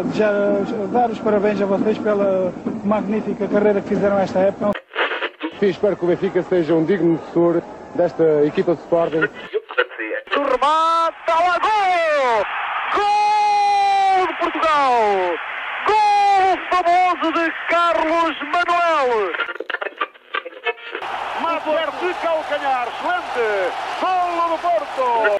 uh, desejar, dar os parabéns a vocês pela magnífica carreira que fizeram esta época. Sim, espero que o Benfica seja um digno defensor desta equipa de Sporting. O remate, lá, gol! Gol de Portugal! Gol famoso de Carlos Manuel! Mater de calcanhar, excelente! Golo do Porto!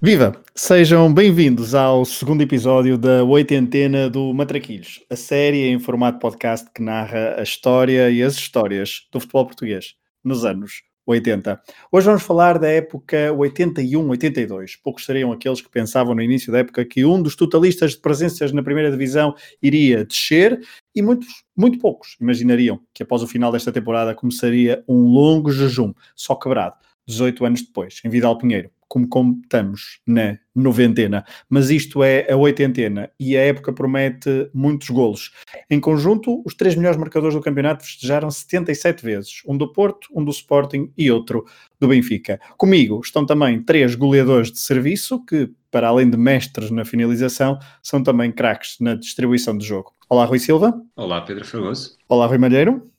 Viva! Sejam bem-vindos ao segundo episódio da oitentena do Matraquilhos, a série em formato podcast que narra a história e as histórias do futebol português nos anos 80. Hoje vamos falar da época 81-82. Poucos seriam aqueles que pensavam no início da época que um dos totalistas de presenças na primeira divisão iria descer e muitos, muito poucos imaginariam que após o final desta temporada começaria um longo jejum, só quebrado, 18 anos depois, em Vidal Pinheiro como contamos na noventena, mas isto é a oitentena e a época promete muitos golos. Em conjunto, os três melhores marcadores do campeonato festejaram 77 vezes, um do Porto, um do Sporting e outro do Benfica. Comigo estão também três goleadores de serviço que, para além de mestres na finalização, são também craques na distribuição de jogo. Olá, Rui Silva. Olá, Pedro Fragoso. Olá, Rui Malheiro.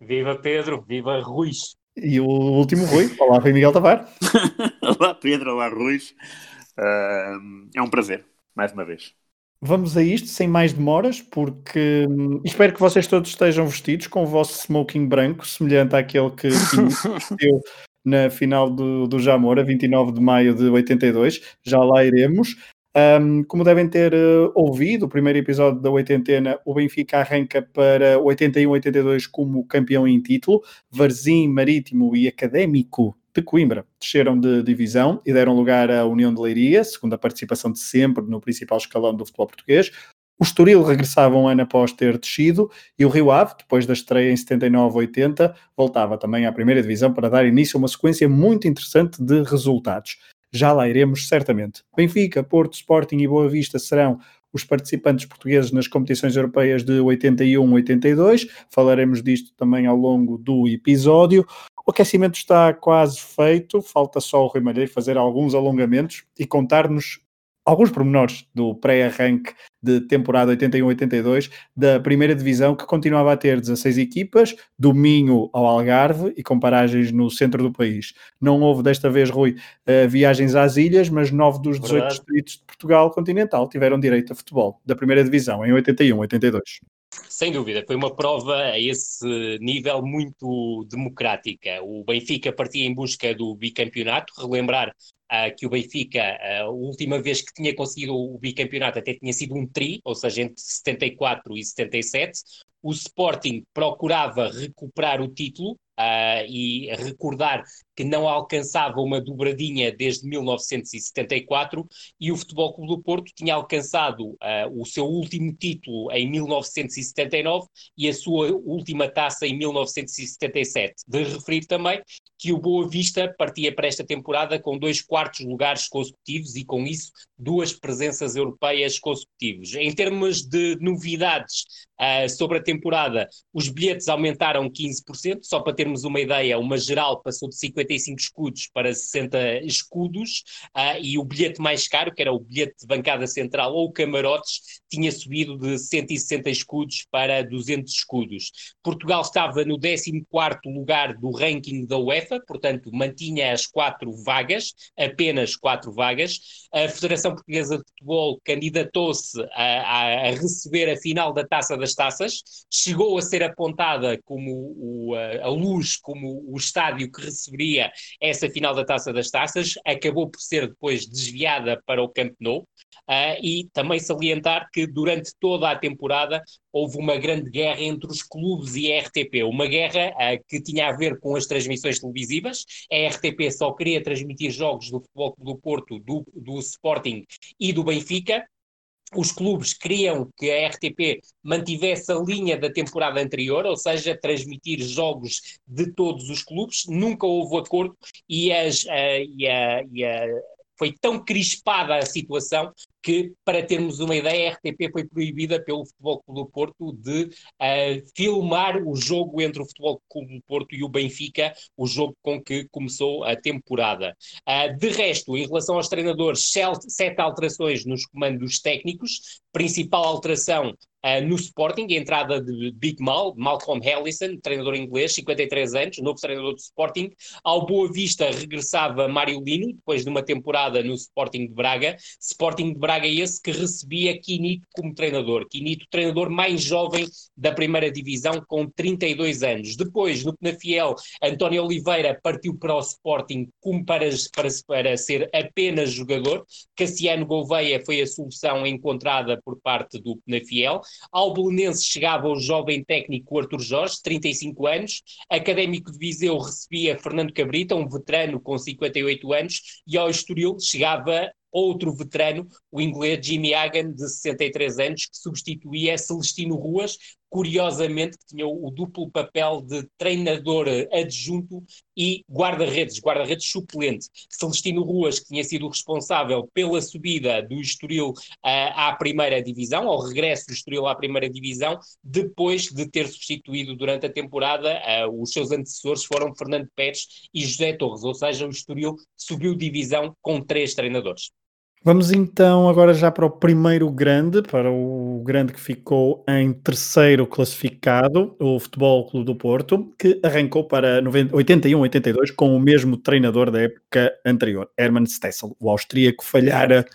Viva Pedro, viva Ruiz. E o último Rui. Olá, Rui Miguel Tavares. olá, Pedro. Olá, Ruiz. Uh, é um prazer, mais uma vez. Vamos a isto sem mais demoras, porque hum, espero que vocês todos estejam vestidos com o vosso smoking branco, semelhante àquele que vestiu na final do, do Jamora, 29 de maio de 82. Já lá iremos. Um, como devem ter uh, ouvido, o primeiro episódio da oitentena, o Benfica arranca para 81-82 como campeão em título. Varzim, Marítimo e Académico de Coimbra desceram de divisão e deram lugar à União de Leiria, segunda participação de sempre no principal escalão do futebol português. O Estoril regressava um ano após ter descido e o Rio Ave, depois da estreia em 79-80, voltava também à primeira divisão para dar início a uma sequência muito interessante de resultados já lá iremos certamente. Benfica, Porto, Sporting e Boa Vista serão os participantes portugueses nas competições europeias de 81-82. Falaremos disto também ao longo do episódio. O aquecimento está quase feito, falta só o Rui Malheiro fazer alguns alongamentos e contar-nos alguns pormenores do pré-arranque de temporada 81-82 da primeira divisão, que continuava a ter 16 equipas, do Minho ao Algarve e com paragens no centro do país. Não houve desta vez, Rui, uh, viagens às ilhas, mas nove dos 18 Verdade. distritos de Portugal continental tiveram direito a futebol da primeira divisão em 81-82. Sem dúvida, foi uma prova a esse nível muito democrática. O Benfica partia em busca do bicampeonato, relembrar uh, que o Benfica, uh, a última vez que tinha conseguido o bicampeonato até tinha sido um tri, ou seja, entre 74 e 77. O Sporting procurava recuperar o título uh, e recordar que não alcançava uma dobradinha desde 1974 e o Futebol Clube do Porto tinha alcançado uh, o seu último título em 1979 e a sua última taça em 1977. De referir também que o Boa Vista partia para esta temporada com dois quartos lugares consecutivos e com isso duas presenças europeias consecutivas. Em termos de novidades uh, sobre a temporada, os bilhetes aumentaram 15%, só para termos uma ideia, uma geral passou de 50 55 escudos para 60 escudos, uh, e o bilhete mais caro, que era o bilhete de bancada central ou camarotes, tinha subido de 160 escudos para 200 escudos. Portugal estava no 14 lugar do ranking da UEFA, portanto mantinha as quatro vagas, apenas quatro vagas. A Federação Portuguesa de Futebol candidatou-se a, a, receber a final da Taça das Taças, chegou a ser apontada como o, a, a luz como o estádio que receberia essa final da Taça das Taças, acabou por ser depois desviada para o Camp Nou, uh, e também salientar que durante toda a temporada houve uma grande guerra entre os clubes e a RTP, uma guerra uh, que tinha a ver com as transmissões televisivas, a RTP só queria transmitir jogos do Futebol do Porto, do, do Sporting e do Benfica, os clubes queriam que a RTP mantivesse a linha da temporada anterior, ou seja, transmitir jogos de todos os clubes. Nunca houve acordo e, as, uh, e, a, e a, foi tão crispada a situação que, para termos uma ideia, a RTP foi proibida pelo Futebol Clube do Porto de uh, filmar o jogo entre o Futebol Clube do Porto e o Benfica, o jogo com que começou a temporada. Uh, de resto, em relação aos treinadores, sete alterações nos comandos técnicos, principal alteração Uh, no Sporting, a entrada de Big Mal, Malcolm Ellison, treinador inglês, 53 anos, novo treinador do Sporting. Ao Boa Vista regressava Mário Lino, depois de uma temporada no Sporting de Braga. Sporting de Braga esse que recebia Quinito como treinador. Quinito, treinador mais jovem da primeira divisão, com 32 anos. Depois, no Penafiel, António Oliveira partiu para o Sporting como para, para, para ser apenas jogador. Cassiano Gouveia foi a solução encontrada por parte do Penafiel. Ao Belenense chegava o jovem técnico Artur Jorge, 35 anos. Académico de Viseu recebia Fernando Cabrita, um veterano com 58 anos. E ao Estoril chegava outro veterano, o inglês Jimmy Hagan, de 63 anos, que substituía Celestino Ruas, curiosamente, que tinha o duplo papel de treinador adjunto e guarda-redes, guarda-redes suplente. Celestino Ruas, que tinha sido responsável pela subida do Estoril uh, à primeira divisão, ao regresso do Estoril à primeira divisão, depois de ter substituído durante a temporada, uh, os seus antecessores foram Fernando Pérez e José Torres, ou seja, o Estoril subiu divisão com três treinadores. Vamos então agora já para o primeiro grande, para o grande que ficou em terceiro classificado, o Futebol Clube do Porto, que arrancou para 81-82 com o mesmo treinador da época anterior, Hermann Stessel. O austríaco falhara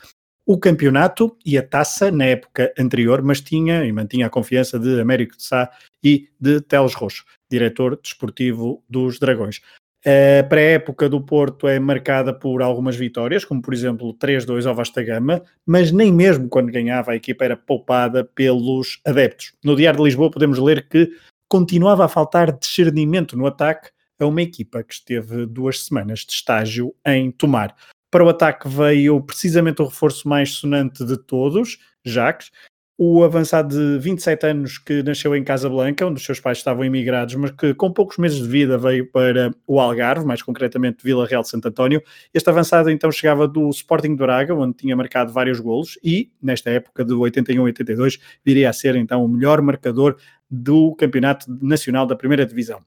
o campeonato e a taça na época anterior, mas tinha e mantinha a confiança de Américo de Sá e de Teles Roxo, diretor desportivo dos Dragões. A pré-época do Porto é marcada por algumas vitórias, como por exemplo 3-2 ao Vasta Gama, mas nem mesmo quando ganhava a equipa era poupada pelos adeptos. No Diário de Lisboa podemos ler que continuava a faltar discernimento no ataque a uma equipa que esteve duas semanas de estágio em Tomar. Para o ataque veio precisamente o reforço mais sonante de todos, Jacques, o avançado de 27 anos que nasceu em Casablanca, onde os seus pais estavam imigrados, mas que com poucos meses de vida veio para o Algarve, mais concretamente Vila Real de Santo António. Este avançado então chegava do Sporting de Braga, onde tinha marcado vários golos e, nesta época de 81-82, viria a ser então o melhor marcador do Campeonato Nacional da Primeira Divisão.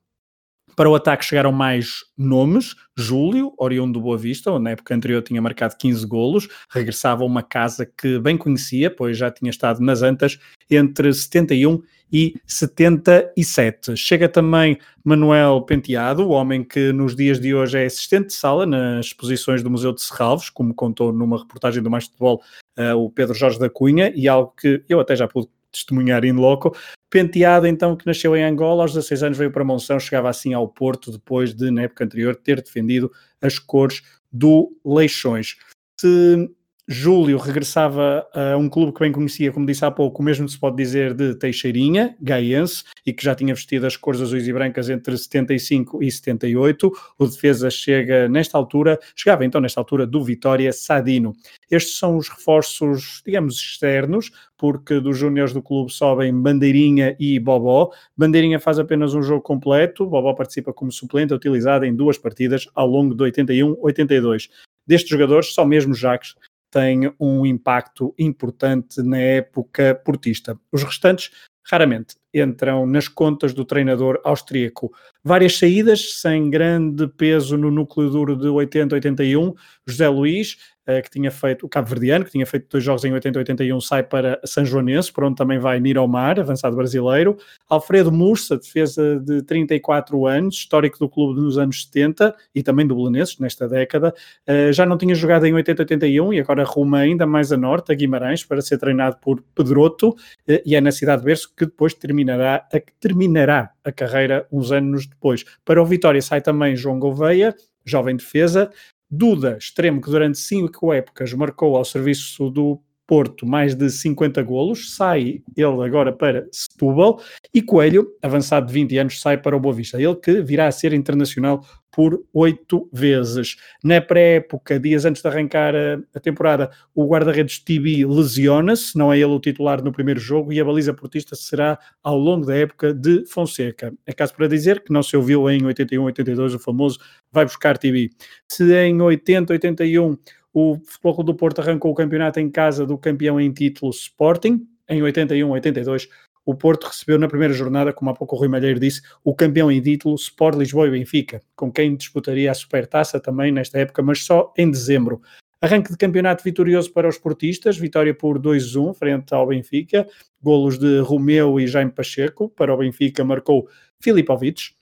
Para o ataque chegaram mais nomes. Júlio, oriundo do Boa Vista, onde na época anterior tinha marcado 15 golos, regressava a uma casa que bem conhecia, pois já tinha estado nas Antas entre 71 e 77. Chega também Manuel Penteado, o homem que nos dias de hoje é assistente de sala nas exposições do Museu de Serralves, como contou numa reportagem do Mais Futebol uh, o Pedro Jorge da Cunha, e algo que eu até já pude testemunhar in loco. Penteado, então, que nasceu em Angola, aos 16 anos veio para Monção, chegava assim ao Porto, depois de, na época anterior, ter defendido as cores do Leixões. Se Júlio regressava a um clube que bem conhecia, como disse há pouco, o mesmo se pode dizer de Teixeirinha, gaiense, e que já tinha vestido as cores azuis e brancas entre 75 e 78. O defesa chega nesta altura, chegava então nesta altura do Vitória Sadino. Estes são os reforços, digamos, externos, porque dos júniores do clube sobem Bandeirinha e Bobó. Bandeirinha faz apenas um jogo completo, Bobó participa como suplente, utilizado em duas partidas ao longo de 81-82. Destes jogadores, só mesmo Jacques tem um impacto importante na época portista. Os restantes raramente entram nas contas do treinador austríaco. Várias saídas sem grande peso no núcleo duro de 80-81. José Luís, que tinha feito, o Cabo Verdeano, que tinha feito dois jogos em 80-81, sai para São Joanense, por onde também vai Niromar, avançado brasileiro. Alfredo Mursa, defesa de 34 anos, histórico do clube nos anos 70 e também do Belenenses nesta década. Eh, já não tinha jogado em 80-81 e agora ruma ainda mais a norte, a Guimarães, para ser treinado por Pedroto eh, e é na cidade de Berço que depois terminará a, terminará a carreira uns anos depois. Para o Vitória sai também João Gouveia, jovem defesa, Duda, extremo que durante cinco épocas marcou ao serviço do Porto mais de 50 golos, sai ele agora para Setúbal e Coelho, avançado de 20 anos, sai para o Boa Vista. Ele que virá a ser internacional por oito vezes. Na pré-época, dias antes de arrancar a, temporada, o guarda-redes Tibi lesiona-se, não é ele o titular no primeiro jogo e a baliza portista será ao longo da época de Fonseca. É caso para dizer que não se ouviu em 81, 82 o famoso vai buscar Tibi. Se em 80, 81 O Futebol do Porto arrancou o campeonato em casa do campeão em título Sporting. Em 81-82, o Porto recebeu na primeira jornada, como há pouco o Rui Malheiro disse, o campeão em título Sport Lisboa e Benfica, com quem disputaria a Supertaça também nesta época, mas só em dezembro. Arranque de campeonato vitorioso para os portistas, vitória por 2-1 frente ao Benfica, golos de Romeu e Jaime Pacheco, para o Benfica marcou Filipovic.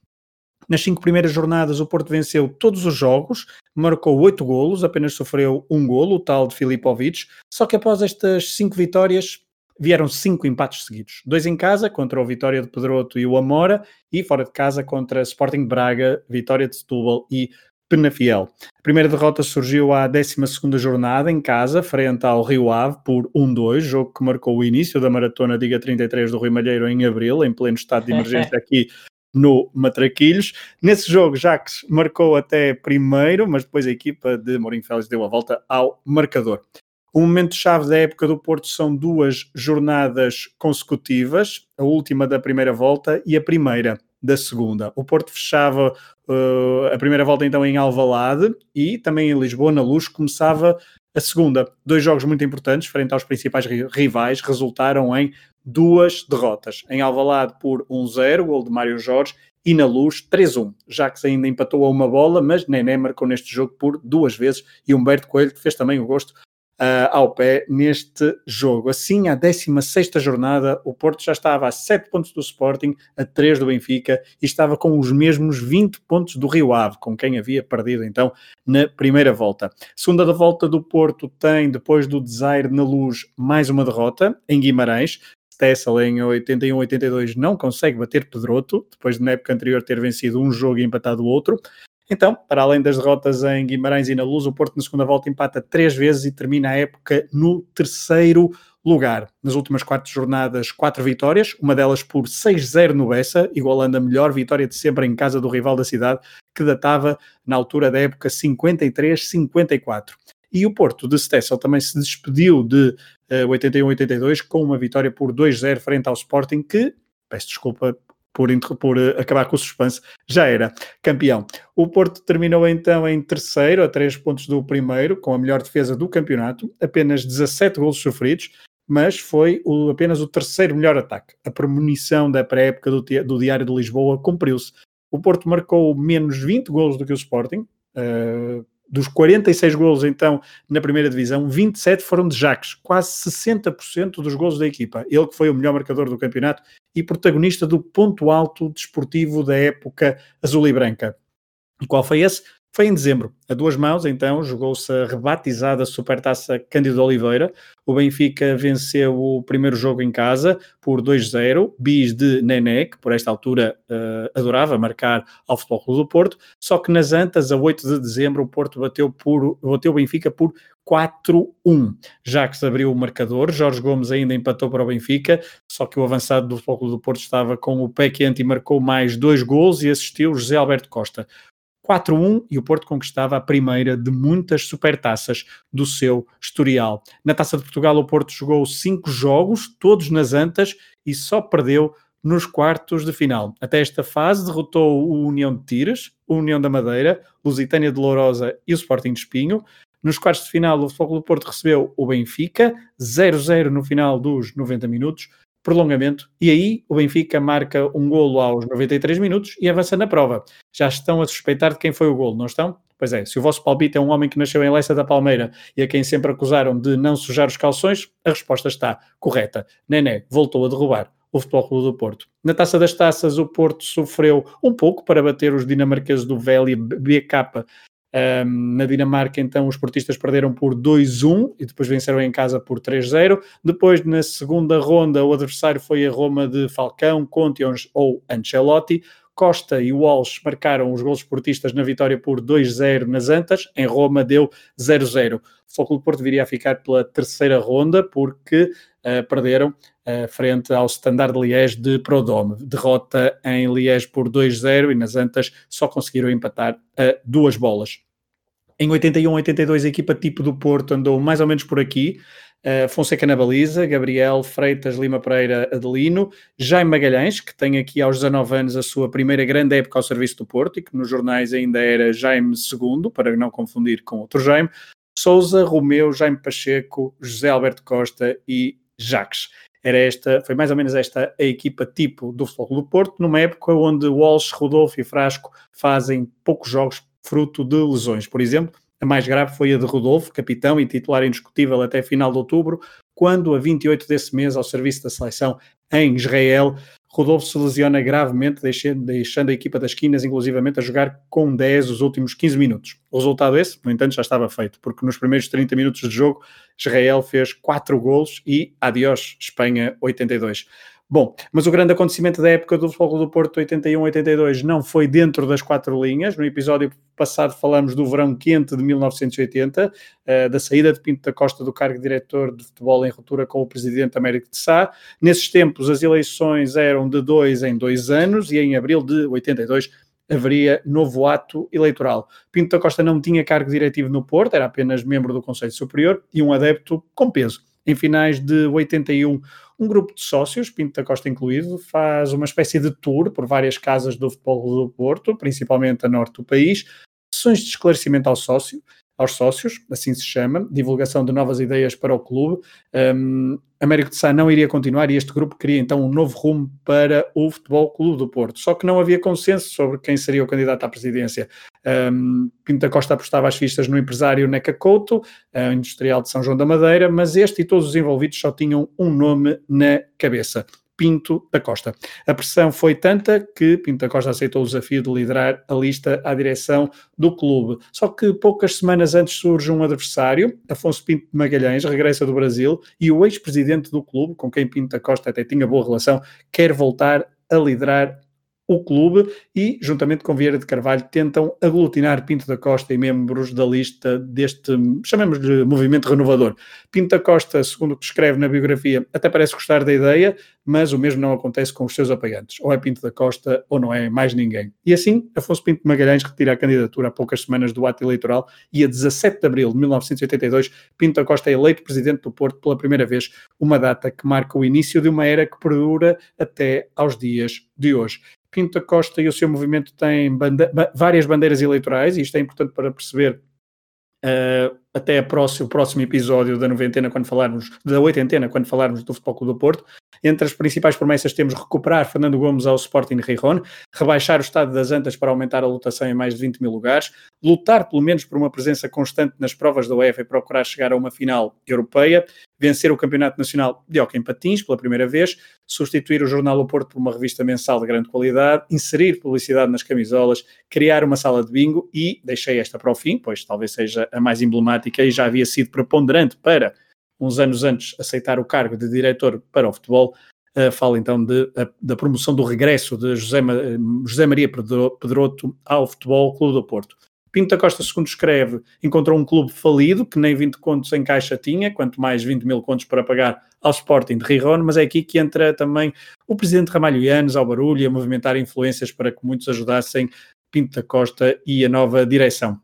Nas cinco primeiras jornadas, o Porto venceu todos os jogos, marcou oito golos, apenas sofreu um golo, o tal de Filipovic. Só que após estas cinco vitórias, vieram cinco empates seguidos. Dois em casa, contra o Vitória de Pedroto e o Amora, e fora de casa contra Sporting Braga, Vitória de Setúbal e Penafiel. A primeira derrota surgiu à 12 jornada, em casa, frente ao Rio Ave, por 1-2, jogo que marcou o início da maratona Diga 33 do Rio Malheiro em abril, em pleno estado de emergência aqui no Matraquilhos. Nesse jogo, Jacques marcou até primeiro, mas depois a equipa de Mourinho Félix deu a volta ao marcador. O momento-chave da época do Porto são duas jornadas consecutivas, a última da primeira volta e a primeira da segunda. O Porto fechava uh, a primeira volta então em Alvalade e também em Lisboa, na Luz, começava a segunda. Dois jogos muito importantes frente aos principais rivais resultaram em duas derrotas. Em Alvalade por 1-0, gol de Mário Jorge, e na Luz 3-1. Jacques ainda empatou a uma bola, mas Nené marcou neste jogo por duas vezes e Humberto Coelho fez também o gosto ao pé neste jogo. Assim, à 16 jornada, o Porto já estava a 7 pontos do Sporting, a 3 do Benfica e estava com os mesmos 20 pontos do Rio Ave, com quem havia perdido então na primeira volta. Segunda da volta do Porto tem, depois do Desire na luz, mais uma derrota em Guimarães. Tessel em 81-82 não consegue bater Pedroto, depois de na época anterior ter vencido um jogo e empatado o outro. Então, para além das derrotas em Guimarães e na Luz, o Porto na segunda volta empata três vezes e termina a época no terceiro lugar. Nas últimas quatro jornadas, quatro vitórias, uma delas por 6-0 no Bessa, igualando a melhor vitória de sempre em casa do rival da cidade, que datava na altura da época 53-54. E o Porto de Stessel também se despediu de uh, 81-82 com uma vitória por 2-0 frente ao Sporting, que, peço desculpa por, por uh, acabar com o suspense, já era campeão. O Porto terminou então em terceiro, a três pontos do primeiro, com a melhor defesa do campeonato, apenas 17 golos sofridos, mas foi o, apenas o terceiro melhor ataque. A premonição da pré-época do, do, Diário de Lisboa cumpriu-se. O Porto marcou menos 20 golos do que o Sporting, uh, dos 46 golos, então, na primeira divisão, 27 foram de Jacques, quase 60% dos golos da equipa. Ele que foi o melhor marcador do campeonato e protagonista do ponto alto desportivo da época azul e branca. E qual foi esse? Foi em dezembro. A duas mãos, então, jogou-se a rebatizada Supertaça Cândido Oliveira. O Benfica venceu o primeiro jogo em casa por 2-0, bis de Nené, que por esta altura uh, adorava marcar ao Futebol Clube do Porto. Só que nas Antas, a 8 de dezembro, o Porto bateu, por, bateu o Benfica por 4-1. Jacques abriu o marcador, Jorge Gomes ainda empatou para o Benfica, só que o avançado do Futebol Clube do Porto estava com o pé quente e marcou mais dois gols e assistiu José Alberto Costa. 4-1 e o Porto conquistava a primeira de muitas supertaças do seu historial. Na Taça de Portugal, o Porto jogou cinco jogos, todos nas Antas, e só perdeu nos quartos de final. Até esta fase derrotou o União de Tiras, o União da Madeira, Lusitânia de Lourosa e o Sporting de Espinho. Nos quartos de final, o Futebol do Porto recebeu o Benfica, 0-0 no final dos 90 minutos prolongamento, e aí o Benfica marca um golo aos 93 minutos e avança na prova. Já estão a suspeitar de quem foi o golo, não estão? Pois é, se o vosso palpite é um homem que nasceu em Leça da Palmeira e a quem sempre acusaram de não sujar os calções, a resposta está correta. Nené voltou a derrubar o Futebol Clube do Porto. Na Taça das Taças, o Porto sofreu um pouco para bater os dinamarqueses do Vélez BK um, na Dinamarca, então, os portistas perderam por 2-1 e depois venceram em casa por 3-0. Depois, na segunda ronda, o adversário foi a Roma de Falcão, Contions ou Ancelotti. Costa e Walsh marcaram os gols portistas na vitória por 2-0 nas Antas. Em Roma deu 0-0. O Futebol Porto viria a ficar pela terceira ronda porque uh, perderam uh, frente ao Standard Liège de Prodome. Derrota em Liège por 2-0 e nas Antas só conseguiram empatar a duas bolas. Em 81-82 a equipa tipo do Porto andou mais ou menos por aqui. Uh, Fonseca na baliza, Gabriel Freitas Lima Pereira Adelino, Jaime Magalhães, que tem aqui aos 19 anos a sua primeira grande época ao serviço do Porto e que nos jornais ainda era Jaime II, para não confundir com outro Jaime, Souza, Romeu, Jaime Pacheco, José Alberto Costa e Jacques. Era esta, foi mais ou menos esta a equipa tipo do Futebol do Porto, numa época onde Walsh, Rodolfo e Frasco fazem poucos jogos fruto de lesões. Por exemplo, a mais grave foi a de Rodolfo, capitão e titular indiscutível até final de outubro, quando, a 28 desse mês, ao serviço da seleção em Israel, Rodolfo se lesiona gravemente, deixando, a equipa das esquinas, inclusivamente, a jogar com 10 os últimos 15 minutos. O resultado esse, no entanto, já estava feito, porque nos primeiros 30 minutos de jogo, Israel fez 4 golos e adiós, Espanha 82. Bom, mas o grande acontecimento da época do Futebol do Porto 81-82 não foi dentro das quatro linhas. No episódio passado falamos do verão quente de 1980, uh, eh, da saída de Pinto da Costa do cargo de diretor de futebol em ruptura com o presidente Américo de Sá. Nesses tempos as eleições eram de dois em dois anos e em abril de 82 haveria novo ato eleitoral. Pinto da Costa não tinha cargo diretivo no Porto, era apenas membro do Conselho Superior e um adepto com peso. Em finais de 81, um grupo de sócios, Pinto da Costa incluído, faz uma espécie de tour por várias casas do futebol do Porto, principalmente a norte do país, sessões de esclarecimento ao sócio, aos sócios, assim se chama, divulgação de novas ideias para o clube. Um, Américo de Sá não iria continuar e este grupo queria então um novo rumo para o Futebol Clube do Porto. Só que não havia consenso sobre quem seria o candidato à presidência. Um, Pinto da Costa apostava as fichas no empresário Neca Couto, industrial de São João da Madeira, mas este e todos os envolvidos só tinham um nome na cabeça. Pinto da Costa. A pressão foi tanta que Pinto da Costa aceitou o desafio de liderar a lista à direção do clube. Só que poucas semanas antes surge um adversário, Afonso Pinto de Magalhães, regressa do Brasil e o ex-presidente do clube, com quem Pinto da Costa até tinha boa relação, quer voltar a liderar o clube e, juntamente com Vieira de Carvalho, tentam aglutinar Pinto da Costa e membros da lista deste, chamemos-lhe, movimento renovador. Pinto da Costa, segundo o que escreve na biografia, até parece gostar da ideia, mas o mesmo não acontece com os seus apoiantes. Ou é Pinto da Costa ou não é mais ninguém. E assim, Afonso Pinto de Magalhães retira a candidatura há poucas semanas do ato eleitoral e a 17 de abril de 1982, Pinto da Costa é eleito presidente do Porto pela primeira vez, uma data que marca o início de uma era que perdura até aos dias de hoje. Pinto da Costa e o seu movimento têm bande várias bandeiras eleitorais, e isto é importante para perceber uh, até próximo, o próximo episódio da noventena, quando falarmos, da oitentena, quando falarmos do Futebol Clube do Porto. Entre as principais promessas temos recuperar Fernando Gomes ao Sporting Rijon, rebaixar o estado das Antas para aumentar a lotação em mais de 20 mil lugares, lutar pelo menos por uma presença constante nas provas da UEFA e procurar chegar a uma final europeia, vencer o Campeonato Nacional de Hockey em Patins pela primeira vez, substituir o Jornal O Porto por uma revista mensal de grande qualidade, inserir publicidade nas camisolas, criar uma sala de bingo e, deixei esta para o fim, pois talvez seja a mais emblemática e já havia sido preponderante para uns anos antes aceitar o cargo de diretor para o futebol, uh, fala então de, a, da promoção do regresso de José, José Maria Pedroto ao Futebol Clube do Porto. Pinto da Costa, segundo escreve, encontrou um clube falido que nem 20 contos em caixa tinha, quanto mais 20 mil contos para pagar ao Sporting de Riron, mas é aqui que entra também o presidente Ramalho Yanes ao barulho e a movimentar influências para que muitos ajudassem Pinto da Costa e a nova direção.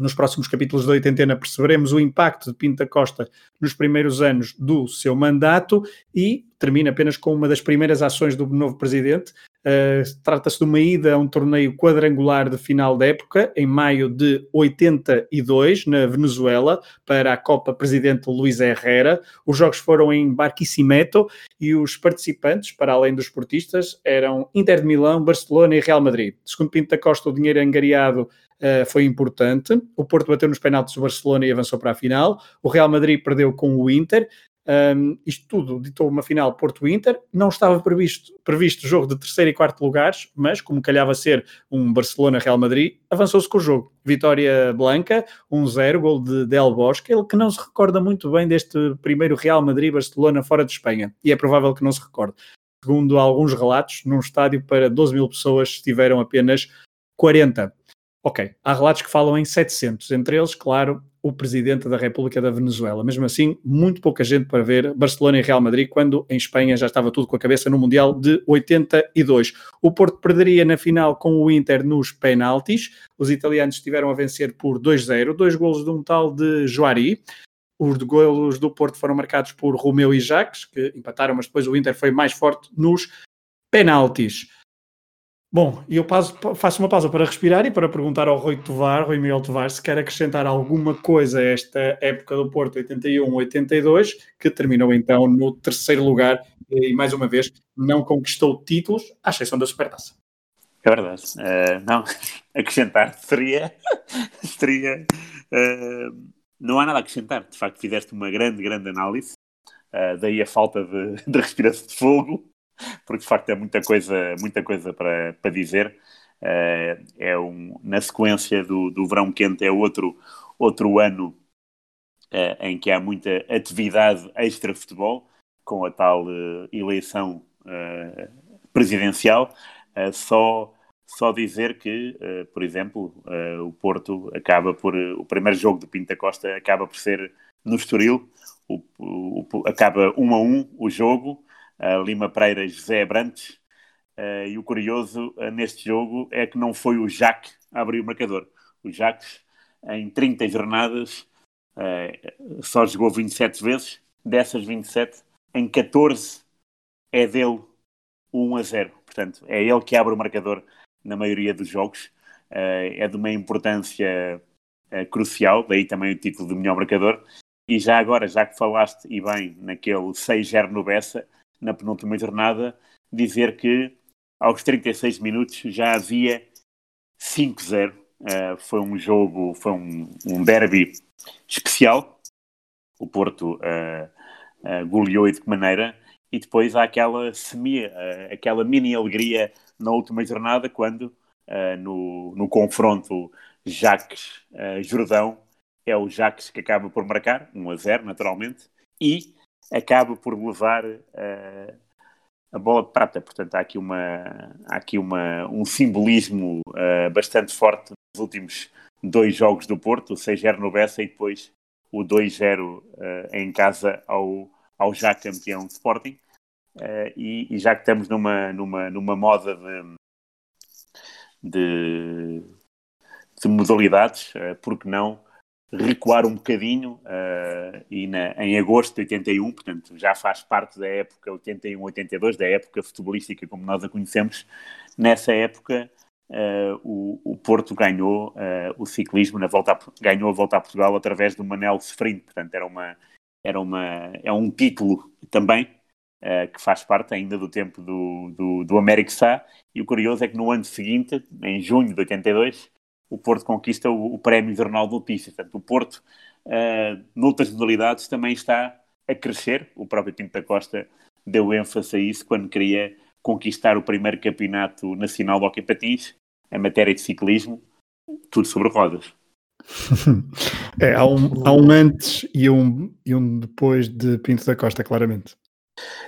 Nos próximos capítulos da oitentena perceberemos o impacto de Pinto da Costa nos primeiros anos do seu mandato e termina apenas com uma das primeiras ações do novo presidente. Uh, Trata-se de uma ida a um torneio quadrangular de final da época, em maio de 82, na Venezuela, para a Copa Presidente Luís Herrera. Os jogos foram em Barquisimeto e os participantes, para além dos esportistas, eram Inter de Milão, Barcelona e Real Madrid. Segundo Pinto da Costa, o dinheiro angariado uh, foi importante. O Porto bateu nos penaltis do Barcelona e avançou para a final. O Real Madrid perdeu com o Inter. Um, isto tudo ditou uma final Porto-Inter. Não estava previsto, previsto jogo de terceiro e quarto lugares, mas como calhava ser um Barcelona-Real Madrid, avançou-se com o jogo. Vitória Blanca, 1-0, gol de Del Bosque, ele que não se recorda muito bem deste primeiro Real Madrid-Barcelona fora de Espanha, e é provável que não se recorde. Segundo alguns relatos, num estádio para 12 mil pessoas estiveram apenas 40. Ok, há relatos que falam em 700, entre eles, claro, o presidente da República da Venezuela. Mesmo assim, muito pouca gente para ver Barcelona e Real Madrid, quando em Espanha já estava tudo com a cabeça no Mundial de 82. O Porto perderia na final com o Inter nos penaltis. Os italianos estiveram a vencer por 2-0, dois golos de um tal de Joari. Os golos do Porto foram marcados por Romeu e Jacques, que empataram, mas depois o Inter foi mais forte nos penaltis. Bom, e eu passo- faço uma pausa para respirar e para perguntar ao Rui Tovar, Rui Miguel Tovar, se quer acrescentar alguma coisa a esta época do Porto 81-82, que terminou então no terceiro lugar e, mais uma vez, não conquistou títulos, à exceção da Supertaça. É verdade. Eh, não, acrescentar seria. seria eh, não há nada a acrescentar. De facto, fizeste uma grande, grande análise. Eh, daí a falta de, de respiração de fogo, porque de facto é muita coisa, muita coisa para, para dizer. Eh, é um, na sequência do, do verão quente, é outro, outro ano eh, em que há muita atividade extra-futebol, com a tal eh, eleição presidencial. Só, só dizer que, por exemplo, o Porto acaba por. o primeiro jogo do Pinto da Costa acaba por ser no Estoril, o, o, acaba 1 um a 1 um, o jogo, Lima Pereira e José Abrantes. e o curioso neste jogo é que não foi o Jacques a abrir o marcador. O Jacques, em 30 jornadas, só jogou 27 vezes, dessas 27, em 14 é dele 1 a 0. Portanto, é ele que abre o marcador na maioria dos jogos. É de uma importância crucial, daí também o título de melhor marcador. E já agora, já que falaste, e bem, naquele 6-0 no Bessa, na penúltima jornada, dizer que aos 36 minutos já havia 5-0. Uh, foi um jogo, foi um, um derby especial. O Porto goleou e de que maneira e depois há aquela semi, uh, aquela mini alegria na última jornada quando uh, no, no confronto Jacques-Jordão é o Jacques que acaba por marcar, 1 a 0 naturalmente, e acaba por levar uh, a bola de prata. Portanto, há aqui, uma, há aqui uma, um simbolismo bastante forte nos últimos dois jogos do Porto, o 6-0 no Bessa e depois o 2-0 em casa ao, ao já campeão Sporting. Uh, e, e, já que estamos numa, numa, numa moda de, de, de modalidades, uh, por que não recuar um bocadinho uh, e na, em agosto de 81, portanto já faz parte da época 81-82, da época futebolística como nós a conhecemos, nessa época o, o, Porto ganhou o ciclismo, na volta a, ganhou a volta a Portugal através do Manel Sprint, portanto era, uma, era uma, é um título também uh, que faz parte ainda do tempo do, do, do Américo Sá. E o curioso é que no ano seguinte, em junho de 82, o Porto conquista o, o Prémio Jornal de Notícias. Portanto, o Porto, uh, noutras modalidades, também está a crescer. O próprio Pinto da Costa deu ênfase a isso quando queria conquistar o primeiro campeonato nacional de hockey patins em matéria de ciclismo, tudo sobre rodas. é, há um, há um antes e um, e um depois de Pinto da Costa, claramente.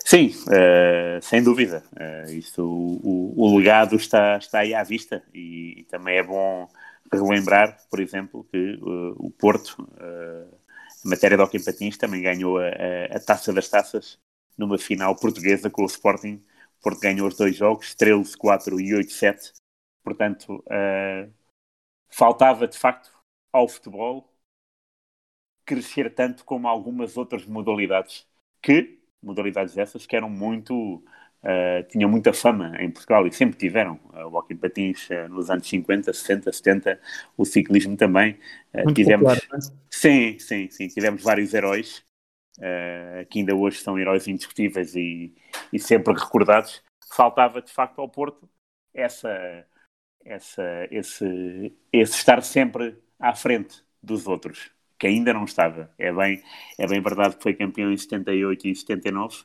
Sim, uh, sem dúvida. Uh, isso, o, o, legado está, está aí à vista e, e, também é bom relembrar, por exemplo, que uh, o Porto, em matéria de hockey patins, também ganhou a, a, a, taça das taças numa final portuguesa com o Sporting. O Porto ganhou os dois jogos, 13-4 e 8-7. Portanto, faltava de facto ao futebol crescer tanto como algumas outras modalidades que modalidades essas que eram muito. Uh, tinham muita fama em Portugal e sempre tiveram. Uh, o hockey patins uh, nos anos 50, 60, 70, o ciclismo também. Tivemos, popular, é? Sim, sim, sim. Tivemos vários heróis que ainda hoje são heróis indiscutíveis e, e sempre recordados. Faltava de facto ao Porto essa, essa, esse, esse estar sempre à frente dos outros que ainda não estava. É bem, é bem verdade que foi campeão em 78 e 79,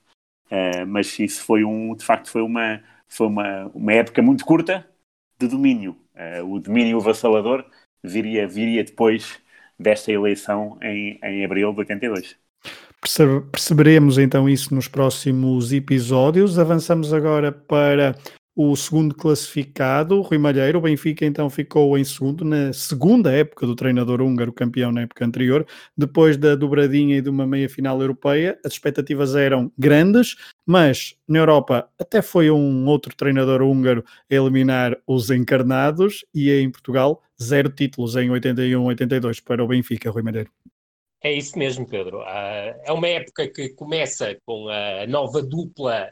uh, mas isso foi um, de facto, foi uma, foi uma, uma época muito curta de domínio. Uh, o domínio avassalador viria, viria depois desta eleição em, em abril de 82. Perceberemos então isso nos próximos episódios. Avançamos agora para o segundo classificado, Rui Malheiro. O Benfica então ficou em segundo na segunda época do treinador húngaro, campeão na época anterior, depois da dobradinha e de uma meia final europeia. As expectativas eram grandes, mas na Europa até foi um outro treinador húngaro a eliminar os encarnados e em Portugal zero títulos em 81-82 para o Benfica, Rui Malheiro. É isso mesmo, Pedro. Uh, é uma época que começa com a nova dupla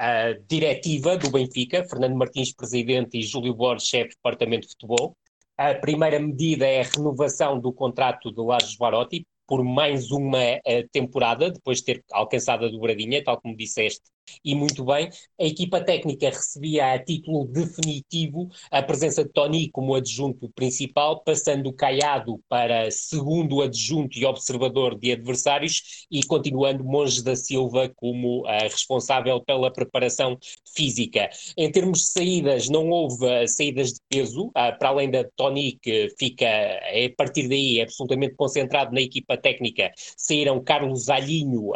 uh, diretiva do Benfica, Fernando Martins, presidente, e Júlio Borges, chefe do departamento de futebol. A primeira medida é a renovação do contrato de Lajes Varotti por mais uma uh, temporada, depois de ter alcançado a dobradinha, tal como disseste, e muito bem. A equipa técnica recebia a título definitivo a presença de Tony como adjunto principal, passando Caiado para segundo adjunto e observador de adversários e continuando Monge da Silva como uh, responsável pela preparação física. Em termos de saídas, não houve uh, saídas de peso, uh, para além da Tony, que fica a partir daí absolutamente concentrado na equipa técnica, saíram Carlos Alhinho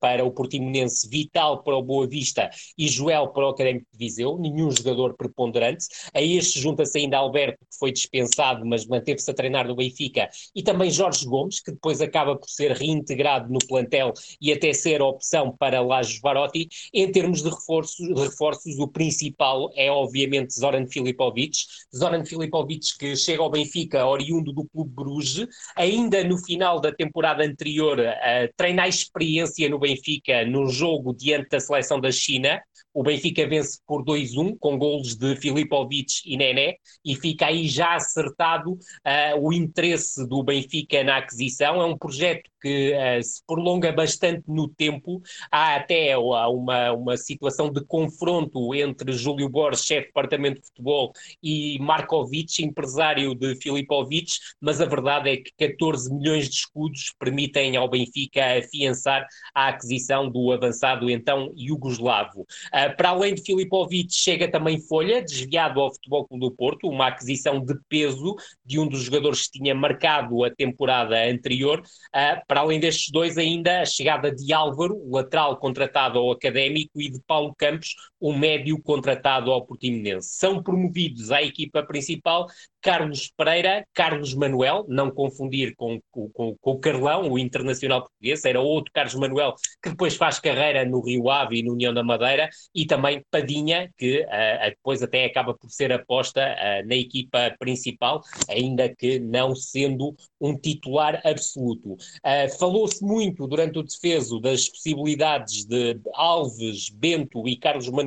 para o Portimonense, Vital para o Boa Vista e Joel para o Académico de Viseu, nenhum jogador preponderante. A este junta-se ainda Alberto, que foi dispensado, mas manteve-se a treinar no Benfica, e também Jorge Gomes, que depois acaba por ser reintegrado no plantel e até ser opção para Lajos Varotti. Em termos de reforços, reforços, o principal é obviamente Zoran Filipovic. Zoran Filipovic que chega ao Benfica oriundo do Clube Bruges, ainda no final da temporada anterior, uh, treina a experiência no Benfica num jogo diante da seleção seleção da China. O Benfica vence por 2-1, com golos de Filipovic e Nené, e fica aí já acertado uh, o interesse do Benfica na aquisição. É um projeto que uh, se prolonga bastante no tempo. Há até uma, uma situação de confronto entre Júlio Borges, chefe de departamento de futebol, e Markovic, empresário de Filipovic, mas a verdade é que 14 milhões de escudos permitem ao Benfica afiançar a aquisição do avançado então Yugoslavo. Uh, para além de Filipovic, chega também Folha, desviado ao Futebol Clube do Porto, uma aquisição de peso de um dos jogadores que tinha marcado a temporada anterior. Uh, para além destes dois, ainda a chegada de Álvaro, lateral contratado ao Académico, e de Paulo Campos, o médio contratado ao Portimonense. São promovidos à equipa principal Carlos Pereira, Carlos Manuel, não confundir com, com, com, o Carlão, o internacional português, era outro Carlos Manuel que depois faz carreira no Rio Ave e no União da Madeira, e também Padinha, que uh, depois até acaba por ser aposta uh, na equipa principal, ainda que não sendo um titular absoluto. Uh, Falou-se muito durante o defeso das possibilidades de Alves, Bento e Carlos Manuel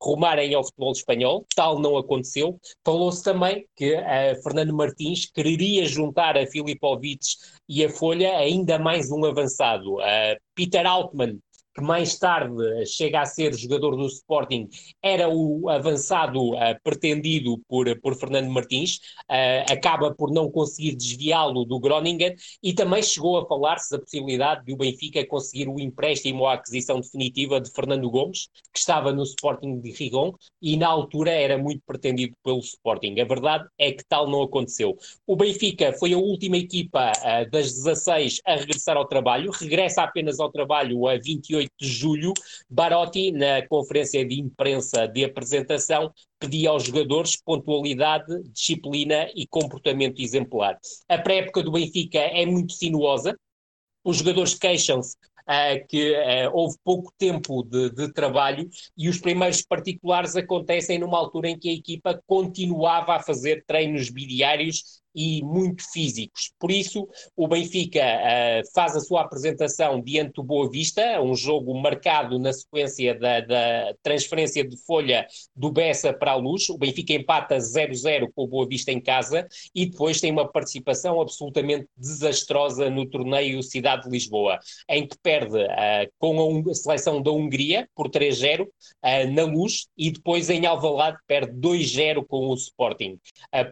rumarem ao futebol espanhol, tal não aconteceu. Falou-se também que uh, Fernando Martins quereria juntar a Filipovic e a Folha ainda mais um avançado. Uh, Peter Altman que mais tarde chega a ser jogador do Sporting, era o avançado uh, pretendido por, por Fernando Martins, uh, acaba por não conseguir desviá-lo do Groningen e também chegou a falar-se da possibilidade de o Benfica conseguir o empréstimo ou a aquisição definitiva de Fernando Gomes, que estava no Sporting de Rigon e na altura era muito pretendido pelo Sporting. A verdade é que tal não aconteceu. O Benfica foi a última equipa uh, das 16 a regressar ao trabalho, regressa apenas ao trabalho a 28 de julho, Barotti, na conferência de imprensa de apresentação, pedia aos jogadores pontualidade, disciplina e comportamento exemplar. A pré-época do Benfica é muito sinuosa, os jogadores queixam-se uh, que uh, houve pouco tempo de, de, trabalho e os primeiros particulares acontecem numa altura em que a equipa continuava a fazer treinos bidiários e muito físicos. Por isso, o Benfica uh, faz a sua apresentação diante do Boa Vista, um jogo marcado na sequência da, da transferência de folha do Bessa para a Luz. O Benfica empata 0-0 com o Boa Vista em casa e depois tem uma participação absolutamente desastrosa no torneio Cidade de Lisboa, em que perde uh, com a, a, seleção da Hungria por 3-0 uh, eh, na Luz e depois em Alvalade perde 2-0 com o Sporting.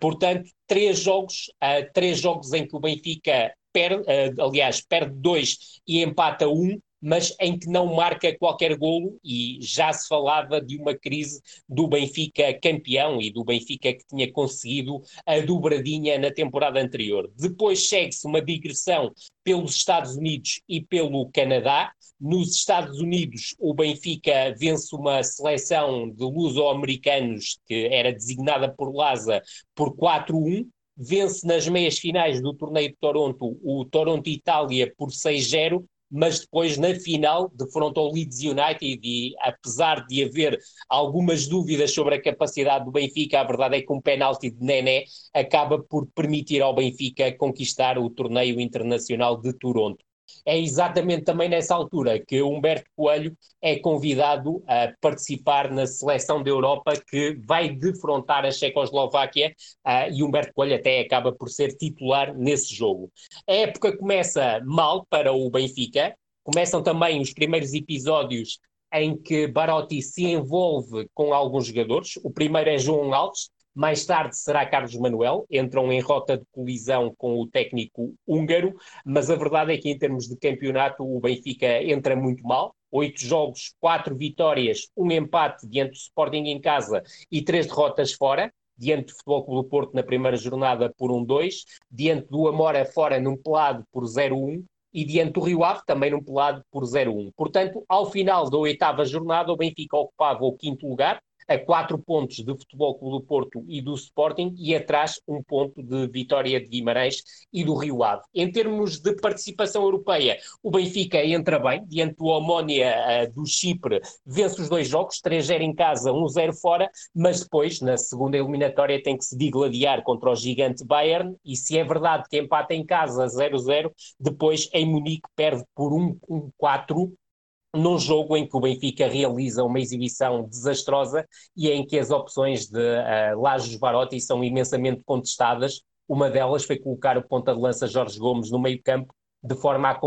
portanto, três jogos, uh, três jogos em que o Benfica perde, uh, aliás, perde dois e empata um, mas em que não marca qualquer golo e já se falava de uma crise do Benfica campeão e do Benfica que tinha conseguido a dobradinha na temporada anterior. Depois segue-se uma digressão pelos Estados Unidos e pelo Canadá. Nos Estados Unidos, o Benfica vence uma seleção de luso-americanos que era designada por Laza por 4-1 vence nas meias finais do torneio de Toronto o Toronto-Itália por 6-0 mas depois na final defrontou o Leeds United e apesar de haver algumas dúvidas sobre a capacidade do Benfica, a verdade é que um penalti de Nené acaba por permitir ao Benfica conquistar o torneio internacional de Toronto. É exatamente também nessa altura que Humberto Coelho é convidado a participar na seleção da Europa que vai defrontar a Checoslováquia uh, e Humberto Coelho até acaba por ser titular nesse jogo. A época começa mal para o Benfica, começam também os primeiros episódios em que Barotti se envolve com alguns jogadores. O primeiro é João Alves, mais tarde será Carlos Manuel, entram em rota de colisão com o técnico húngaro, mas a verdade é que em termos de campeonato o Benfica entra muito mal. Oito jogos, quatro vitórias, um empate diante do Sporting em casa e três derrotas fora diante do Futebol Clube do Porto na primeira jornada por 1-2, diante do Amora fora num pelado por 0-1 e diante do Rio Ave também num pelado por 0-1. Portanto, ao final da oitava jornada, o Benfica ocupava o quinto lugar, a quatro pontos do Futebol Clube do Porto e do Sporting e atrás um ponto de Vitória de Guimarães e do Rio Ave. Em termos de participação europeia, o Benfica entra bem, diante do Omónia uh, do Chipre, vence os dois jogos, 3-0 em casa, 1-0 fora, mas depois, na segunda eliminatória, tem que se digladiar contra o gigante Bayern e se é verdade que empata em casa 0-0, depois em Munique perde por 1-4 num jogo em que o Benfica realiza uma exibição desastrosa e em que as opções de uh, Lajos Barotti são imensamente contestadas. Uma delas foi colocar o ponta de lança Jorge Gomes no meio campo de forma a,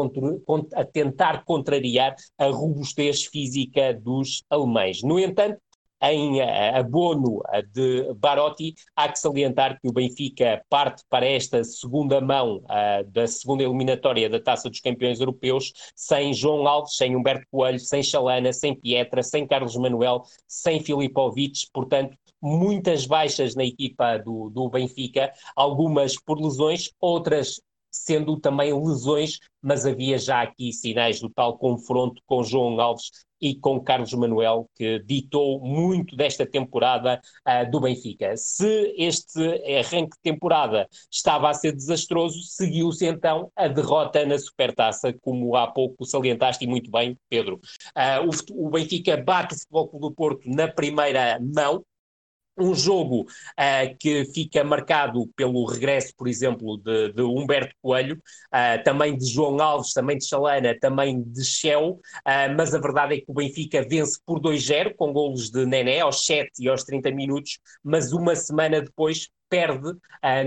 a, tentar contrariar a robustez física dos alemães. No entanto, em eh, abono de Barotti, há que salientar que o Benfica parte para esta segunda mão uh, da segunda eliminatória da Taça dos Campeões Europeus sem João Alves, sem Humberto Coelho, sem Chalana, sem Pietra, sem Carlos Manuel, sem Filipovic, portanto, muitas baixas na equipa do, do Benfica, algumas por lesões, outras sendo também lesões, mas havia já aqui sinais do tal confronto com João Alves e com Carlos Manuel, que ditou muito desta temporada uh, do Benfica. Se este arranque de temporada estava a ser desastroso, seguiu-se então a derrota na Supertaça, como há pouco salientaste e muito bem, Pedro. Uh, o, o Benfica bate o Futebol do Porto na primeira mão, um jogo uh, que fica marcado pelo regresso, por exemplo, de, de Humberto Coelho, uh, também de João Alves, também de Chalana, também de Shell, uh, mas a verdade é que o Benfica vence por 2-0, com golos de Nené aos 7 e aos 30 minutos, mas uma semana depois perde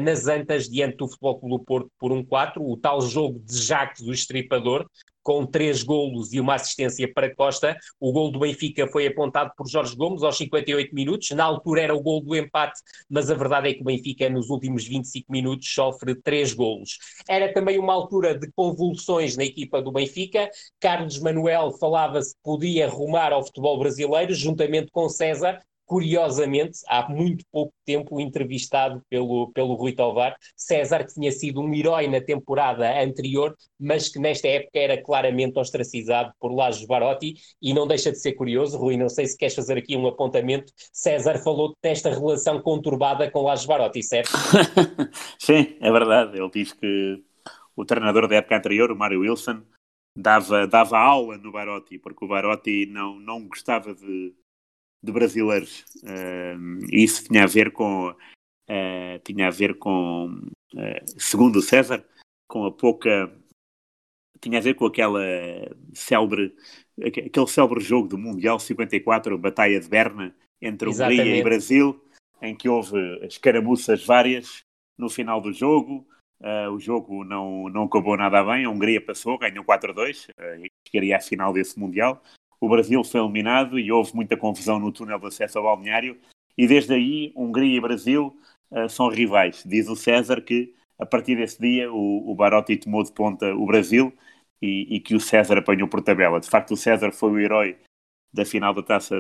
nas Antas diante do Futebol Clube do Porto por 1-4, o tal jogo de Jacques, o estripador, com três golos e uma assistência para Costa. O gol do Benfica foi apontado por Jorge Gomes aos 58 minutos. Na altura era o gol do empate, mas a verdade é que o Benfica, nos últimos 25 minutos, sofre três golos. Era também uma altura de convulsões na equipa do Benfica. Carlos Manuel falava-se que podia rumar ao futebol brasileiro, juntamente com César, curiosamente, há muito pouco tempo entrevistado pelo, pelo Rui Tovar, César, que tinha sido um herói na temporada anterior, mas que nesta época era claramente ostracizado por Lajos Barotti, e não deixa de ser curioso, Rui, não sei se queres fazer aqui um apontamento, César falou desta relação conturbada com Lajos Barotti, certo? Sim, é verdade, ele diz que o treinador da época anterior, o Mário Wilson, dava, dava aula no Barotti, porque o Barotti não, não gostava de de brasileiros. Uh, isso tinha a ver com, uh, tinha a ver com, uh, segundo o César, com a pouca, tinha a ver com aquela célebre, aquele célebre jogo do Mundial 54, a Batalha de Berna, entre Exatamente. Hungria e Brasil, em que houve escaramuças várias no final do jogo. Uh, o jogo não, não acabou nada bem, a Hungria passou, ganhou 4-2, uh, chegaria à final desse Mundial o Brasil foi eliminado e houve muita confusão no túnel de acesso ao balneário. E desde aí, Hungria e Brasil uh, são rivais. Diz o César que a partir desse dia o, o Barotti tomou de ponta o Brasil e, e, que o César apanhou por tabela. De facto, o César foi o herói da final da taça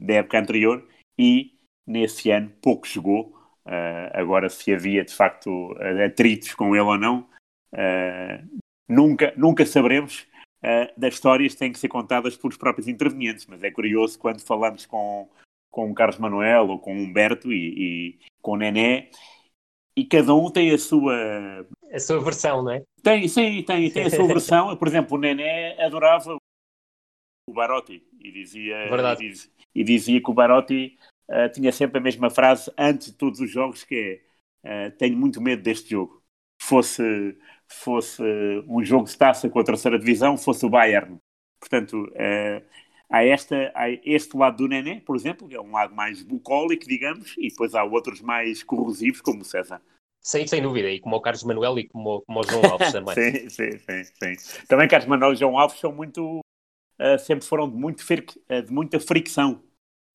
da época anterior e nesse ano pouco jogou. Uh, agora, se havia de facto atritos com ele ou não, uh, nunca, nunca saberemos uh, das histórias têm que ser contadas pelos próprios intervenientes, mas é curioso quando falamos com, com o Carlos Manuel ou com o Humberto e, e com o Nené, e cada um tem a sua... A sua versão, não é? Tem, sim, tem, tem a sua versão. Por exemplo, o Nené adorava o Barotti e dizia, Verdade. E, diz, e dizia que o Barotti uh, tinha sempre a mesma frase antes de todos os jogos que é uh, tenho muito medo deste jogo. Fosse, fosse um jogo de taça com a terceira divisão, fosse o Bayern. Portanto, uh, há, esta, há este lado do Nené, por exemplo, que é um lado mais bucólico, digamos, e depois há outros mais corrosivos, como o César. Sem, sem dúvida, e como o Carlos Manuel e como, como o João Alves também. sim, sim, sim, sim. Também Carlos Manuel e João Alves são muito, uh, sempre foram de, muito, uh, de muita fricção.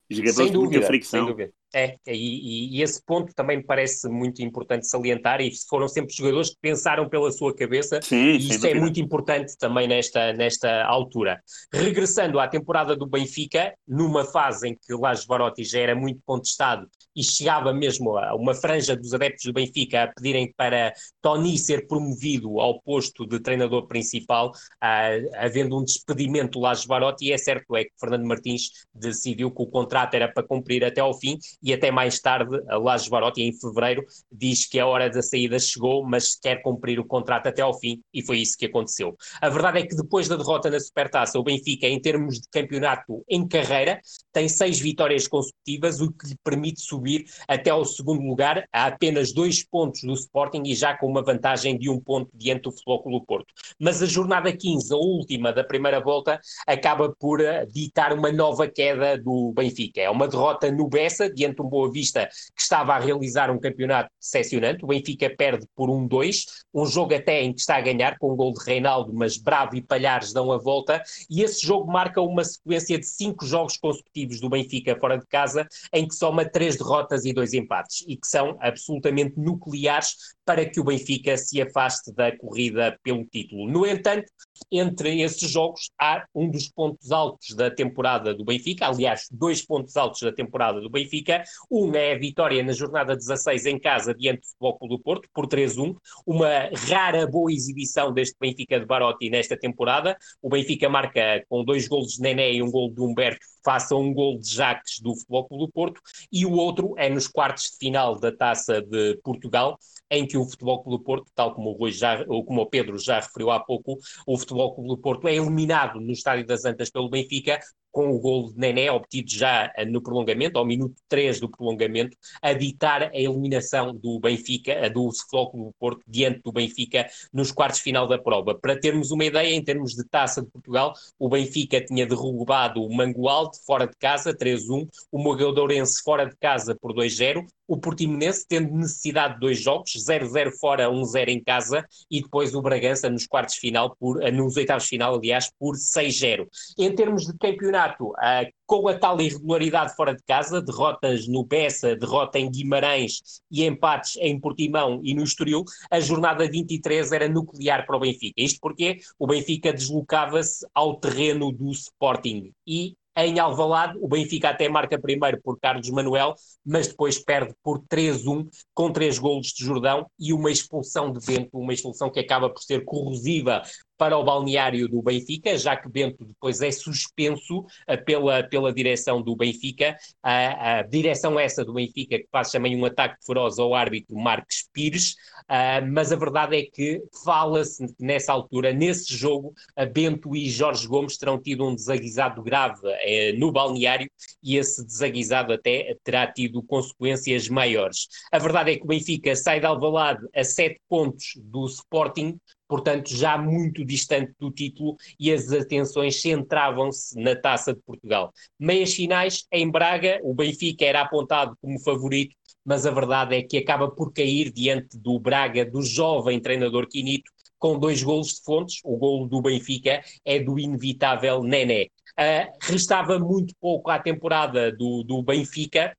Jogadores sem dúvida, de muita fricção. Sem dúvida. É, e, e, esse ponto também me parece muito importante salientar, e foram sempre jogadores que pensaram pela sua cabeça, Sim, e isso é muito importante também nesta, nesta altura. Regressando à temporada do Benfica, numa fase em que Lage Barotti já era muito contestado e chegava mesmo a uma franja dos adeptos do Benfica a pedirem para Tony ser promovido ao posto de treinador principal, uh, havendo um despedimento do Lage Barotti, e é certo é que Fernando Martins decidiu que o contrato era para cumprir até ao fim, e até mais tarde, Lajes Barotti, em fevereiro, diz que a hora da saída chegou, mas quer cumprir o contrato até ao fim, e foi isso que aconteceu. A verdade é que depois da derrota na Supertaça, o Benfica, em termos de campeonato em carreira, tem seis vitórias consecutivas, o que lhe permite subir até ao segundo lugar, a apenas dois pontos do Sporting e já com uma vantagem de um ponto diante do do Porto. Mas a jornada 15, a última da primeira volta, acaba por eh, ditar uma nova queda do Benfica. É uma derrota no Bessa, diante diante um Boa Vista que estava a realizar um campeonato decepcionante. O Benfica perde por 1-2, um jogo até em que está a ganhar com um gol de Reinaldo, mas Bravo e Palhares dão a volta. E esse jogo marca uma sequência de cinco jogos consecutivos do Benfica fora de casa, em que soma três derrotas e dois empates, e que são absolutamente nucleares para que o Benfica se afaste da corrida pelo título. No entanto, entre esses jogos há um dos pontos altos da temporada do Benfica, aliás, dois pontos altos da temporada do Benfica. Um é a vitória na jornada 16 em casa diante do Futebol Clube do Porto, por 3-1, uma rara boa exibição deste Benfica de Barotti nesta temporada. O Benfica marca com dois golos de Nené e um gol de Humberto faça um gol de Jacques do Futebol Clube do Porto e o outro é nos quartos de final da Taça de Portugal, em que o Futebol Clube do Porto, tal como o, Rui já, ou como o Pedro já referiu há pouco, o Futebol Clube do Porto é eliminado no Estádio das Antas pelo Benfica com o gol de Nené, obtido já eh, no prolongamento, ao minuto 3 do prolongamento, a ditar a eliminação do Benfica, eh, do Futebol do Porto, diante do Benfica nos quartos final da prova. Para termos uma ideia, em termos de taça de Portugal, o Benfica tinha derrubado o Mangualde fora de casa, 3-1, o Mogadourense fora de casa por 2-0, o Portimonense tendo necessidade de dois jogos, 0-0 fora, 1-0 em casa, e depois o Bragança nos quartos final, por, eh, nos oitavos final, aliás, por 6-0. Em termos de campeonato, uh, com a tal irregularidade fora de casa, derrotas no Bessa, derrota em Guimarães e empates em Portimão e no Estoril, a jornada 23 era nuclear para o Benfica. Isto porque o Benfica deslocava-se ao terreno do Sporting e em Alvalade, o Benfica até marca primeiro por Carlos Manuel, mas depois perde por 3-1, com três golos de Jordão e uma expulsão de Bento, uma expulsão que acaba por ser corrosiva para o balneário do Benfica, já que Bento depois é suspenso uh, pela, pela direção do Benfica, a, direção essa do Benfica que faz também um ataque feroz ao árbitro Marques Pires, uh, mas a verdade é que fala-se nessa altura, nesse jogo, Bento e Jorge Gomes terão tido um desaguisado grave uh, no balneário e esse desaguisado até terá tido consequências maiores. A verdade é que o Benfica sai de Alvalade a sete pontos do Sporting, portanto já muito distante do título e as atenções centravam-se na Taça de Portugal. Meias finais em Braga, o Benfica era apontado como favorito, mas a verdade é que acaba por cair diante do Braga, do jovem treinador Quinito, com dois golos de fontes. O golo do Benfica é do inevitável Nené. Uh, restava muito pouco à temporada do, do Benfica,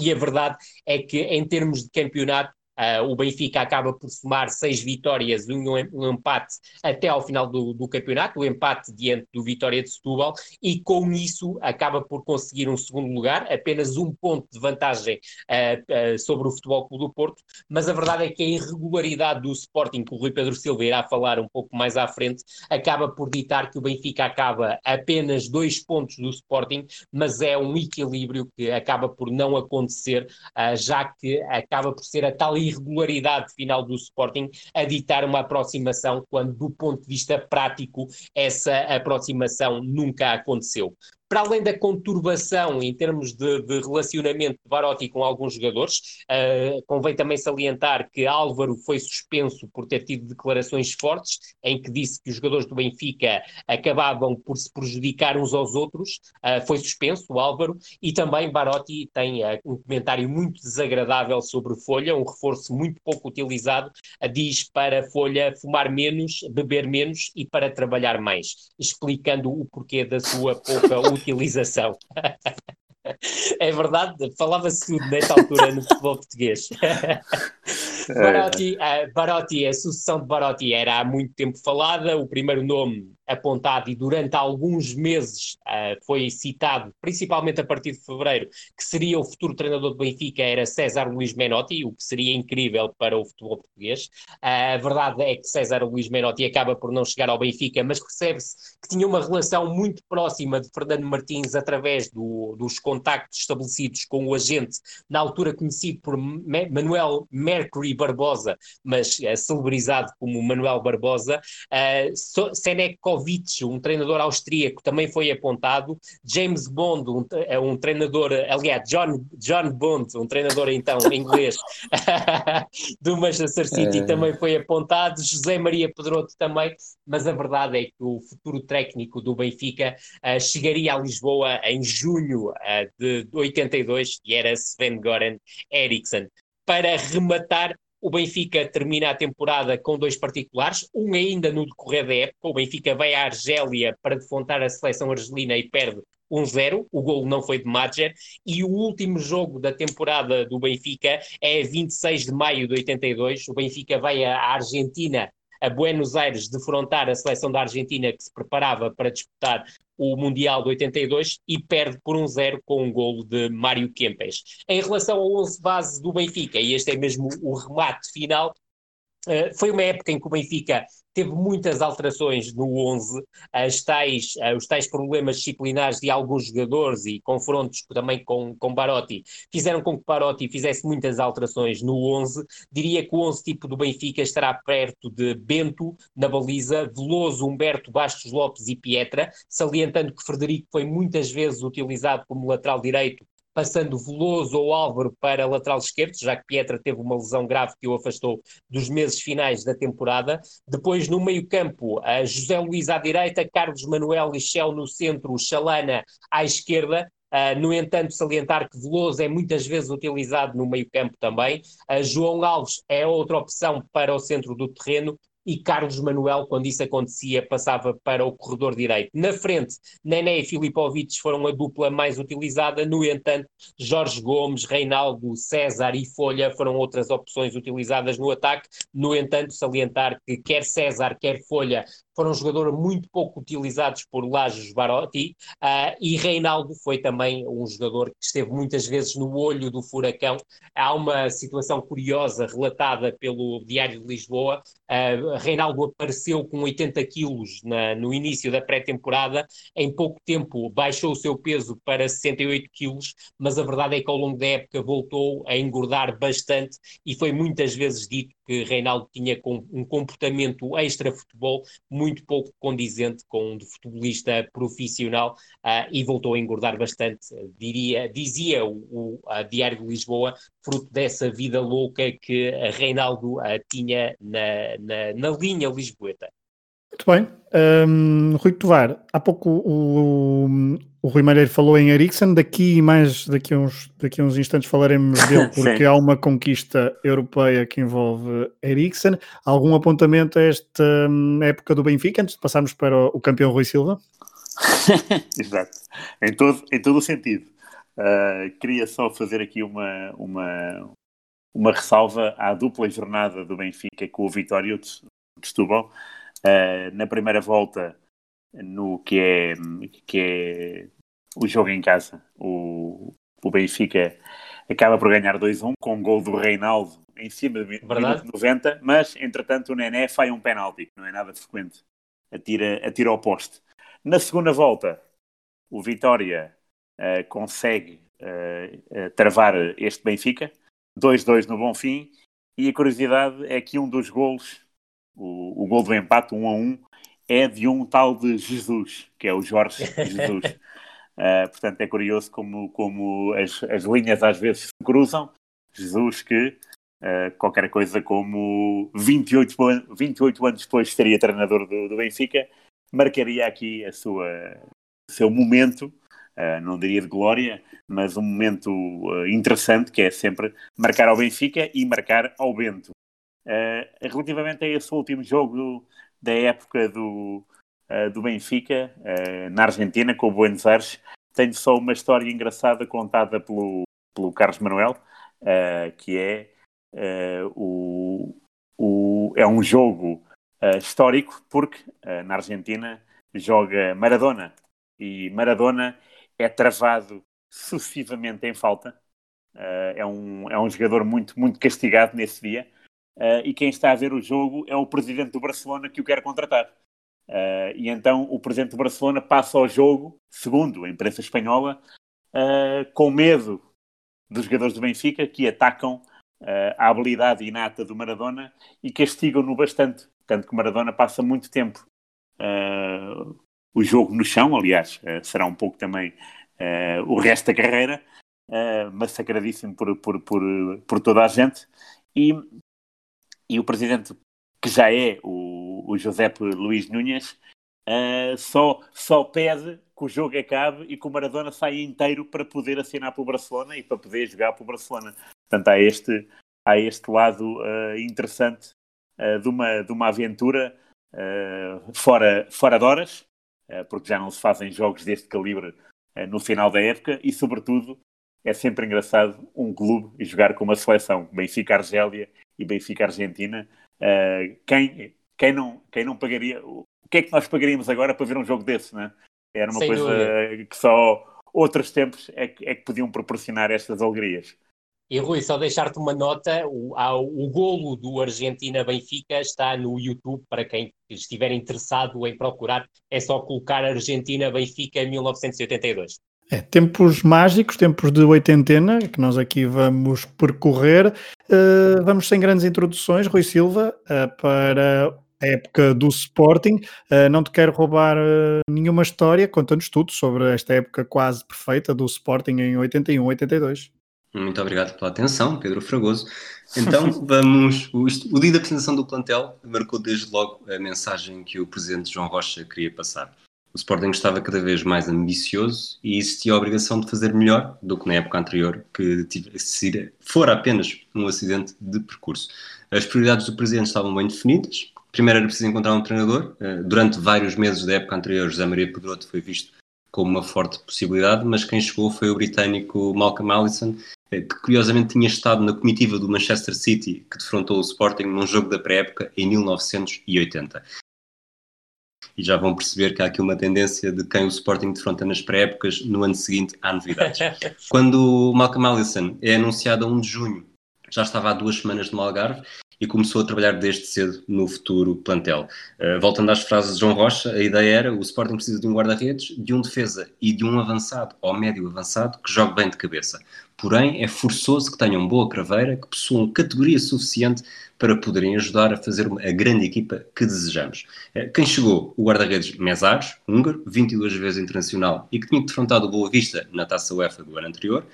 e a verdade é que, em termos de campeonato, Uh, o Benfica acaba por somar seis vitórias e um, um, empate até ao final do, do, campeonato, o empate diante do Vitória de Setúbal, e com isso acaba por conseguir um segundo lugar, apenas um ponto de vantagem uh, uh, sobre o Futebol Clube do Porto, mas a verdade é que a irregularidade do Sporting, que o Rui Pedro Silva irá falar um pouco mais à frente, acaba por ditar que o Benfica acaba apenas dois pontos do Sporting, mas é um equilíbrio que acaba por não acontecer, já que acaba por ser a tal irregularidade final do Sporting a ditar uma aproximação quando, do ponto de vista prático, essa aproximação nunca aconteceu. Para além da conturbação em termos de, de relacionamento de Barotti com alguns jogadores, uh, convém também salientar que Álvaro foi suspenso por ter tido declarações fortes, em que disse que os jogadores do Benfica acabavam por se prejudicar uns aos outros, uh, foi suspenso o Álvaro, e também Barotti tem uh, um comentário muito desagradável sobre Folha, um reforço muito pouco utilizado, diz para Folha fumar menos, beber menos e para trabalhar mais, explicando o porquê da sua pouca. É verdade, falava-se tudo nesta altura no futebol português. Barotti, uh, Barotti, a sucessão de Barotti era há muito tempo falada, o primeiro nome apontado e durante alguns meses uh, foi citado, principalmente a partir de fevereiro, que seria o futuro treinador do Benfica, era César Luís Menotti, o que seria incrível para o futebol português. Uh, a verdade é que César Luís Menotti acaba por não chegar ao Benfica, mas percebe-se que tinha uma relação muito próxima de Fernando Martins através do, dos contactos estabelecidos com o agente, na altura conhecido por Manuel Mercury Barbosa, mas uh, celebrizado como Manuel Barbosa. Uh, Senec Kovic, um treinador austríaco, também foi apontado. James Bond, um, é um treinador, aliás, John, John Bond, um treinador então inglês do Manchester City, é... também foi apontado. José Maria Pedroto também, mas a verdade é que o futuro técnico do Benfica uh, chegaria a Lisboa em junho uh, de 82 e era Sven Goran Eriksson. Para rematar o Benfica termina a temporada com dois particulares, um ainda no decorrer da época. O Benfica vai à Argélia para defrontar a seleção argelina e perde 1-0. O gol não foi de Madger. E o último jogo da temporada do Benfica é 26 de maio de 82. O Benfica vai à Argentina a Buenos Aires defrontar a seleção da Argentina que se preparava para disputar o Mundial de 82 e perde por um zero com um golo de Mário Kempes. Em relação ao 11 base do Benfica, e este é mesmo o remate final, eh, foi uma época em que o Benfica teve muitas alterações no 11, as tais, eh, os tais problemas disciplinares de alguns jogadores e confrontos também com, com Barotti fizeram com que Barotti fizesse muitas alterações no 11. Diria que o 11 tipo do Benfica estará perto de Bento na baliza, Veloso, Humberto, Bastos Lopes e Pietra, salientando que Frederico foi muitas vezes utilizado como lateral direito passando Veloso ou Álvaro para lateral esquerdo, já que Pietra teve uma lesão grave que o afastou dos meses finais da temporada. Depois, no meio-campo, José Luís à direita, Carlos Manuel e Shell no centro, Chalana à esquerda. Uh, no entanto, salientar que Veloso é muitas vezes utilizado no meio-campo também. Uh, João Alves é outra opção para o centro do terreno e Carlos Manuel, quando isso acontecia, passava para o corredor direito. Na frente, Nené e Filipovic foram a dupla mais utilizada, no entanto, Jorge Gomes, Reinaldo, César e Folha foram outras opções utilizadas no ataque. No entanto, salientar que quer César, quer Folha foram jogadores muito pouco utilizados por Lajos Barotti uh, e Reinaldo foi também um jogador que esteve muitas vezes no olho do furacão. Há uma situação curiosa relatada pelo Diário de Lisboa. Uh, Reinaldo apareceu com 80 quilos na, no início da pré-temporada, em pouco tempo baixou o seu peso para 68 quilos, mas a verdade é que ao longo da época voltou a engordar bastante e foi muitas vezes dito que Reinaldo tinha um comportamento extra-futebol muito pouco condizente com um de futebolista profissional uh, e voltou a engordar bastante, diria, dizia o, o Diário de Lisboa, fruto dessa vida louca que Reinaldo uh, tinha na, na, na linha lisboeta. Muito bem. Um, Rui Tovar, há pouco o, o, Rui Malheiro falou em Ericsson, daqui mais daqui a uns, daqui a uns instantes falaremos dele porque há uma conquista europeia que envolve Ericsson. Algum apontamento a esta hum, época do Benfica antes de passarmos para o campeão Rui Silva? Exato, em todo, em todo o sentido. Uh, queria só fazer aqui uma, uma, uma ressalva à dupla jornada do Benfica com o Vitória de Setúbal. Uh, na primeira volta, no que é, que é o jogo em casa, o, o Benfica acaba por ganhar 2-1 com um gol do Reinaldo em cima de minuto 90, mas entretanto o Nené faz um penalti, que não é nada frequente, atira, atira ao poste. Na segunda volta, o Vitória uh, consegue uh, travar este Benfica, 2-2 no bom fim, e a curiosidade é que um dos golos o, o gol do empate, um a um, é de um tal de Jesus, que é o Jorge Jesus. Uh, portanto, é curioso como, como as, as linhas às vezes se cruzam. Jesus que uh, qualquer coisa como 28, 28 anos depois seria treinador do, do Benfica, marcaria aqui a sua, o seu momento, uh, não diria de glória, mas um momento interessante que é sempre marcar ao Benfica e marcar ao Bento. relativamente a esse último jogo da época do, uh, do Benfica, uh, na Argentina, com o Buenos Aires. Tenho só uma história engraçada contada pelo, pelo Carlos Manuel, uh, que é o, o, é um jogo histórico, porque na Argentina joga Maradona e Maradona é travado sucessivamente em falta. é, um, é um jogador muito, muito castigado nesse dia. Uh, e quem está a ver o jogo é o presidente do Barcelona que o quer contratar. Uh, e então o presidente do Barcelona passa ao jogo, segundo a imprensa espanhola, uh, com medo dos jogadores do Benfica que atacam a habilidade inata do Maradona e castigam-no bastante. Tanto que Maradona passa muito tempo o jogo no chão, aliás, será um pouco também o resto da carreira, massacradíssimo por, por, por, por toda a gente. E, e o presidente que já é o, o Luís Nunes, uh, só, só pede que o jogo acabe e que o Maradona saia inteiro para poder assinar para o Barcelona e para poder jogar para o Barcelona. Portanto, há este, há este lado uh, interessante uh, de, uma, de uma aventura fora, fora de horas, porque já não se fazem jogos deste calibre no final da época e, sobretudo, é sempre engraçado um clube jogar com uma seleção, Benfica Argélia e Benfica Argentina, Uh, quem, quem, não, quem não pagaria. O que é que nós pagaríamos agora para ver um jogo desse, né? Era uma Sem coisa dúvida. que só outros tempos é que, é que podiam proporcionar estas alegrias. E Rui, só deixar-te uma nota: o, o golo do Argentina-Benfica está no YouTube para quem estiver interessado em procurar. É só colocar Argentina-Benfica 1982. É, tempos mágicos, tempos de oitentena, que nós aqui vamos percorrer. Uh, vamos sem grandes introduções, Rui Silva, uh, para a época do Sporting. Uh, não te quero roubar nenhuma história, conta-nos tudo sobre esta época quase perfeita do Sporting em 81, 82. Muito obrigado pela atenção, Pedro Fragoso. Então, vamos. O, o dia da apresentação do plantel marcou desde logo a mensagem que o presidente João Rocha queria passar o Sporting estava cada vez mais ambicioso e existia a obrigação de fazer melhor do que na época anterior, que tivesse, fora apenas um acidente de percurso. As prioridades do presidente estavam bem definidas. Primeiro era preciso encontrar um treinador. Eh, durante vários meses da época anterior, José Maria Pedroto foi visto como uma forte possibilidade, mas quem chegou foi o britânico Malcolm Allison, eh, que curiosamente tinha estado na comitiva do Manchester City, que defrontou o Sporting num jogo da pré-época em 1980 e já vão perceber que há aqui uma tendência de quem o Sporting defronta nas pré-épocas, no ano seguinte há novidades. Quando o Malcolm Allison é anunciado a 1 de junho, já estava há duas semanas no Algarve e começou a trabalhar desde cedo no futuro plantel. Uh, voltando às frases de João Rocha, a ideia era o Sporting precisa de um guarda-redes, de um defesa e de um avançado ou médio avançado que jogue bem de cabeça. Porém, é forçoso que tenham boa craveira, que possuam categoria suficiente para poderem ajudar a fazer a grande equipa que desejamos. Eh, quem chegou? O guarda-redes Mesaros, húngaro, 22 vezes internacional e que tinha defrontado o Boa Vista na Taça UEFA do ano anterior.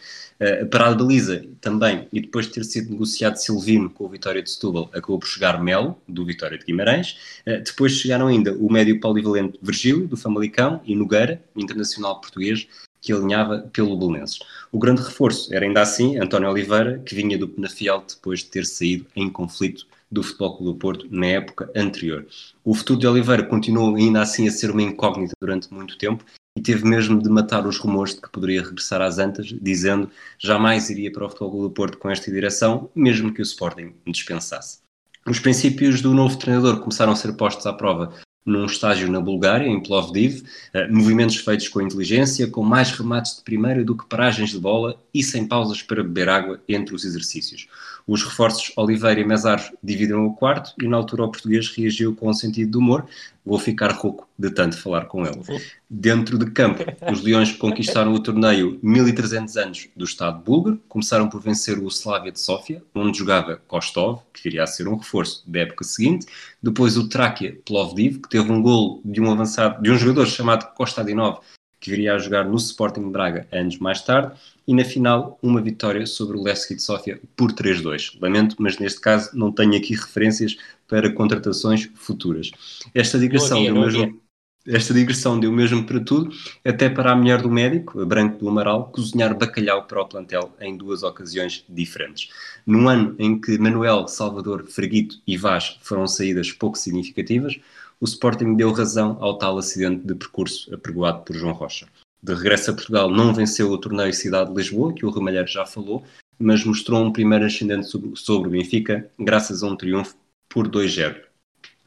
Para a baliza também, e depois de ter sido negociado Silvino com o Vitória de Setúbal, acabou por chegar Melo, do Vitória de Guimarães. Uh, depois chegaram ainda o médio polivalente Virgílio, do Famalicão, e Nogueira, internacional português, que alinhava pelo Belenenses. O grande reforço era ainda assim António Oliveira, que vinha do Penafiel depois de ter saído em conflito do Futebol Clube do Porto na época anterior. O futuro de Oliveira continuou ainda assim a ser uma incógnita durante muito tempo e teve mesmo de matar os rumores de que poderia regressar às Antas, dizendo jamais iria para o Futebol Clube do Porto com esta direção, mesmo que o Sporting me dispensasse. Os princípios do novo treinador começaram a ser postos à prova num estágio na Bulgária, em Plovdiv, uh, movimentos feitos com inteligência, com mais remates de primeira do que paragens de bola e sem pausas para beber água entre os exercícios. Os reforços Oliveira e Mesaros dividiram o quarto e na altura o português reagiu com um sentido de humor. Vou ficar rouco de tanto falar com ele. Dentro de campo, os Leões conquistaram o torneio 1300 anos do Estado búlgaro, começaram por vencer o Slavia de Sófia, onde jogava Kostov, que viria a ser um reforço da época seguinte, depois o Tráquia Plovdiv, que teve um golo de um avançado, de um jogador chamado Kostadinov, que viria a jogar no Sporting Braga anos mais tarde, e na final uma vitória sobre o Levski de Sofia por 3-2. Lamento, mas neste caso não tenho aqui referências para contratações futuras. Esta digressão deu mesmo... Esta digressão deu mesmo para tudo, até para a mulher do médico, a Branco do Amaral, cozinhar bacalhau para o plantel em duas ocasiões diferentes. Num ano em que Manuel, Salvador, Freguito e Vaz foram saídas pouco significativas, o Sporting deu razão ao tal acidente de percurso apregoado por João Rocha. De regresso a Portugal, não venceu o torneio Cidade de Lisboa, que o Ramalheiro já falou, mas mostrou um primeiro ascendente sobre o Benfica, graças a um triunfo por 2-0.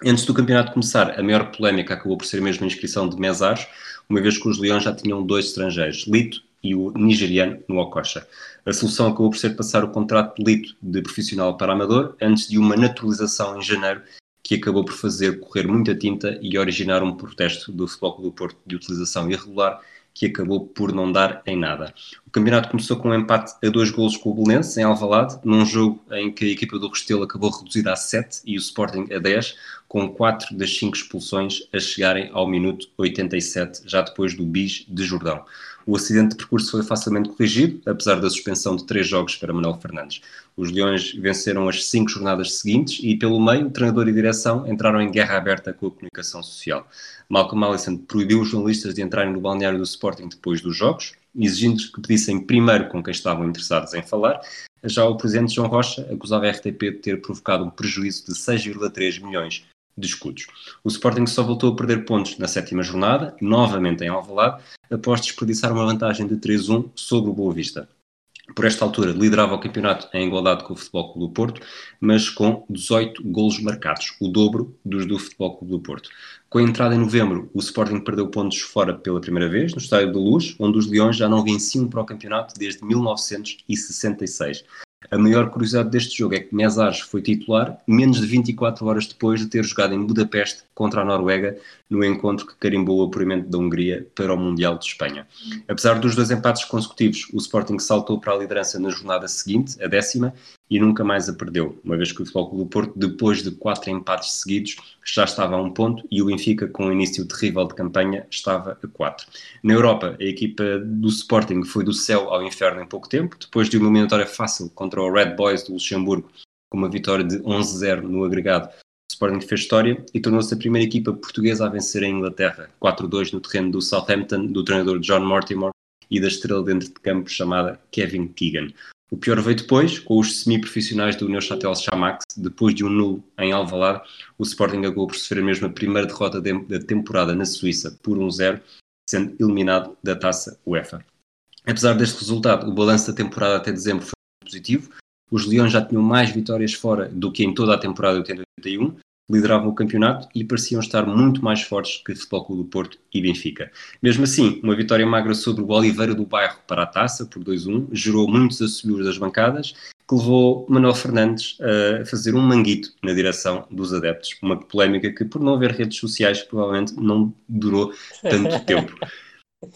Antes do campeonato começar, a maior polémica acabou por ser mesmo a inscrição de Mesares, uma vez que os Leões já tinham dois estrangeiros, Lito e o nigeriano no Ococha. A solução acabou por ser passar o contrato de Lito de profissional para amador, antes de uma naturalização em janeiro que acabou por fazer correr muita tinta e originar um protesto do Futebol do Porto de utilização irregular que acabou por não dar em nada. O campeonato começou com um empate a dois golos com o Belenense, em Alvalade, num jogo em que a equipa do Restelo acabou reduzida a 7 e o Sporting a 10, com 4 das 5 expulsões a chegarem ao minuto 87, já depois do bis de Jordão. O acidente de percurso foi facilmente corrigido, apesar da suspensão de três jogos para Manuel Fernandes. Os Leões venceram as cinco jornadas seguintes e, pelo meio, o treinador e direção entraram em guerra aberta com a comunicação social. Malcolm Allison proibiu os jornalistas de entrarem no balneário do Sporting depois dos jogos, exigindo que pedissem primeiro com quem estavam interessados em falar. Já o presidente João Rocha acusava a RTP de ter provocado um prejuízo de 6,3 milhões de escudos. O Sporting só voltou a perder pontos na sétima jornada, novamente em Alvalade, após desperdiçar uma vantagem de 3-1 sobre o Boa Vista. Por esta altura, liderava o campeonato em igualdade com o Futebol Clube do Porto, mas com 18 golos marcados, o dobro dos do Futebol Clube do Porto. Com a entrada em novembro, o Sporting perdeu pontos fora pela primeira vez, no Estádio da Luz, onde os Leões já não venciam para o campeonato desde 1966. A maior curiosidade deste jogo é que Mesares foi titular menos de 24 horas depois de ter jogado em Budapeste contra a Noruega no encontro que carimbou o apuramento da Hungria para o Mundial de Espanha. Apesar dos dois empates consecutivos, o Sporting saltou para a liderança na jornada seguinte, a décima, e nunca mais a perdeu, uma vez que o Futebol Clube do Porto, depois de quatro empates seguidos, já estava a um ponto e o Benfica, com o início terrível de campanha, estava a quatro. Na Europa, a equipa do Sporting foi do céu ao inferno em pouco tempo, depois de uma eliminatória fácil contra o Red Boys do Luxemburgo, com uma vitória de 11-0 no agregado. O Sporting fez história e tornou-se a primeira equipa portuguesa a vencer a Inglaterra, 4-2 no terreno do Southampton, do treinador John Mortimer e da estrela dentro de campo chamada Kevin Keegan. O pior veio depois, com os semi-profissionais do Neuchâtel Chamax, depois de um nulo em Alvalade, o Sporting acabou por sofrer mesmo a primeira derrota da temporada na Suíça por 1-0, sendo eliminado da taça UEFA. Apesar deste resultado, o balanço da temporada até dezembro foi positivo. Os Leões já tinham mais vitórias fora do que em toda a temporada de 81, lideravam o campeonato e pareciam estar muito mais fortes que o Futebol Clube do Porto e Benfica. Mesmo assim, uma vitória magra sobre o Oliveira do Bairro para a taça, por 2-1, gerou muitos assobios das bancadas, que levou Manuel Fernandes a fazer um manguito na direção dos adeptos. Uma polémica que, por não haver redes sociais, provavelmente não durou tanto tempo.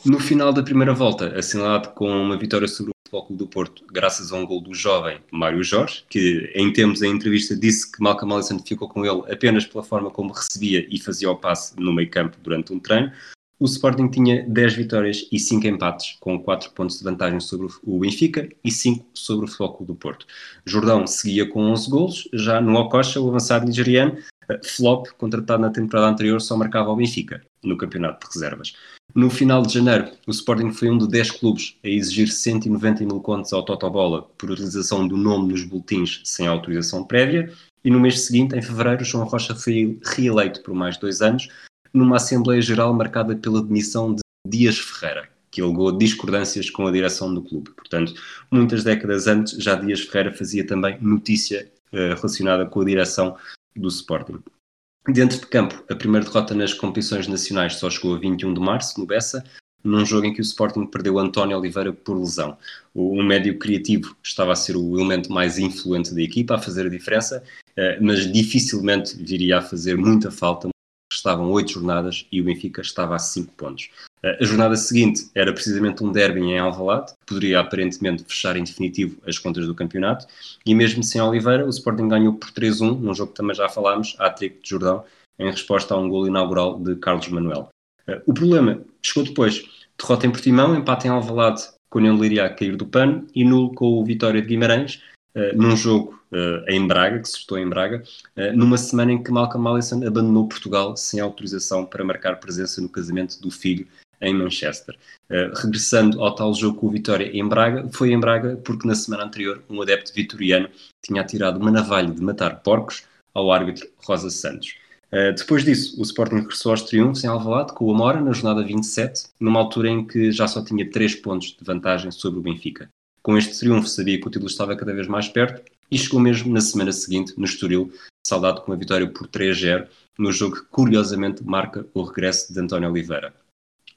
No final da primeira volta, assinalado com uma vitória sobre o Futebol Clube do Porto, graças a um gol do jovem Mário Jorge, que em tempos em entrevista disse que Malcolm Allison ficou com ele apenas pela forma como recebia e fazia o passe no meio campo durante um treino, o Sporting tinha 10 vitórias e 5 empates, com 4 pontos de vantagem sobre o Benfica e 5 sobre o Futebol Clube do Porto. Jordão seguia com 11 golos, já no Ococha, o avançado nigeriano, flop, contratado na temporada anterior, só marcava o Benfica, no campeonato de reservas. No final de janeiro, o Sporting foi um de 10 clubes a exigir 190 mil contos ao Totobola por utilização do nome nos boletins sem autorização prévia, e no mês seguinte, em fevereiro, João Rocha foi reeleito por mais dois anos, numa Assembleia Geral marcada pela demissão de Dias Ferreira, que alegou discordâncias com a direção do clube. Portanto, muitas décadas antes, já Dias Ferreira fazia também notícia uh, relacionada com a direção do Sporting. Dentro de campo, a primeira derrota nas competições nacionais só chegou a 21 de março, no Bessa, num jogo em que o Sporting perdeu António Oliveira por lesão. O, médio criativo estava a ser o elemento mais influente da equipa, a fazer a diferença, uh, mas dificilmente viria a fazer muita falta. Estavam oito jornadas e o Benfica estava a cinco pontos. A jornada seguinte era precisamente um derby em Alvalade, que poderia aparentemente fechar em definitivo as contas do campeonato, e mesmo sem Oliveira, o Sporting ganhou por 3-1, num jogo que também já falámos, a Trico de Jordão, em resposta a um gol inaugural de Carlos Manuel. O problema chegou depois. Derrota em Portimão, empate em Alvalade com o União de Leiria a cair do pano e nulo com o Vitória de Guimarães, uh, num jogo uh, em Braga, que se estou em Braga, uh, numa semana em que Malcolm Allison abandonou Portugal sem autorização para marcar presença no casamento do filho em Manchester. regressando ao tal jogo com o Vitória em Braga, foi em Braga porque na semana anterior um adepto vitoriano tinha atirado uma navalha de matar porcos ao árbitro Rosa Santos. Uh, depois disso, o Sporting regressou aos triunfos em Alvalade com o Amora na jornada 27, numa altura em que já só tinha 3 pontos de vantagem sobre o Benfica. Com este triunfo sabia que o título estava cada vez mais perto e chegou mesmo na semana seguinte, no Estoril, saudado com a vitória por 3-0, no jogo que curiosamente marca o regresso de António Oliveira.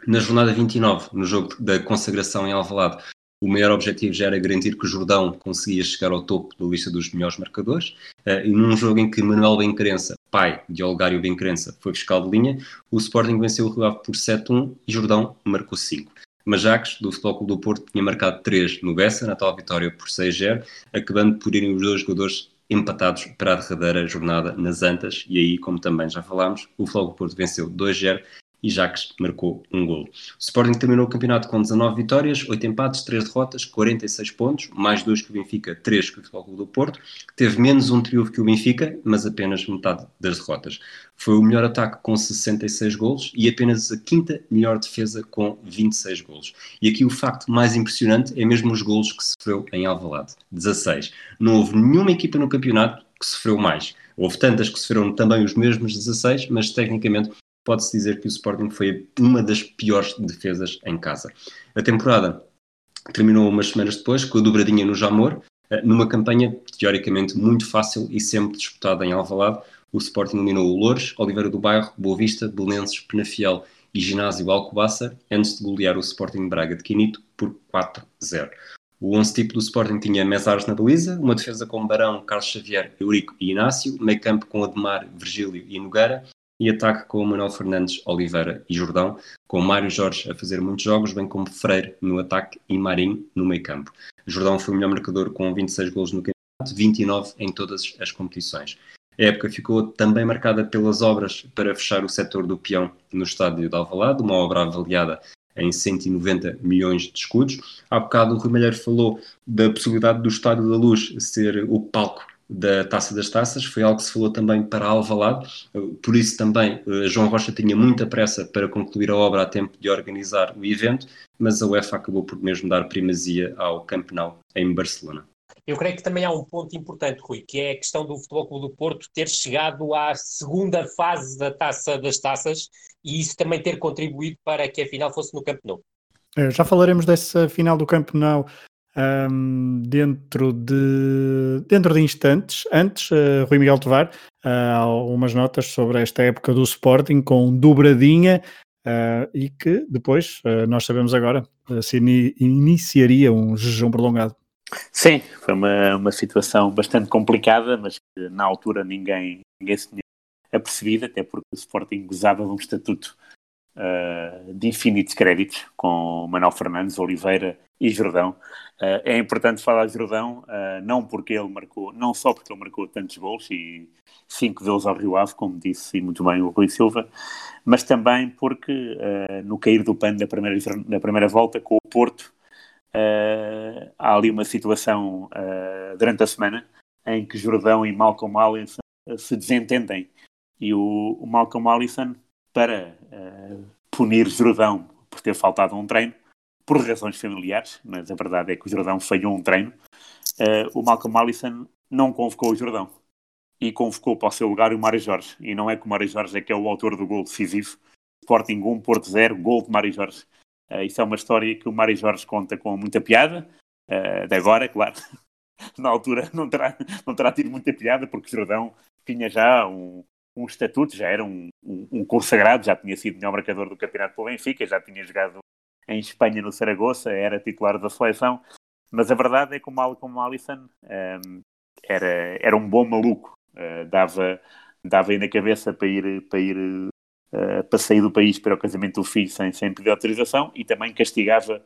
Na jornada 29, no jogo da consagração em Alvalade, o maior objetivo já era garantir que o Jordão conseguia chegar ao topo da lista dos melhores marcadores. Uh, e num jogo em que Manuel Bencrença, pai de Olgário Bencrença, foi fiscal de linha, o Sporting venceu o Rio Ave por 7-1 e Jordão marcou 5. Mas Jacques, do Futebol Clube do Porto, tinha marcado 3 no Bessa, na tal vitória por 6-0, acabando por irem os dois jogadores empatados para a derradeira jornada nas Antas, e aí, como também já falámos, o Futebol do Porto venceu 2-0 e Jacques marcou um gol. O Sporting terminou o campeonato com 19 vitórias, 8 empates, 3 derrotas, 46 pontos, mais 2 que o Benfica, 3 que o Futebol Clube do Porto. Teve menos um triunfo que o Benfica, mas apenas metade das derrotas. Foi o melhor ataque com 66 golos e apenas a quinta melhor defesa com 26 golos. E aqui o facto mais impressionante é mesmo os golos que sofreu em Alvalade, 16. Não houve nenhuma equipa no campeonato que sofreu mais. Houve tantas que sofreram também os mesmos 16, mas tecnicamente pode-se dizer que o Sporting foi uma das piores defesas em casa. A temporada terminou umas semanas depois com a dobradinha no Jamor, eh, numa campanha teoricamente muito fácil e sempre disputada em Alvalade. O Sporting eliminou o Loures, Oliveira do Bairro, Boa Vista, Belenenses, Penafiel e Ginásio Alcobaça, antes de golear o Sporting Braga de Quinito por 4-0. O 11 tipo do Sporting tinha Mesares na baliza, uma defesa com Barão, Carlos Xavier, Eurico e Inácio, meio campo com Ademar, Virgílio e Nogueira, e ataque com o Manuel Fernandes, Oliveira e Jordão, com Mário Jorge a fazer muitos jogos, bem como Freire no ataque e Marinho no meio campo. Jordão foi o melhor marcador com 26 golos no campeonato, 29 em todas as competições. A época ficou também marcada pelas obras para fechar o setor do peão no estádio de Alvalade, uma obra avaliada em 190 milhões de escudos. Há bocado o Rui Malheiro falou da possibilidade do Estádio da Luz ser o palco da Taça das Taças, foi algo que se falou também para Alvalade, por isso também eh, João Rocha tinha muita pressa para concluir a obra a tempo de organizar o evento, mas a UEFA acabou por mesmo dar primazia ao Camp Nou em Barcelona. Eu creio que também há um ponto importante, Rui, que é a questão do Futebol Clube do Porto ter chegado à segunda fase da Taça das Taças e isso também ter contribuído para que a final fosse no Camp Nou. Eh, já falaremos dessa final do Camp Nou um, dentro, de, dentro de instantes. Antes, uh, Rui Miguel Tovar, uh, algumas notas sobre esta época do Sporting com dobradinha uh, e que depois, nós sabemos agora, se in iniciaria um jejum prolongado. Sim, foi uma, uma situação bastante complicada, mas que na altura ninguém, ninguém se tinha apercebido, até porque o Sporting gozava de um estatuto uh, de infinitos créditos com Manuel Fernandes, Oliveira e Jordão. Uh, é importante falar de Jordão, uh, não porque ele marcou, não só porque ele marcou tantos gols e cinco deles ao Rio Ave, como disse muito bem o Rui Silva, mas também porque uh, no cair do pano da primeira, da primeira volta com o Porto há ali uma situação durante a semana em que Jordão e Malcolm Allison se desentendem e o, o Malcolm Allison para punir Jordão por ter faltado um treino por razões familiares, mas a verdade é que o Jordão falhou um treino, uh, o Malcolm Allison não convocou o Jordão e convocou para o seu lugar o Mário Jorge. E não é que o Mário Jorge é que é o autor do gol decisivo. Sporting 1, Porto 0, gol de Mário Jorge. Uh, isso é uma história que o Mário Jorge conta com muita piada, uh, de agora, claro. Na altura não terá, não terá tido muita piada, porque o Jordão tinha já um, um estatuto, já era um, um, um, consagrado, já tinha sido melhor marcador do campeonato pelo Benfica, já tinha jogado em Espanha no Saragossa, era titular da seleção, mas a verdade é que o Malcolm Alisson um, era, era um bom maluco, uh, dava, dava aí na cabeça para ir, para ir uh, para sair do país para o casamento do filho sem, sem pedir autorização e também castigava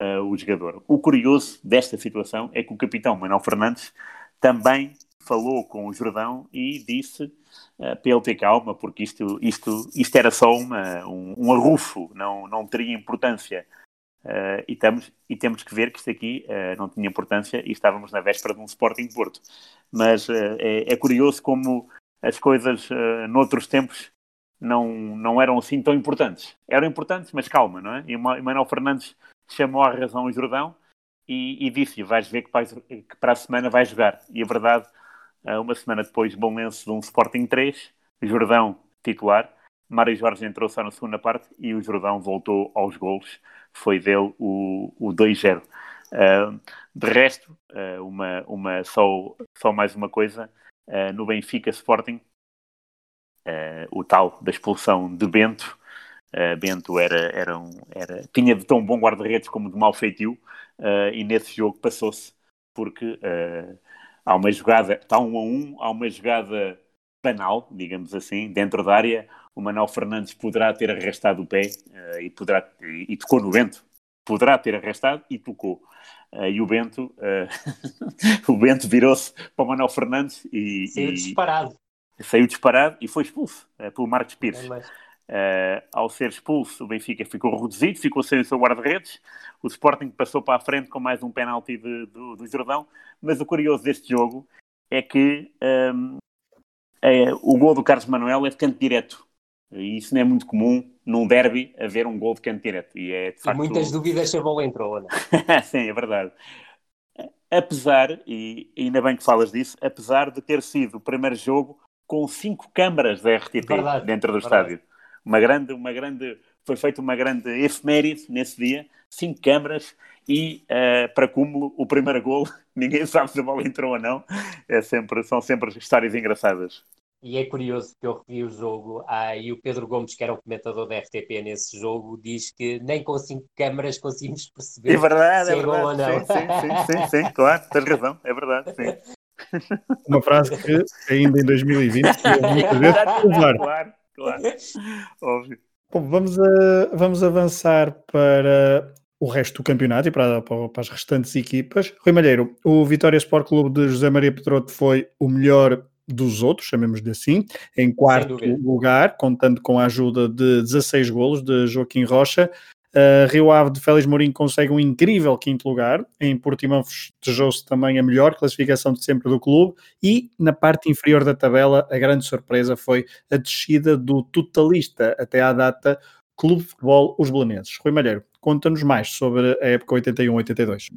uh, o jogador. O curioso desta situação é que o capitão Manuel Fernandes também falou com o Jordão e disse uh, para ele ter calma, porque isto, isto, isto era só uma, um, um arrufo, não, não teria importância Uh, e, estamos, e temos que ver que isto aqui uh, não tinha importância e estávamos na véspera de um Sporting Porto. Mas é, é, curioso como as coisas noutros tempos não, não eram assim tão importantes. Eram importantes, mas calma, não é? E Manuel Fernandes chamou à razão o Jordão e, e disse vais ver que, vais, que, para a semana vai jogar. E a verdade, uma semana depois, bom lenço de um Sporting 3, Jordão titular, Mário Jorge entrou só na segunda parte e o Jordão voltou aos golos. Foi dele o, o 2-0. Uh, de resto, uh, uma, uma, só, só mais uma coisa, uh, no Benfica Sporting, o tal da expulsão de Bento, Bento era, era, um, era, tinha de tão bom guarda-redes como de mau feitio, e nesse jogo passou-se, porque há uma jogada, está um a um, há uma jogada banal, digamos assim, dentro da área, o Manuel Fernandes poderá ter arrastado o pé uh, e, poderá, e, e, tocou no Bento. Poderá ter arrastado e tocou. Uh, e o Bento, uh, o Bento virou-se para o Manuel Fernandes e. Saiu e, disparado. Saiu disparado e foi expulso pelo Marcos Pires. É, ao ser expulso, o Benfica ficou reduzido, ficou sem o seu guarda-redes. O Sporting passou para a frente com mais um penalti de, do, do Jordão. Mas o curioso deste jogo é que um, ehm, é, o gol do Carlos Manuel é de canto direto. E isso não é muito comum num derby haver um gol de canto direto. E, é, de facto... muitas dúvidas se a bola entrou, não Sim, é verdade. Apesar, e ainda bem que falas disso, apesar de ter sido o primeiro jogo com cinco câmaras da RTP verdade, dentro do verdade. estádio. Uma grande, uma grande, foi feita uma grande efeméride nesse dia, cinco câmaras e, uh, para cúmulo, o primeiro gol, ninguém sabe se a bola entrou ou não, é sempre, são sempre histórias engraçadas. E é curioso que eu revi o jogo ah, e o Pedro Gomes, que era o comentador da RTP nesse jogo, diz que nem com cinco câmaras conseguimos perceber é verdade, se é, é verdade. ou não. Sim, sim, sim, sim, claro, tens razão, é verdade, sim. Uma frase que ainda em 2020 muitas vezes provar. Claro, claro, óbvio. Bom, vamos, a, vamos avançar para o resto do campeonato e para, para, para, as restantes equipas. Rui Malheiro, o Vitória Sport Clube de José Maria Pedroto foi o melhor dos outros, chamemos-lhe assim, em quarto lugar, contando com a ajuda de 16 golos de Joaquim Rocha. Uh, Rio Ave de Félix Mourinho consegue um incrível quinto lugar. Em Portimão festejou-se também a melhor classificação de sempre do clube. E na parte inferior da tabela, a grande surpresa foi a descida do totalista até à data Clube de Futebol Os Belenenses. Rui Malheiro, conta-nos mais sobre a época 81-82.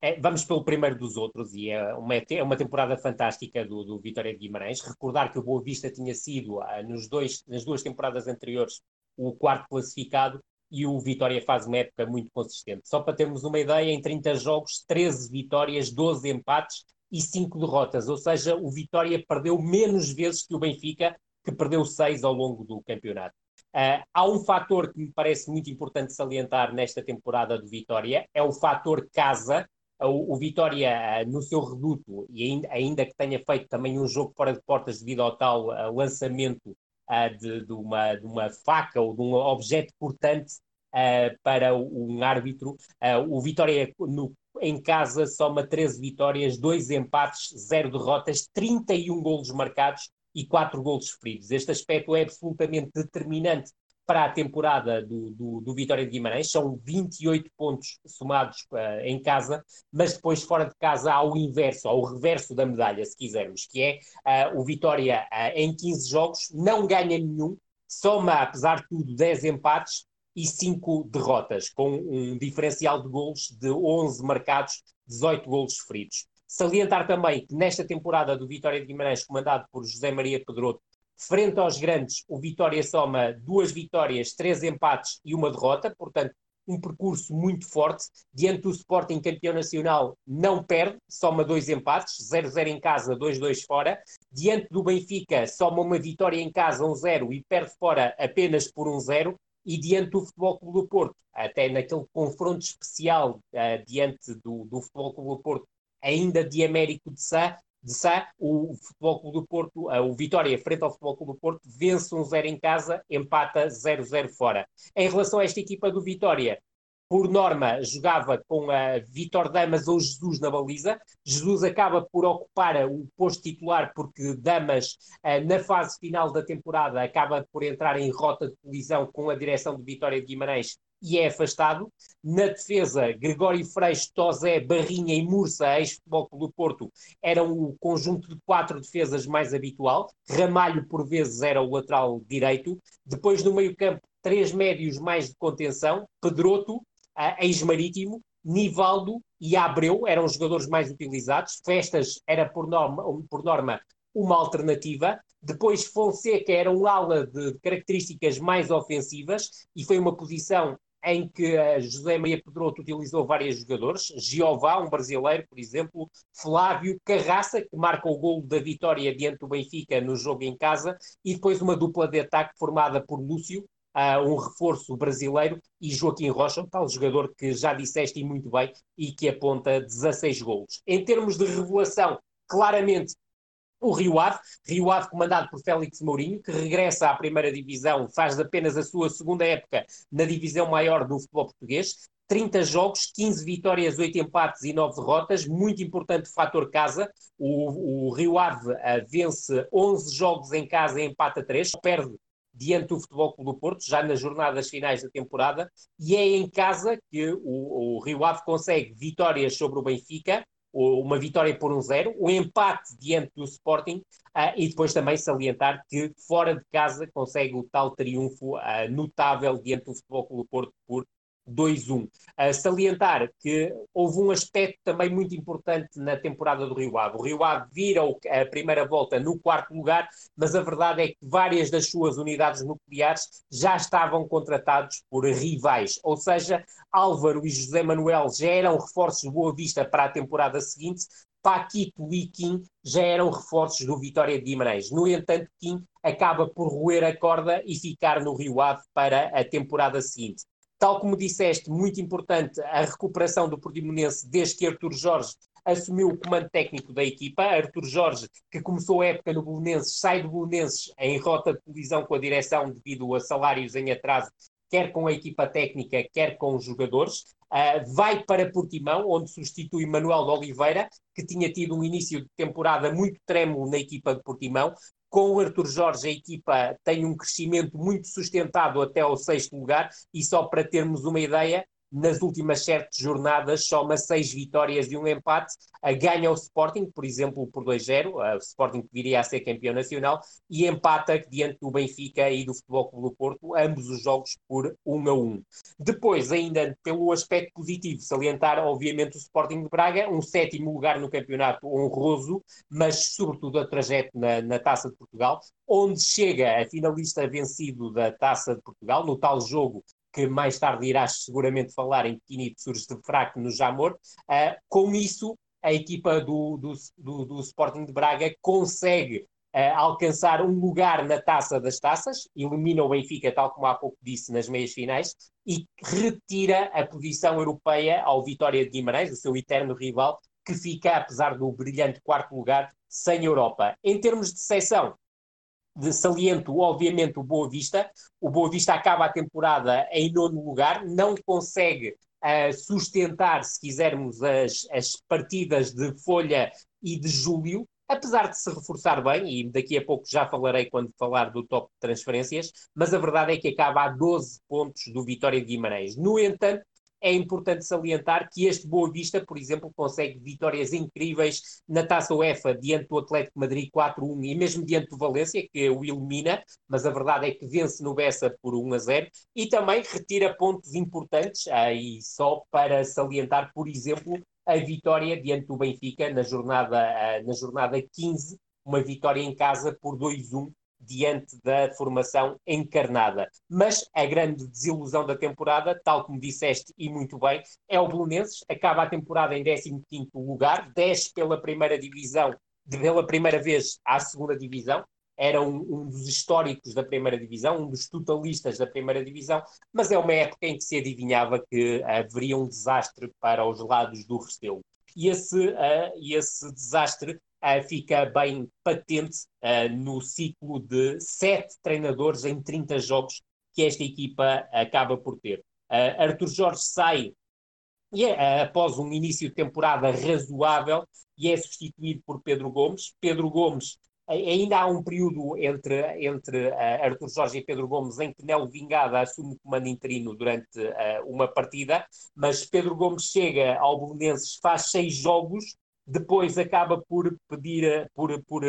É, vamos pelo primeiro dos outros, e é uma, é uma temporada fantástica do, do Vitória de Guimarães. Recordar que o Boa Vista tinha sido, ah, nos dois, nas duas temporadas anteriores, o quarto classificado, e o Vitória faz uma época muito consistente. Só para termos uma ideia, em 30 jogos, 13 vitórias, 12 empates e 5 derrotas. Ou seja, o Vitória perdeu menos vezes que o Benfica, que perdeu 6 ao longo do campeonato. Uh, há um fator que me parece muito importante salientar nesta temporada do Vitória, é o fator casa, o, o Vitória, eh, no seu reduto, e ainda, ainda, que tenha feito também um jogo fora de portas devido ao tal uh, lançamento uh, de, de, uma, de, uma, faca ou de um objeto cortante uh, para um árbitro, o Vitória no, em casa soma 13 vitórias, 2 empates, 0 derrotas, 31 golos marcados e 4 golos sofridos. Este aspecto é absolutamente determinante para a temporada do, do, do, Vitória de Guimarães, são 28 pontos somados uh, em casa, mas depois fora de casa há o inverso, há o reverso da medalha, se quisermos, que é uh, o Vitória uh, em 15 jogos não ganha nenhum, soma, apesar de tudo, 10 empates e 5 derrotas, com um diferencial de golos de 11 marcados, 18 golos sofridos. Salientar também que nesta temporada do Vitória de Guimarães, comandado por José Maria Pedroto, Frente aos grandes, o Vitória soma duas vitórias, três empates e uma derrota, portanto, um percurso muito forte. Diante do Sporting campeão nacional, não perde, soma dois empates, 0-0 em casa, 2-2 fora. Diante do Benfica, soma uma vitória em casa, 1-0 e perde fora apenas por 1-0. E diante do Futebol Clube do Porto, até naquele confronto especial uh, diante do, do Futebol Clube do Porto, ainda de Américo de Sá, de Sá, o Futebol Clube do Porto, eh, o Vitória, frente ao Futebol Clube do Porto, vence um 0 em casa, empata 0-0 fora. Em relação a esta equipa do Vitória, por norma, jogava com a Vitor Damas ou Jesus na baliza. Jesus acaba por ocupar o posto titular porque Damas, eh, na fase final da temporada, acaba por entrar em rota de colisão com a direção de Vitória de Guimarães e é afastado. Na defesa, Gregório Freixo, Tozé, Barrinha e Mursa, ex-futebol do Porto, eram o conjunto de quatro defesas mais habitual. Ramalho, por vezes, era o lateral direito. Depois, no meio-campo, três médios mais de contenção: Pedroto, ex-marítimo, Nivaldo e Abreu eram os jogadores mais utilizados. Festas era, por norma, por norma uma alternativa. Depois Fonseca era um ala de características mais ofensivas e foi uma posição em que José Maria Pedroto utilizou vários jogadores, Giová, um brasileiro, por exemplo, Flávio Carraça, que marca o gol da vitória diante do Benfica no jogo em casa, e depois uma dupla de ataque formada por Lúcio, uh, um reforço brasileiro, e Joaquim Rocha, tal jogador que já disseste e muito bem, e que aponta 16 gols. Em termos de revelação, claramente o Rio Ave, Rio Ave comandado por Félix Mourinho, que regressa à primeira divisão, faz apenas a sua segunda época na divisão maior do futebol português, 30 jogos, 15 vitórias, 8 empates e 9 derrotas, muito importante o fator casa, o, o Rio Ave uh, vence 11 jogos em casa e empata 3, perde diante do Futebol Clube do Porto, já nas jornadas finais da temporada, e é em casa que o, o Rio Ave consegue vitórias sobre o Benfica, uma vitória por um zero, o um empate diante do Sporting uh, e depois também salientar que fora de casa consegue o tal triunfo uh, notável diante do Futebol Clube Porto por 2-1. Uh, salientar que houve um aspecto também muito importante na temporada do Rio Ave. O Rio Ave vira a primeira volta no quarto lugar, mas a verdade é que várias das suas unidades nucleares já estavam contratados por rivais, ou seja, Álvaro e José Manuel já eram reforços de Boa Vista para a temporada seguinte, Paquito e Kim já eram reforços do Vitória de Guimarães. No entanto, Kim acaba por roer a corda e ficar no Rio Ave para a temporada seguinte. Tal como disseste, muito importante a recuperação do Portimonense desde que Artur Jorge assumiu o comando técnico da equipa. Artur Jorge, que começou a época no Bolonenses, sai do Bolonenses em rota de colisão com a direção devido a salários em atraso, quer com a equipa técnica, quer com os jogadores. Uh, vai para Portimão, onde substitui Manuel de Oliveira, que tinha tido um início de temporada muito trêmulo na equipa de Portimão, com o Arthur Jorge, a equipa tem um crescimento muito sustentado até ao sexto lugar, e só para termos uma ideia, nas últimas sete jornadas soma seis vitórias e um empate, ganha o Sporting, por exemplo, por 2-0, o Sporting que viria a ser campeão nacional, e empata diante do Benfica e do Futebol Clube do Porto, ambos os jogos por 1 a 1. Depois, ainda pelo aspecto positivo, salientar obviamente o Sporting de Braga, um sétimo lugar no campeonato honroso, mas sobretudo a trajeto na, na Taça de Portugal, onde chega a finalista vencido da Taça de Portugal, no tal jogo que mais tarde irás seguramente falar em Pequenito surge de fraco no Jamor. Uh, com isso, a equipa do, do, do, do Sporting de Braga consegue uh, alcançar um lugar na taça das taças, elimina o Benfica, tal como há pouco disse, nas meias finais, e retira a posição europeia ao Vitória de Guimarães, o seu eterno rival, que fica, apesar do brilhante quarto lugar, sem Europa. Em termos de seção, de saliento, obviamente, o Boa Vista. O Boa Vista acaba a temporada em nono lugar, não consegue uh, sustentar, se quisermos, as, as partidas de Folha e de Julho, apesar de se reforçar bem, e daqui a pouco já falarei quando falar do top de transferências, mas a verdade é que acaba a 12 pontos do Vitória de Guimarães. No entanto, é importante salientar que este Boa Vista, por exemplo, consegue vitórias incríveis na Taça UEFA diante do Atlético Madrid 4-1 e mesmo diante do Valência, que o elimina, mas a verdade é que vence no Bessa por 1 a 0 e também retira pontos importantes, aí só para salientar, por exemplo, a vitória diante do Benfica na jornada, ah, na jornada 15, uma vitória em casa por 2-1 diante da formação encarnada. Mas a grande desilusão da temporada, tal como disseste e muito bem, é o Belenenses, acaba a temporada em 15º lugar, desce pela primeira divisão, pela primeira vez à segunda divisão, era um, um, dos históricos da primeira divisão, um dos totalistas da primeira divisão, mas é uma época em que se adivinhava que haveria um desastre para os lados do Restelo. E esse, uh, esse desastre fica bem patente uh, no ciclo de sete treinadores em 30 jogos que esta equipa acaba por ter. Uh, Arthur Jorge sai e é, após um início de temporada razoável e é substituído por Pedro Gomes. Pedro Gomes Ainda há um período entre, entre uh, Arthur Jorge e Pedro Gomes em que Nelo Vingada assume o comando interino durante uh, uma partida, mas Pedro Gomes chega ao Belenenses, faz seis jogos, depois acaba por pedir, por, por,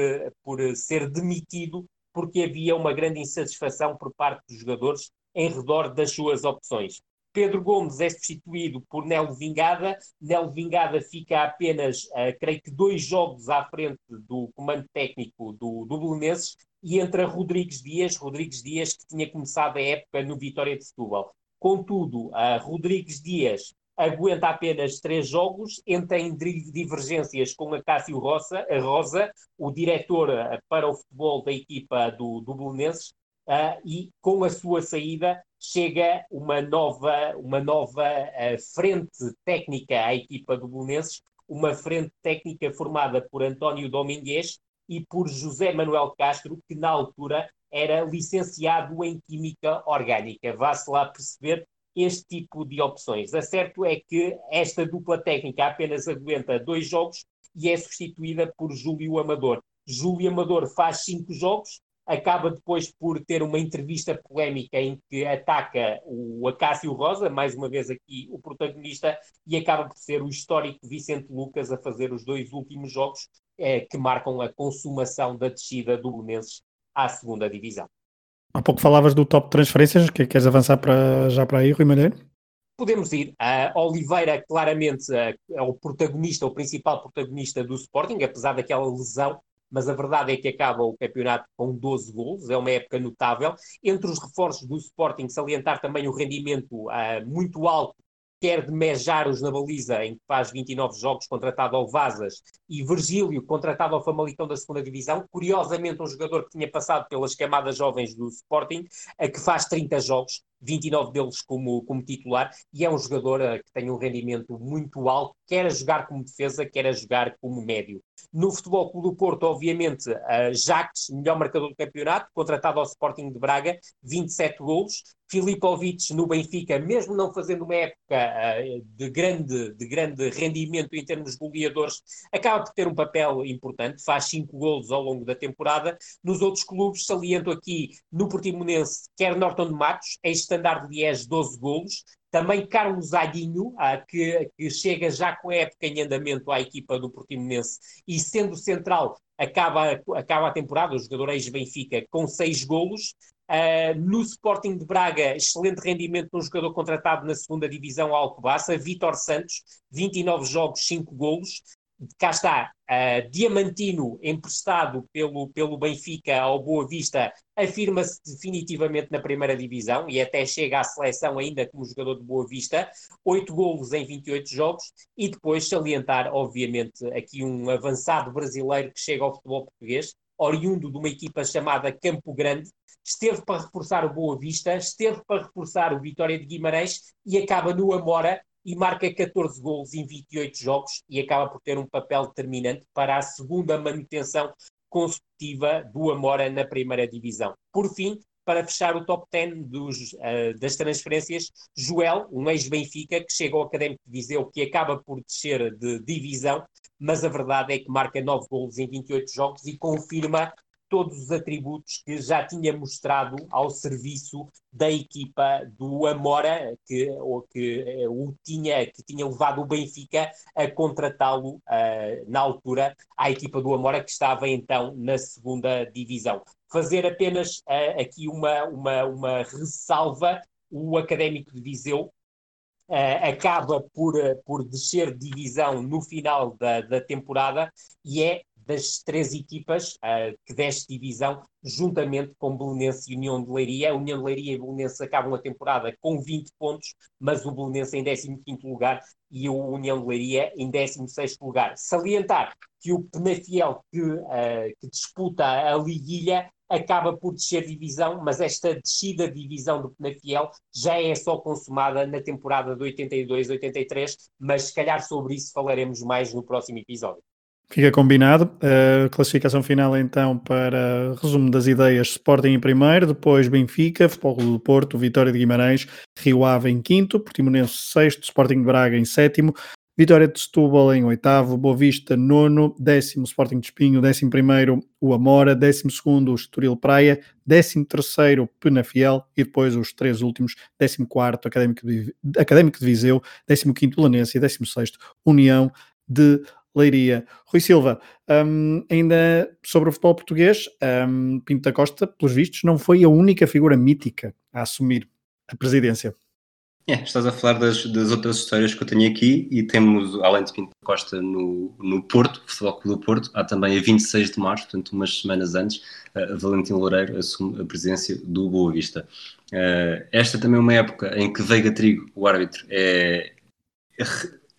por ser demitido porque havia uma grande insatisfação por parte dos jogadores em redor das suas opções. Pedro Gomes é substituído por Nelo Vingada. Nelo Vingada fica apenas, uh, creio que, dois jogos à frente do comando técnico do, do Belenenses e entra Rodrigues Dias, Rodrigues Dias que tinha começado a época no Vitória de Setúbal. Contudo, uh, Rodrigues Dias aguenta apenas três jogos, entra em divergências com a Cássio Rosa, a Rosa, o diretor uh, para o futebol da equipa do, do Belenenses, uh, e com a sua saída chega uma nova, uma nova uh, frente técnica à equipa do Belenenses, uma frente técnica formada por António Domingues e por José Manuel Castro, que na altura era licenciado em Química Orgânica. Vá-se lá perceber este tipo de opções. A certo é que esta dupla técnica apenas aguenta dois jogos e é substituída por Júlio Amador. Júlio Amador faz cinco jogos, acaba depois por ter uma entrevista polémica em que ataca o Acácio Rosa, mais uma vez aqui o protagonista, e acaba por ser o histórico Vicente Lucas a fazer os dois últimos jogos eh, que marcam a consumação da descida do Belenenses à segunda divisão. Há pouco falavas do top de transferências, que queres avançar para, já para aí, Rui Malheiro? Podemos ir. A Oliveira, claramente, é o protagonista, o principal protagonista do Sporting, apesar daquela lesão mas a verdade é que acaba o campeonato com 12 gols, é uma época notável. Entre os reforços do Sporting, salientar também o rendimento uh, muito alto quer de Mejaros na baliza, em que faz 29 jogos, contratado ao Vazas, e Virgílio, contratado ao Famalicão da segunda Divisão. Curiosamente, um jogador que tinha passado pelas camadas jovens do Sporting, a que faz 30 jogos, 29 deles como, como titular, e é um jogador uh, que tem um rendimento muito alto, quer a jogar como defesa, quer a jogar como médio. No Futebol Clube do Porto, obviamente, uh, Jacques, melhor marcador do campeonato, contratado ao Sporting de Braga, 27 golos. Filipovic no Benfica, mesmo não fazendo uma época uh, de, grande, de grande rendimento em termos goleadores, acaba por ter um papel importante, faz 5 golos ao longo da temporada. Nos outros clubes, saliento aqui no Portimonense, quer Norton de Matos, ex Standard Liège 12 golos. Também Carlos Aguinho, ah, que, que, chega já com a época em andamento à equipa do Portimonense e sendo central, acaba, acaba a temporada, o jogador ex-Benfica, com 6 golos. Uh, no Sporting de Braga, excelente rendimento de um jogador contratado na segunda divisão Alcobaça, Vitor Santos, 29 jogos, 5 golos cá está, uh, Diamantino, emprestado pelo, pelo Benfica ao Boa Vista, afirma-se definitivamente na primeira divisão e até chega à seleção ainda como jogador de Boa Vista, 8 golos em 28 jogos, e depois salientar, obviamente, aqui um avançado brasileiro que chega ao futebol português, oriundo de uma equipa chamada Campo Grande, esteve para reforçar o Boa Vista, esteve para reforçar o Vitória de Guimarães e acaba no Amora, e marca 14 gols em 28 jogos e acaba por ter um papel determinante para a segunda manutenção consecutiva do Amora na primeira divisão. Por fim, para fechar o top 10 dos, uh, das transferências, Joel, um ex-Benfica, que chega ao Académico de Viseu, que acaba por descer de divisão, mas a verdade é que marca 9 gols em 28 jogos e confirma todos os atributos que já tinha mostrado ao serviço da equipa do Amora, que, ou que, eh, o tinha, que tinha levado o Benfica a contratá-lo uh, na altura à equipa do Amora, que estava então na segunda divisão. Fazer apenas uh, aqui uma, uma, uma ressalva: o Académico de Viseu Uh, acaba por, por descer de divisão no final da, da temporada e é das três equipas uh, que desce divisão, juntamente com Belenense e União de Leiria. A União de Leiria e Belenense acabam a temporada com 20 pontos, mas o Belenense em 15º lugar e o União de Leiria em 16º lugar. Salientar que o Penafiel, que, uh, que disputa a liguilha, acaba por descer divisão, mas esta descida de divisão do Penafiel já é só consumada na temporada de 82-83, mas se calhar sobre isso falaremos mais no próximo episódio. Fica combinado. A classificação final então para resumo das ideias: Sporting em primeiro, depois Benfica, Futebol do Porto, Vitória de Guimarães, Rio Ave em quinto, Portimonense sexto, Sporting de Braga em sétimo, Vitória de Setúbal em oitavo, Boa Vista nono, décimo Sporting de Espinho, décimo primeiro o Amora, décimo segundo o Estoril Praia, décimo terceiro Penafiel e depois os três últimos, décimo quarto Académico de, Académico de Viseu, décimo quinto Lanense e décimo sexto União de Leiria. Rui Silva, um, ainda sobre o futebol português, um, Pinto da Costa, pelos vistos, não foi a única figura mítica a assumir a presidência. É, estás a falar das, das, outras histórias que eu tenho aqui e temos, além de Pinto Costa no, no Porto, Futebol Clube do Porto, há também a 26 de março, portanto umas semanas antes, a Valentim Loureiro assume a presidência do Boa Vista. Uh, esta também é uma época em que Veiga Trigo, o árbitro, é,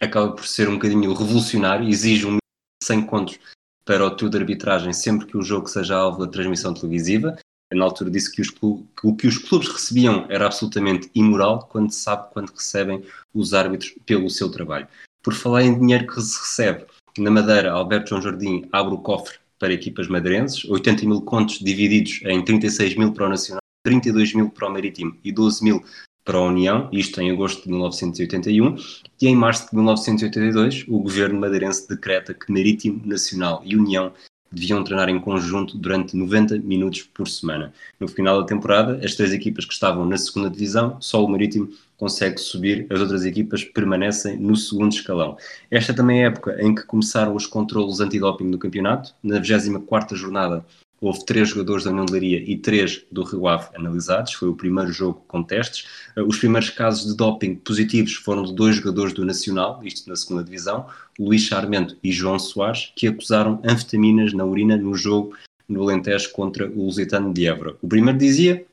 acaba por ser um bocadinho revolucionário, exige um 100 contos para o trio de arbitragem sempre que o jogo seja alvo da transmissão televisiva na altura disse que, que o que os clubes recebiam era absolutamente imoral quando se sabe quando recebem os árbitros pelo seu trabalho. Por falar em dinheiro que se recebe, na Madeira, Alberto João Jardim abre o cofre para equipas madeirenses, 80 mil contos divididos em 36 mil para o Nacional, 32 mil para o Marítimo e 12 mil para a União, isto em agosto de 1981, e em março de 1982 o governo madeirense decreta que Marítimo, Nacional e União deviam treinar em conjunto durante 90 minutos por semana. No final da temporada, as três equipas que estavam na segunda divisão, só o Marítimo consegue subir, as outras equipas permanecem no segundo escalão. Esta também é a época em que começaram os controlos antidoping no campeonato. Na 24ª jornada, Houve três jogadores da União de Leiria e três do Rio Ave analisados. Foi o primeiro jogo com testes. Eh, os primeiros casos de doping positivos foram de dois jogadores do Nacional, isto na segunda divisão, Luís Charmento e João Soares, que acusaram anfetaminas na urina no jogo no Alentejo contra o Lusitano de Évora. O primeiro dizia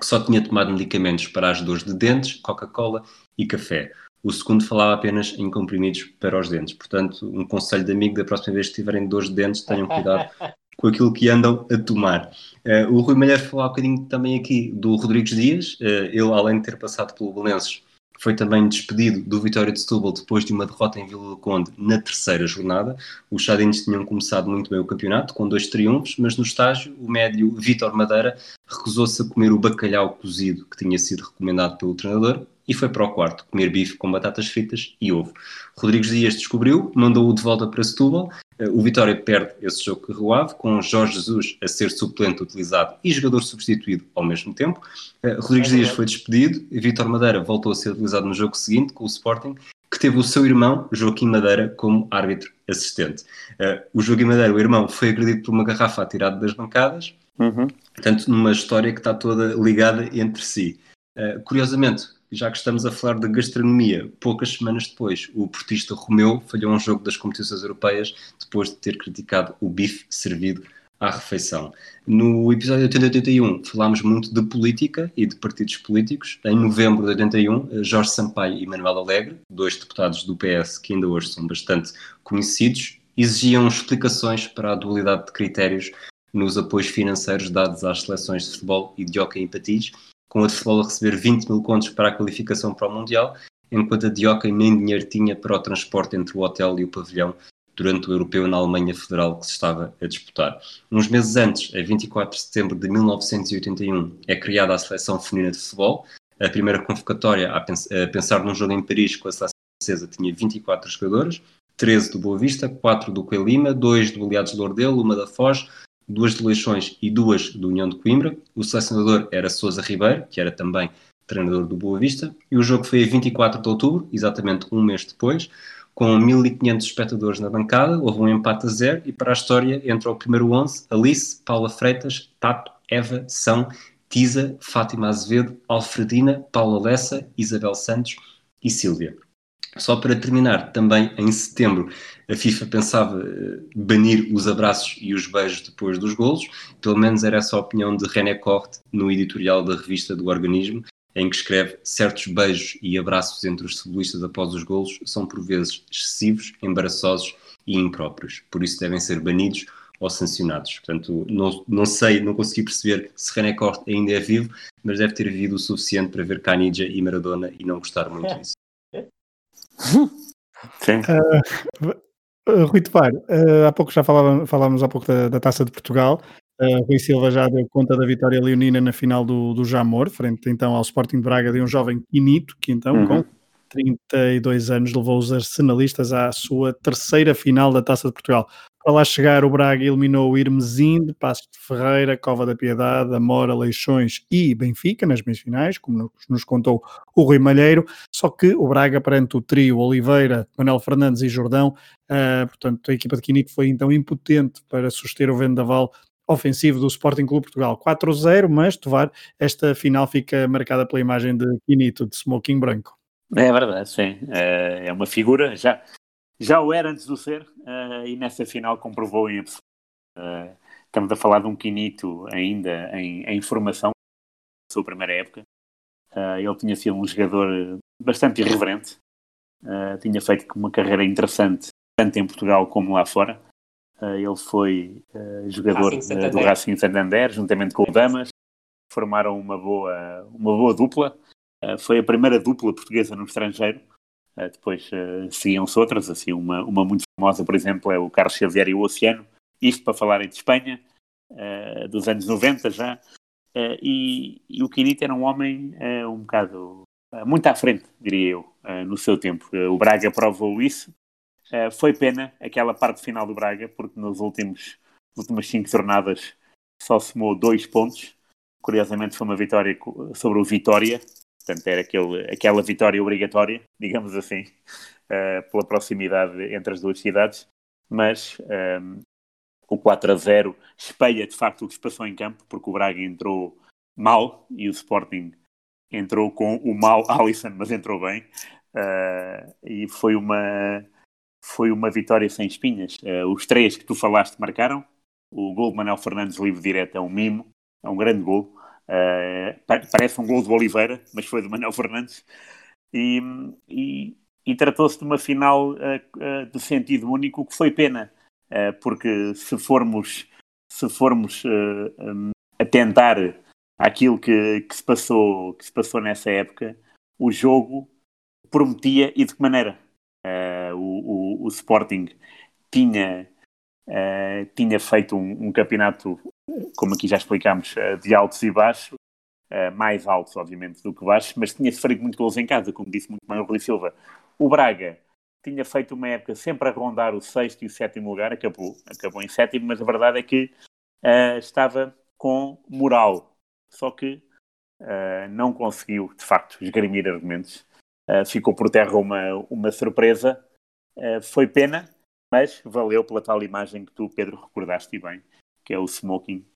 que só tinha tomado medicamentos para as dores de dentes, Coca-Cola e café. O segundo falava apenas em comprimidos para os dentes. Portanto, um conselho de amigo da próxima vez que tiverem dores de dentes, tenham cuidado com aquilo que andam a tomar. Uh, o Rui Malheiro falou um bocadinho também aqui do Rodrigues Dias, uh, ele além de ter passado pelo Belenenses, foi também despedido do Vitória de Setúbal depois de uma derrota em Vila do Conde na terceira jornada. Os Chadinhos tinham começado muito bem o campeonato, com dois triunfos, mas no estágio o médio Vítor Madeira recusou-se a comer o bacalhau cozido que tinha sido recomendado pelo treinador e foi para o quarto comer bife com batatas fritas e ovo. Rodrigues Dias descobriu, mandou-o de volta para Setúbal. Eh, o Vitória perde esse jogo que Ave, com Jorge Jesus a ser suplente utilizado e jogador substituído ao mesmo tempo. Eh, Rodrigues é Dias foi despedido e Vitor Madeira voltou a ser utilizado no jogo seguinte com o Sporting, que teve o seu irmão, Joaquim Madeira, como árbitro assistente. Uh, o Joaquim Madeira, o irmão, foi agredido por uma garrafa atirada das bancadas, uhum. portanto, numa história que está toda ligada entre si. Curiosamente, já que estamos a falar de gastronomia, poucas semanas depois, o portista Romeu falhou um jogo das competições europeias depois de ter criticado o bife servido à refeição. No episódio 80-81 falámos muito de política e de partidos políticos. Em novembro de 81, Jorge Sampaio e Manuel Alegre, dois deputados do PS que ainda hoje são bastante conhecidos, exigiam explicações para a dualidade de critérios nos apoios financeiros dados às seleções de futebol e de hockey em patins com a de futebol a receber 20 mil contos para a qualificação para o Mundial, enquanto a Dioca nem dinheiro tinha para o transporte entre o hotel e o pavilhão durante o europeu na Alemanha Federal que se estava a disputar. Uns meses antes, a 24 de setembro de 1981, é criada a Seleção Feminina de Futebol. A primeira convocatória a, pensar num jogo em Paris com a seleção francesa tinha 24 jogadores, 13 do Boa Vista, 4 do Coelima, 2 do Aliados de Lordelo, uma da Foz, duas de e duas do União de Coimbra. O selecionador era Sousa Ribeiro, que era também treinador do Boa Vista, e o jogo foi a 24 de outubro, exatamente um mês depois, com 1.500 espectadores na bancada, houve um empate a zero, e para a história entrou o primeiro 11, Alice, Paula Freitas, Tato, Eva, São, Tisa, Fátima Azevedo, Alfredina, Paula Lessa, Isabel Santos e Sílvia. Só para terminar, também em setembro, a FIFA pensava eh, banir os abraços e os beijos depois dos golos. Pelo menos era essa a opinião de René Corte no editorial da revista do organismo, em que escreve certos beijos e abraços entre os futebolistas após os golos são por vezes excessivos, embaraçosos e impróprios. Por isso devem ser banidos ou sancionados. Portanto, não, não sei, não consegui perceber se René Corte ainda é vivo, mas deve ter vivido o suficiente para ver Canidja e Maradona e não gostar muito disso. Sim. Uh, Rui Tepar, uh, há pouco já falava, falávamos há pouco da, da Taça de Portugal. Uh, Rui Silva já deu conta da vitória leonina na final do, do Jamor, frente então ao Sporting de Braga de um jovem Inito, que então, uhum. com 32 anos, levou os arsenalistas à sua terceira final da Taça de Portugal. Para lá chegar, o Braga eliminou o Irmesinde, Passos de Ferreira, Cova da Piedade, Amora, Leixões e Benfica nas meias finais, como nos, contou o Rui Malheiro. Só que o Braga, perante o trio Oliveira, Manuel Fernandes e Jordão, uh, portanto, a equipa de Quinito foi então impotente para suster o vendaval ofensivo do Sporting Clube Portugal. 4-0, mas, Tovar, esta final fica marcada pela imagem de Quinito, de smoking branco. É verdade, sim. É uma figura, já, já o era antes do ser, uh, e nessa final comprovou em absoluto. Uh, estamos a falar de um Quinito ainda em, em formação, sua primeira época. Uh, ele tinha sido um jogador bastante irreverente, tinha feito uma carreira interessante, tanto em Portugal como lá fora. ele foi jogador Racing do Racing Santander, juntamente com o Damas. Formaram uma boa, uma boa dupla. foi a primeira dupla portuguesa no estrangeiro depois uh, seguiam-se outras, assim, uma, uma muito famosa, por exemplo, é o Carlos Xavier e o Oceano, isto para falarem de Espanha, uh, dos anos 90 já, e, e, o Quinito era um homem um bocado, muito à frente, diria eu, no seu tempo. o Braga provou isso, foi pena aquela parte final do Braga, porque nos últimos, nas últimas cinco jornadas só somou dois pontos, curiosamente foi uma vitória sobre o Vitória, Portanto, era aquele, aquela vitória obrigatória, digamos assim, uh, pela proximidade entre as duas cidades. Mas um, ehm, o 4 a 0 espelha de facto o que se passou em campo, porque o Braga entrou mal e o Sporting entrou com o mal Alisson, mas entrou bem. Uh, e foi uma, foi uma vitória sem espinhas. Uh, os três que tu falaste marcaram. O gol de Manuel Fernandes livre direto é um mimo, é um grande gol. Uh, parece um gol do Oliveira, mas foi do Manuel Fernandes. E, e, e tratou-se de uma final uh, de sentido único, que foi pena, porque se formos, se formos um, atentar àquilo que, que, se passou, que se passou nessa época, o jogo prometia e de que maneira? O, o, o, Sporting tinha, tinha feito um, um campeonato como aqui já explicámos, eh, de altos e baixos, eh, mais altos, obviamente, do que baixos, mas tinha sofrido muito gols em casa, como disse muito bem o Rui Silva. O Braga tinha feito uma época sempre a rondar o sexto e o sétimo lugar, acabou, acabou em sétimo, mas a verdade é que uh, estava com moral, só que uh, não conseguiu, de facto, esgrimir argumentos. Uh, ficou por terra uma, uma surpresa. foi pena, mas valeu pela tal imagem que tu, Pedro, recordaste bem que é o smoking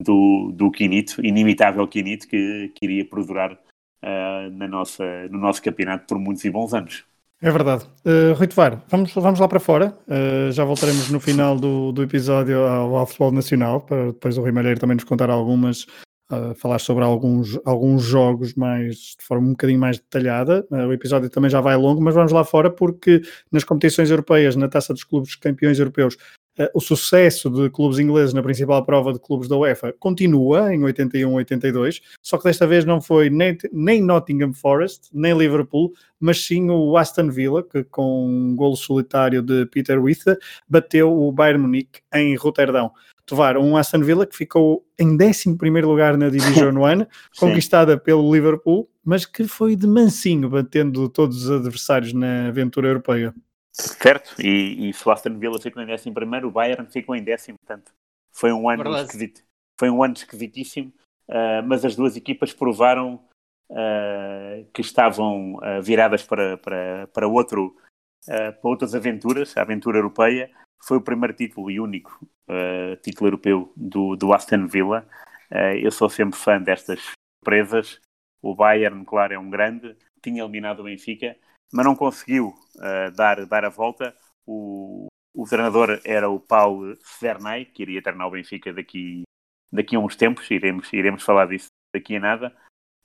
do, do Quinito, inimitável Quinito, que, que iria perdurar uh, na nossa, no nosso campeonato por muitos e bons anos. É verdade. Uh, Rui Tovar, vamos, vamos lá para fora. Uh, já voltaremos no final do, do episódio ao, ao, futebol nacional, para depois o Rui Malheiro também nos contar algumas, uh, falar sobre alguns, alguns jogos mais de forma um bocadinho mais detalhada. Uh, o episódio também já vai longo, mas vamos lá fora porque nas competições europeias, na Taça dos Clubes Campeões Europeus, Uh, o sucesso de clubes ingleses na principal prova de clubes da UEFA continua em 81-82, só que desta vez não foi nem, nem, Nottingham Forest, nem Liverpool, mas sim o Aston Villa, que com um golo solitário de Peter Withe bateu o Bayern Munique em Roterdão. Tovar, um Aston Villa que ficou em 11 lugar na Division 1, conquistada pelo Liverpool, mas que foi de mansinho, batendo todos os adversários na aventura europeia. Certo, e, e se o Aston Villa ficou em décimo primeiro, o Bayern ficou em décimo, portanto foi um ano Verdade. esquisito, foi um ano esquisitíssimo, uh, mas as duas equipas provaram uh, que estavam uh, viradas para, para, para, outro, para outras aventuras, a aventura europeia, foi o primeiro título e único título europeu do, do Aston Villa. eu sou sempre fã destas surpresas. O Bayern, claro, é um grande, tinha eliminado o Benfica, mas não conseguiu uh, dar, dar a volta. O, o treinador era o Paulo Cernay, que iria treinar o Benfica daqui, daqui a uns tempos, iremos, iremos falar disso daqui a nada.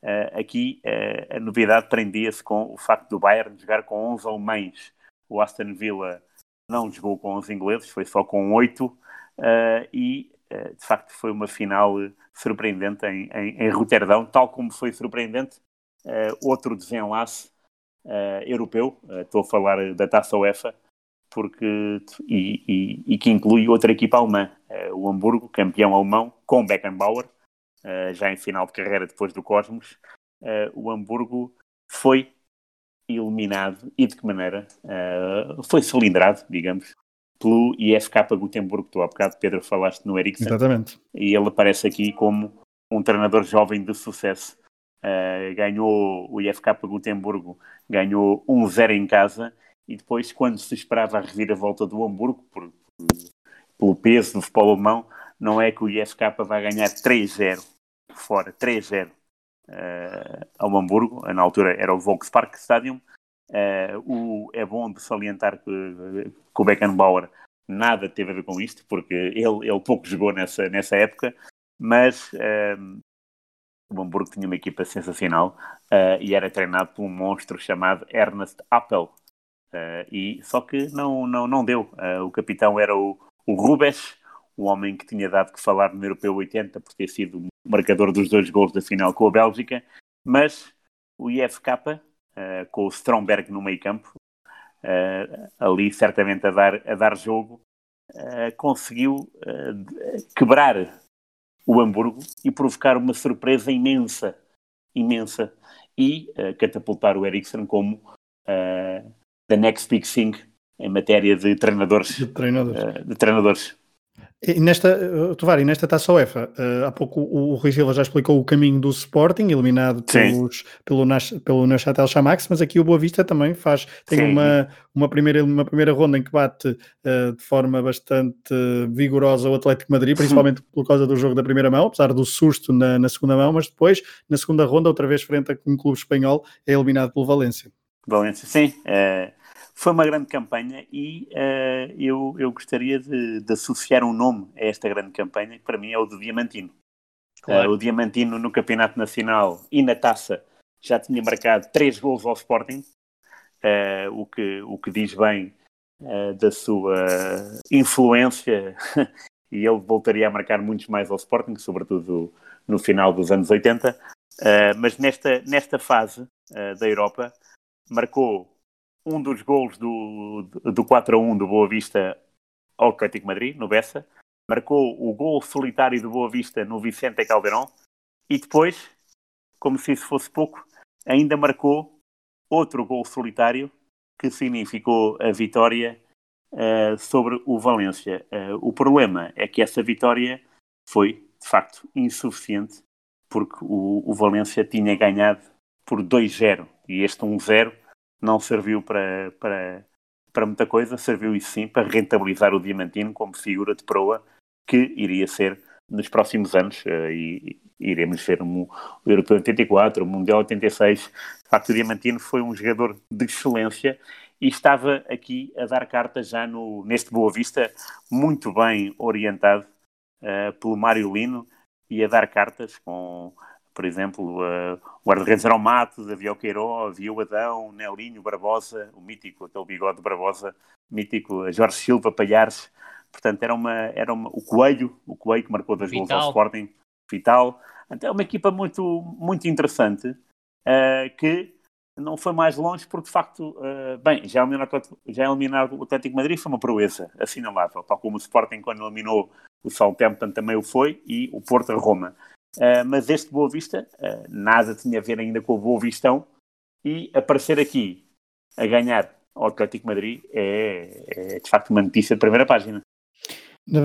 Uh, aqui uh, a novidade prendia-se com o facto do Bayern jogar com 11 alemães. O Aston Villa não jogou com 11 ingleses, foi só com 8 uh, e de facto foi uma final surpreendente em, em, em Roterdão, tal como foi surpreendente outro desenlace uh, europeu, uh, estou a falar da Taça UEFA, porque, e, e, e que inclui outra equipa alemã, uh, o Hamburgo, campeão alemão, com Beckenbauer, já em final de carreira depois do Cosmos. o Hamburgo foi eliminado e de que maneira uh, foi cilindrado, digamos, pelo IFK Gutenberg. Tu há bocado, Pedro, falaste no Ericsson. Exatamente. E ele aparece aqui como um treinador jovem de sucesso. Uh, ganhou o IFK Gutenberg, ganhou 1-0 em casa e depois, quando se esperava a reviravolta do Hamburgo, por, pelo peso do futebol alemão, não é que o IFK vai ganhar 3-0 fora, 3-0 uh, ao Hamburgo, na altura era o Volkspark Stadium. Uh, o, é bom de salientar que, que o Beckenbauer nada teve a ver com isto, porque ele, ele pouco jogou nessa, nessa época, mas uh, o Hamburgo tinha uma equipa sensacional uh, e era treinado por um monstro chamado Ernest Appel. Uh, e, só que não, não, não deu. Uh, o capitão era o, o Rubens, um homem que tinha dado que falar no Europeu 80 por ter sido o marcador dos dois gols da final com a Bélgica, mas o IFK, com o Stromberg no meio campo, ali certamente a dar, a dar jogo, conseguiu quebrar o Hamburgo e provocar uma surpresa imensa, imensa, e uh, catapultar o Ericsson como uh, the next big thing em matéria de treinadores. De treinadores. Uh, de treinadores. E nesta, eh, Tovar, nesta taça UEFA, uh, há pouco o, o Rui Silva já explicou o caminho do Sporting, eliminado pelos, pelo, Nash, pelo Neuchâtel Chamax, mas aqui o Boa Vista também faz, tem uma, uma, primeira, uma primeira ronda em que bate uh, de forma bastante vigorosa o Atlético Madrid, principalmente por causa do jogo da primeira mão, apesar do susto na, na segunda mão, mas depois, na segunda ronda, outra vez frente a um clube espanhol, é eliminado pelo Valência. Valência, sim. É foi uma grande campanha e uh, eu, eu gostaria de, de, associar um nome a esta grande campanha, que para mim é o do Diamantino. Claro. Uh, o Diamantino no Campeonato Nacional e na Taça já tinha marcado três gols ao Sporting, uh, o, que, o que diz bem da sua influência e ele voltaria a marcar muitos mais ao Sporting, sobretudo no final dos anos 80. mas nesta, nesta fase da Europa marcou um dos gols do, do 4 a 1 do Boa Vista ao Atlético Madrid, no Bessa, marcou o gol solitário do Boa Vista no Vicente Calderón. E depois, como se isso fosse pouco, ainda marcou outro gol solitário que significou a vitória uh, sobre o Valência. Uh, o problema é que essa vitória foi, de facto, insuficiente porque o, o Valência tinha ganhado por 2-0 e este 1-0 não serviu para, para, para muita coisa, serviu isso sim para rentabilizar o Diamantino como figura de proa que iria ser nos próximos anos uh, e, e, iremos ver o, o Europeu 84, o Mundial 86. De facto, o Diamantino foi um jogador de excelência e estava aqui a dar cartas já no, neste Boa Vista, muito bem orientado uh, pelo Mário Lino e a dar cartas com por exemplo, uh, o guarda-redes eram Matos, havia o Queiró, havia o Adão, Nelinho, Barbosa, o mítico, aquele bigode de Barbosa, mítico, Jorge Silva, Palhares, portanto era uma, era uma, o Coelho, o Coelho que marcou dois gols ao Sporting, Vital, então é uma equipa muito, muito interessante, uh, que não foi mais longe porque de facto, uh, bem, já eliminar, já eliminar o Atlético Madrid foi uma proeza assinalável, tal como o Sporting quando eliminou o Southampton também o foi e o Porto a Roma. Uh, mas este Boa Vista uh, nada tinha a ver ainda com o Boa Vistão e aparecer aqui a ganhar ao Atlético Madrid é, é de facto uma notícia de primeira página.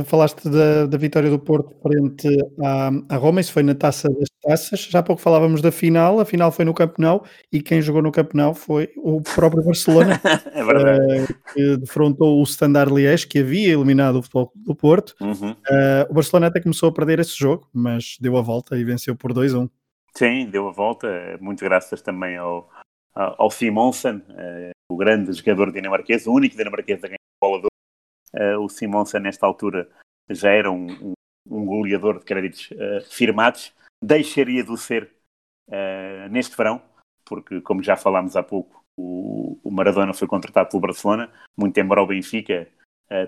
Falaste da, da vitória do Porto frente à, à, Roma, isso foi na Taça das Taças. Já há pouco falávamos da final, a final foi no Camp Nou e quem jogou no Camp Nou foi o próprio Barcelona, é verdade. Uh, que defrontou o Standard Liège, que havia eliminado o futebol do Porto. Uhum. Uh, o Barcelona até começou a perder esse jogo, mas deu a volta e venceu por 2-1. Sim, deu a volta, muito graças também ao, ao Simonsen, uh, o grande jogador dinamarquês, o único dinamarquês a ganhar a bola Uh, o Simonsen, nesta altura, já era um, um, um goleador de créditos uh, firmados, deixaria de o ser uh, neste verão, porque, como já falámos há pouco, o, o, Maradona foi contratado pelo Barcelona, muito embora o Benfica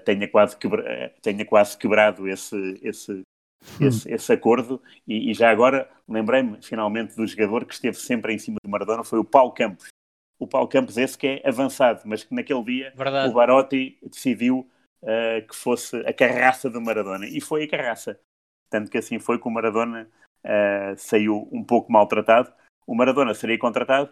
tenha, quase quebra, tenha quase quebrado esse, esse, hum. esse, esse, acordo. E, e já agora lembrei-me finalmente do jogador que esteve sempre em cima do Maradona, foi o Paulo Campos. O Paulo Campos, esse que é avançado, mas que naquele dia Verdade. o Barotti decidiu uh, que fosse a carraça do Maradona. E foi a carraça. Tanto que assim foi que o Maradona uh, saiu um pouco maltratado. O Maradona seria contratado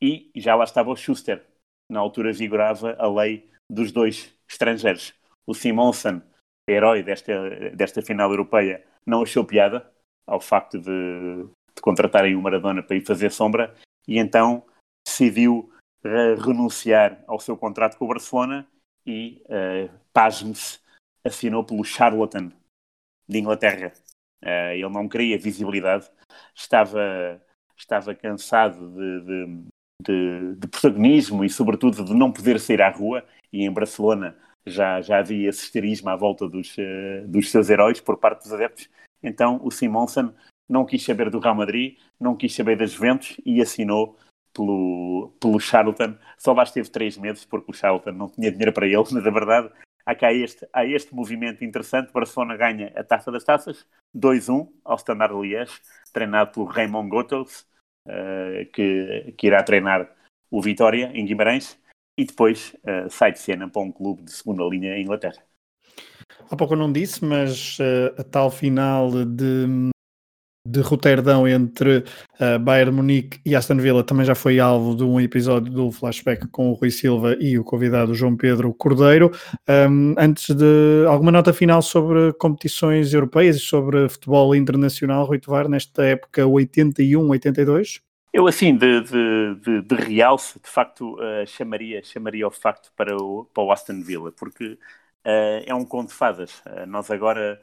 e já lá estava o Schuster. Na altura vigorava a lei dos dois estrangeiros. O Simonsen, herói desta, desta final europeia, não achou piada ao facto de, de contratarem o Maradona para ir fazer sombra e então decidiu uh, renunciar ao seu contrato com o Barcelona e, uh, pasme-se, assinou pelo Charlatan de Inglaterra. Uh, ele não queria visibilidade, estava, estava cansado de, de, de, de, protagonismo e, sobretudo, de não poder sair à rua. E em Barcelona já, já havia esse esterismo à volta dos, uh, dos seus heróis por parte dos adeptos. Então o Simonsen não quis saber do Real Madrid, não quis saber das Juventus e assinou pelo, pelo Charlton. Só lá esteve três meses porque o Charlton não tinha dinheiro para ele, mas a verdade há cá este, há este movimento interessante. Barcelona ganha a Taça das Taças, 2-1 ao Standard Liège, treinado por Raymond Goethals, uh, que, que irá treinar o Vitória em Guimarães e depois uh, sai de cena para um clube de segunda linha em Inglaterra. Há pouco eu não disse, mas uh, a tal final de, de Roterdão entre uh, Bayern Munique e Aston Villa também já foi alvo de um episódio do flashback com o Rui Silva e o convidado João Pedro Cordeiro. Um, antes de alguma nota final sobre competições europeias e sobre futebol internacional, Rui Tovar, nesta época 81-82? Eu, assim, de, de, de, de realce, de facto, uh, chamaria, chamaria o facto para o, para o Aston Villa, porque uh, é um conto de fadas. Nós agora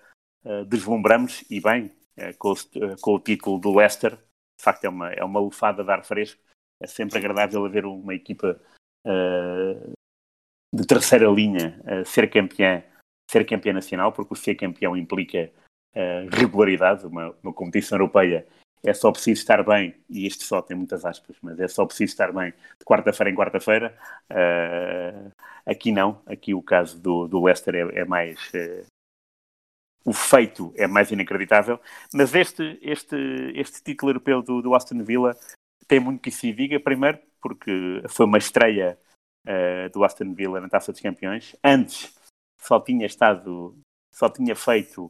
deslumbramos, e bem, com, o, com, o, título do Leicester, de facto é uma, é uma lufada de ar fresco. É sempre agradável haver uma equipa de terceira linha ser campeã, ser campeã nacional, porque o ser campeão implica regularidade, uma, uma competição europeia é só preciso estar bem, e isto só tem muitas aspas, mas é só preciso estar bem de quarta-feira em quarta-feira. Uh, aqui não, aqui o caso do, do Leicester é, é mais. Uh, o feito é mais inacreditável, mas este, este, este título europeu do, do Aston Villa tem muito que se diga, primeiro porque foi uma estreia uh, do Aston Villa na Taça dos Campeões. Antes só tinha estado, só tinha feito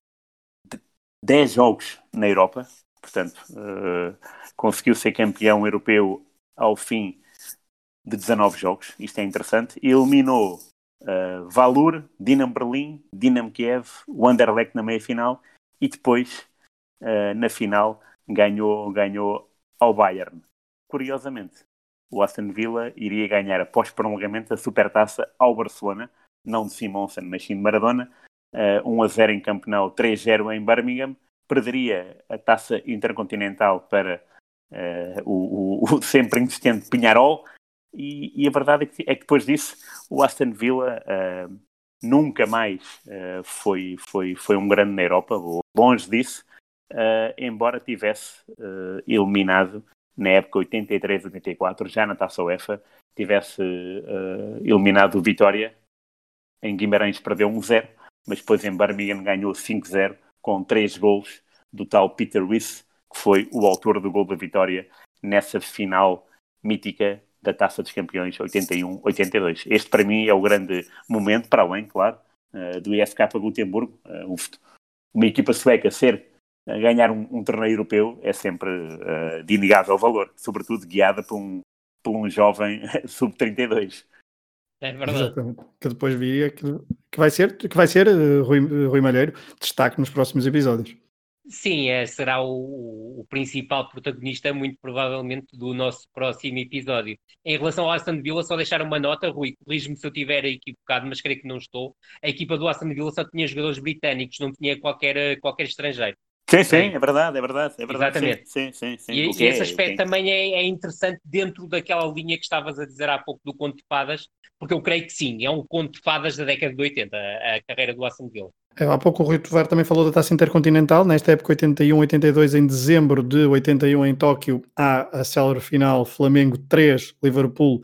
10 jogos na Europa, Portanto, uh, conseguiu ser campeão europeu ao fim de 19 jogos. Isto é interessante. E eliminou uh, Valur, Dinamo Berlim, Dinamo Kiev, o Anderlecht na meia-final e depois, uh, na final, ganhou, ganhou ao Bayern. Curiosamente, o Aston Villa iria ganhar após prolongamento a supertaça ao Barcelona, não de Simonsen, mas sim de Maradona, uh, 1 a 0 em Camp Nou, 3-0 em Birmingham. Perderia a taça intercontinental para uh, o, o, o, sempre insistente Pinharol, e, e, a verdade é que, é que, depois disso o Aston Villa uh, nunca mais uh, foi, foi, foi um grande na Europa, longe disso, embora tivesse eliminado na época 83-84, já na taça UEFA, tivesse eliminado o Vitória, em Guimarães perdeu 1-0, mas depois em Birmingham ganhou 5-0 com três gols do tal Peter Rees, que foi o autor do gol da vitória nessa final mítica da Taça dos Campeões 81-82. Este, para mim, é o grande momento, para além, claro, uh, do IFK Gutenberg, uh, uma equipa sueca ser uh, ganhar um, um, torneio europeu é sempre de inegável valor, sobretudo guiada por um, por um jovem sub-32. É verdade. Exatamente. Que depois viria que, que vai ser, que vai ser Rui, Rui Malheiro, destaque nos próximos episódios. Sim, é, será o, o, principal protagonista, muito provavelmente, do nosso próximo episódio. Em relação ao Aston Villa, só deixar uma nota, Rui, corrijo-me se eu estiver equivocado, mas creio que não estou. A equipa do Aston Villa só tinha jogadores britânicos, não tinha qualquer, qualquer estrangeiro. Sim, sim, é verdade, é verdade. É verdade Exatamente. Sim, sim, sim. E, e esse aspecto também é, é, interessante dentro daquela linha que estavas a dizer há pouco do conto de fadas, porque eu creio que sim, é um conto de fadas da década de 80, a, a carreira do Aston Villa. É, há pouco o Rui Tovar também falou da taça intercontinental, nesta época 81-82, em dezembro de 81 em Tóquio, há a célere final Flamengo 3, Liverpool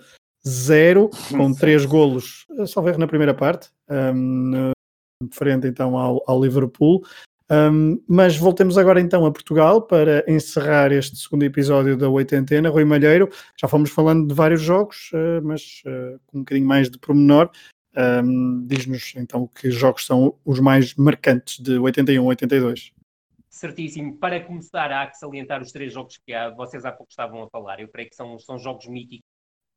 0, com 3 golos, só ver na primeira parte, um, frente então ao, ao Liverpool. Um, mas voltemos agora então a Portugal para encerrar este segundo episódio da oitentena. Rui Malheiro, já fomos falando de vários jogos, uh, mas uh, com um bocadinho mais de pormenor. Um, Diz-nos então que jogos são os mais marcantes de 81 82. Certíssimo. Para começar, há que salientar os três jogos que vocês há pouco estavam a falar. Eu creio que são, são jogos míticos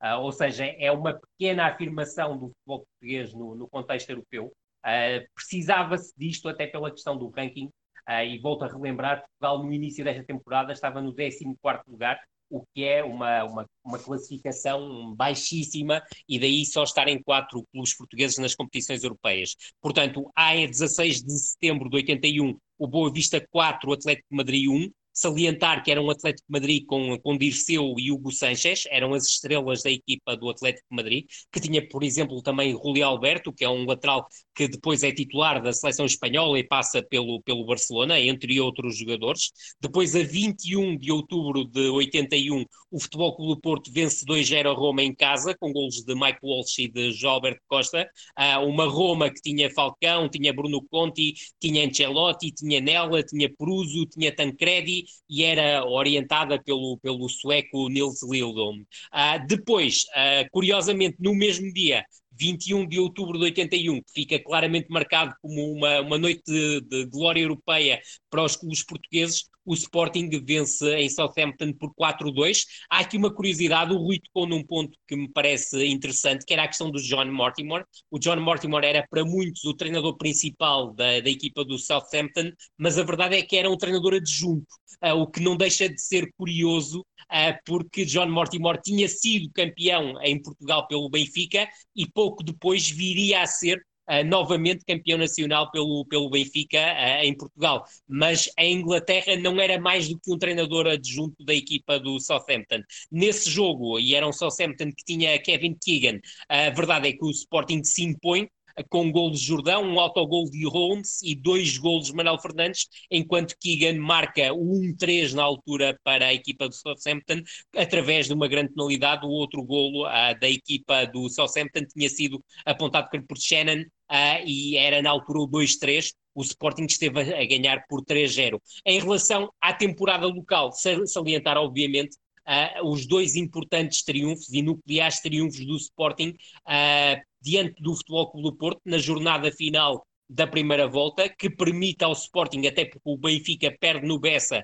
Uh, ou seja, é uma pequena afirmação do futebol português no, no contexto europeu. Uh, Precisava-se disto até pela questão do ranking, uh, e volto a relembrar: Portugal no início desta temporada estava no 14 lugar, o que é uma, uma, uma, classificação baixíssima, e daí só estarem quatro clubes portugueses nas competições europeias. Portanto, há 16 de setembro de 81, o Boa Vista 4, o Atlético de Madrid 1, salientar que era um Atlético de Madrid com, com Dirceu e Hugo Sanches, eram as estrelas da equipa do Atlético de Madrid, que tinha, por exemplo, também Julio Alberto, que é um lateral que depois é titular da seleção espanhola e passa pelo, pelo Barcelona, entre outros jogadores. Depois, a 21 de outubro de 81, o Futebol Clube do Porto vence 2-0 a Roma em casa, com golos de Mike Walsh e de João Alberto Costa. Uh, uma Roma que tinha Falcão, tinha Bruno Conti, tinha Ancelotti, tinha Nella, tinha Pruso, tinha Tancredi, e era orientada pelo, pelo sueco Nils Lildholm. Uh, depois, uh, curiosamente, no mesmo dia, 21 de outubro de 81, que fica claramente marcado como uma, uma noite de, de glória europeia para os clubes portugueses, o Sporting vence em Southampton por 4-2. Há aqui uma curiosidade, o Rui tocou num ponto que me parece interessante, que era a questão do John Mortimer. O John Mortimer era para muitos o treinador principal da, da equipa do Southampton, mas a verdade é que era um treinador adjunto, uh, o que não deixa de ser curioso, uh, porque John Mortimer tinha sido campeão em Portugal pelo Benfica e pouco depois viria a ser novamente campeão nacional pelo, pelo Benfica uh, em Portugal. Mas a Inglaterra não era mais do que um treinador adjunto da equipa do Southampton. Nesse jogo, e era um Southampton que tinha Kevin Keegan, a verdade é que o Sporting se impõe, com um gol de Jordão, um autogol de Holmes e dois golos de Manuel Fernandes, enquanto Keegan marca o 1-3 na altura para a equipa do Southampton, através de uma grande penalidade. O outro golo uh, da equipa do Southampton tinha sido apontado por Shannon uh, e era na altura o 2-3. O Sporting esteve a, a ganhar por 3-0. Em relação à temporada local, salientar, obviamente, Uh, os dois importantes triunfos e nucleares triunfos do Sporting uh, diante do Futebol Clube do Porto na jornada final da primeira volta, que permite ao Sporting, até porque o Benfica perde no Bessa,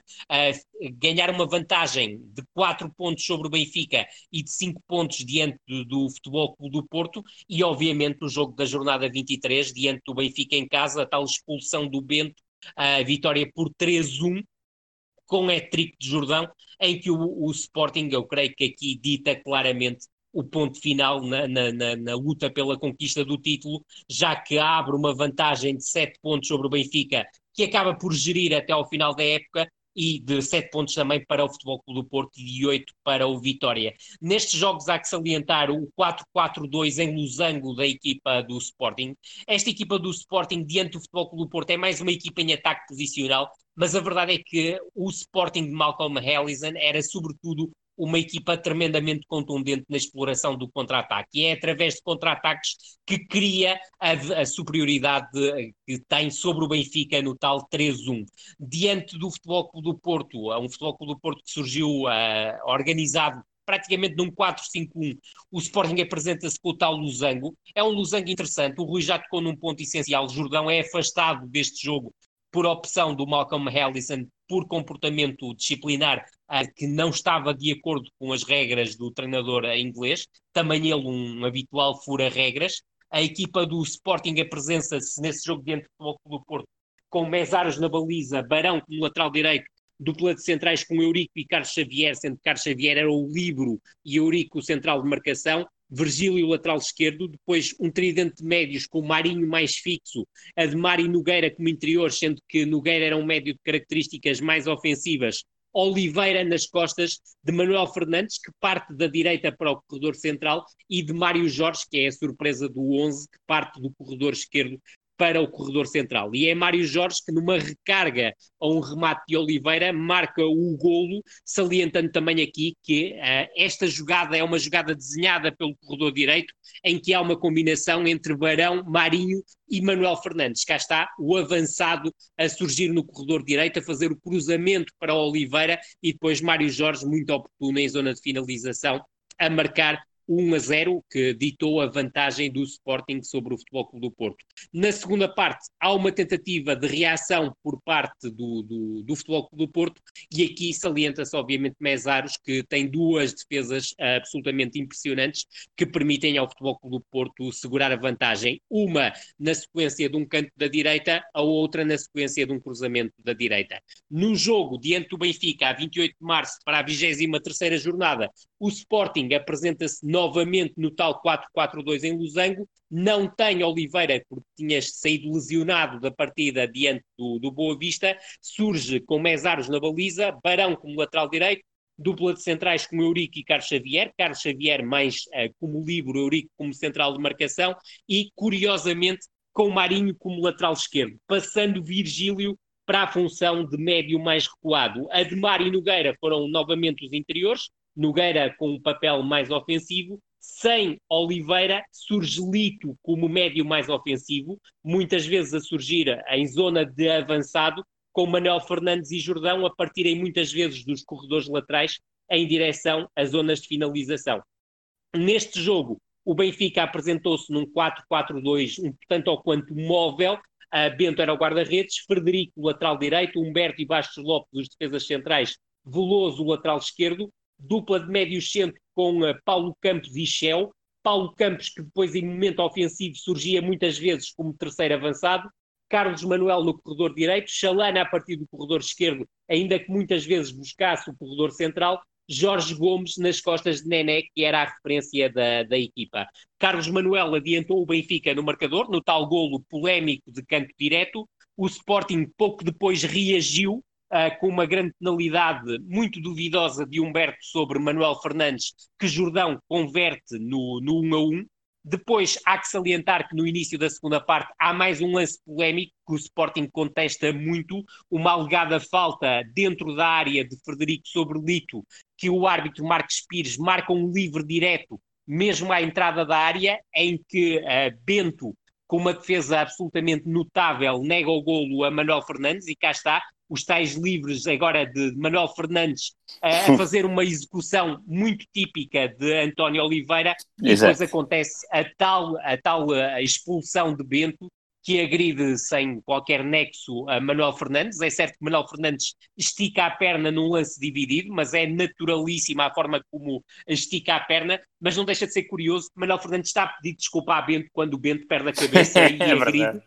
ganhar uma vantagem de 4 pontos sobre o Benfica e de 5 pontos diante do, Futebol Clube do Porto, e obviamente o jogo da jornada 23, diante do Benfica em casa, a tal expulsão do Bento, a vitória por 3-1, com hat-trick de Jordão, em que o, o Sporting, eu creio que aqui dita claramente o ponto final na, na, na, na, luta pela conquista do título, já que abre uma vantagem de 7 pontos sobre o Benfica, que acaba por gerir até ao final da época, e de 7 pontos também para o Futebol Clube do Porto e de 8 para o Vitória. Nestes jogos há que salientar o 4-4-2 em losango da equipa do Sporting. Esta equipa do Sporting diante do Futebol Clube do Porto é mais uma equipa em ataque posicional, mas a verdade é que o Sporting de Malcolm Allison era sobretudo uma equipa tremendamente contundente na exploração do contra-ataque. E é através de contra-ataques que cria a, a, superioridade que tem sobre o Benfica no tal 3-1. Diante do Futebol Clube do Porto, um Futebol Clube do Porto que surgiu uh, organizado praticamente num 4-5-1, o Sporting apresenta-se com o tal Lusango. É um Lusango interessante, o Rui já tocou num ponto essencial, o Jordão é afastado deste jogo por opção do Malcolm Allison por comportamento disciplinar uh, que não estava de acordo com as regras do treinador inglês, também ele um habitual fura-regras. A equipa do Sporting apresenta-se nesse jogo diante do do Porto com Mesaros na baliza, Barão como lateral direito, dupla de centrais com Eurico e Carlos Xavier, sendo que Carlos Xavier era o livro e Eurico o central de marcação, Virgílio lateral esquerdo, depois um tridente de médios com o Marinho mais fixo, Ademar e Nogueira como interior, sendo que Nogueira era um médio de características mais ofensivas, Oliveira nas costas de Manuel Fernandes, que parte da direita para o corredor central, e de Mário Jorge, que é a surpresa do 11, que parte do corredor esquerdo para o corredor central. E é Mário Jorge que, numa recarga a um remate de Oliveira, marca o golo, salientando também aqui que uh, esta jogada é uma jogada desenhada pelo corredor direito, em que há uma combinação entre Barão, Marinho e Manuel Fernandes. Cá está o avançado a surgir no corredor direito, a fazer o cruzamento para Oliveira e depois Mário Jorge, muito oportuno em zona de finalização, a marcar 1 a 0, que ditou a vantagem do Sporting sobre o Futebol Clube do Porto. Na segunda parte, há uma tentativa de reação por parte do, do, do Futebol Clube do Porto, e aqui salienta-se, obviamente, Mesaros, que tem duas defesas absolutamente impressionantes que permitem ao Futebol Clube do Porto segurar a vantagem. Uma na sequência de um canto da direita, a outra na sequência de um cruzamento da direita. No jogo, diante do Benfica, a 28 de março, para a 23 jornada, o Sporting apresenta-se novamente no tal 4-4-2 em Losango, não tem Oliveira, porque tinha saído lesionado da partida diante do, do Boa Vista, surge com Mesaros na baliza, Barão como lateral direito, dupla de centrais com Eurico e Carlos Xavier, Carlos Xavier mais uh, como livre, Eurico como central de marcação e, curiosamente, com Marinho como lateral esquerdo, passando Virgílio para a função de médio mais recuado. Ademar e Nogueira foram novamente os interiores, Nogueira com um papel mais ofensivo, sem Oliveira surge Lito como médio mais ofensivo, muitas vezes a surgir em zona de avançado, com Manuel Fernandes e Jordão a partirem muitas vezes dos corredores laterais em direção às zonas de finalização. Neste jogo, o Benfica apresentou-se num 4-4-2, um tanto ou quanto móvel, Uh, Bento era o guarda-redes, Frederico, lateral direito, Humberto e Bastos Lopes, os defesas centrais, Veloso, o lateral esquerdo, dupla de médio centro com uh, Paulo Campos e Shell, Paulo Campos, que depois em momento ofensivo surgia muitas vezes como terceiro avançado, Carlos Manuel no corredor direito, Chalana a partir do corredor esquerdo, ainda que muitas vezes buscasse o corredor central, Jorge Gomes nas costas de Nené, que era a referência da, da equipa. Carlos Manuel adiantou o Benfica no marcador, no tal golo polémico de canto direto. O Sporting pouco depois reagiu uh, com uma grande penalidade muito duvidosa de Humberto sobre Manuel Fernandes, que Jordão converte no, no 1 a 1. Depois há que salientar que no início da segunda parte há mais um lance polémico que o Sporting contesta muito, uma alegada falta dentro da área de Frederico sobre Lito, que o árbitro Marcos Pires marca um livre direto, mesmo à entrada da área, em que uh, Bento, com uma defesa absolutamente notável, nega o golo a Manuel Fernandes, e cá está, os tais livres agora de Manuel Fernandes a, a fazer uma execução muito típica de António Oliveira e Exato. depois acontece a tal, a tal a expulsão de Bento que agride sem qualquer nexo a Manuel Fernandes. É certo que Manuel Fernandes estica a perna num lance dividido, mas é naturalíssima a forma como estica a perna. Mas não deixa de ser curioso que Manuel Fernandes está a pedir desculpa a Bento quando o Bento perde a cabeça e é agride.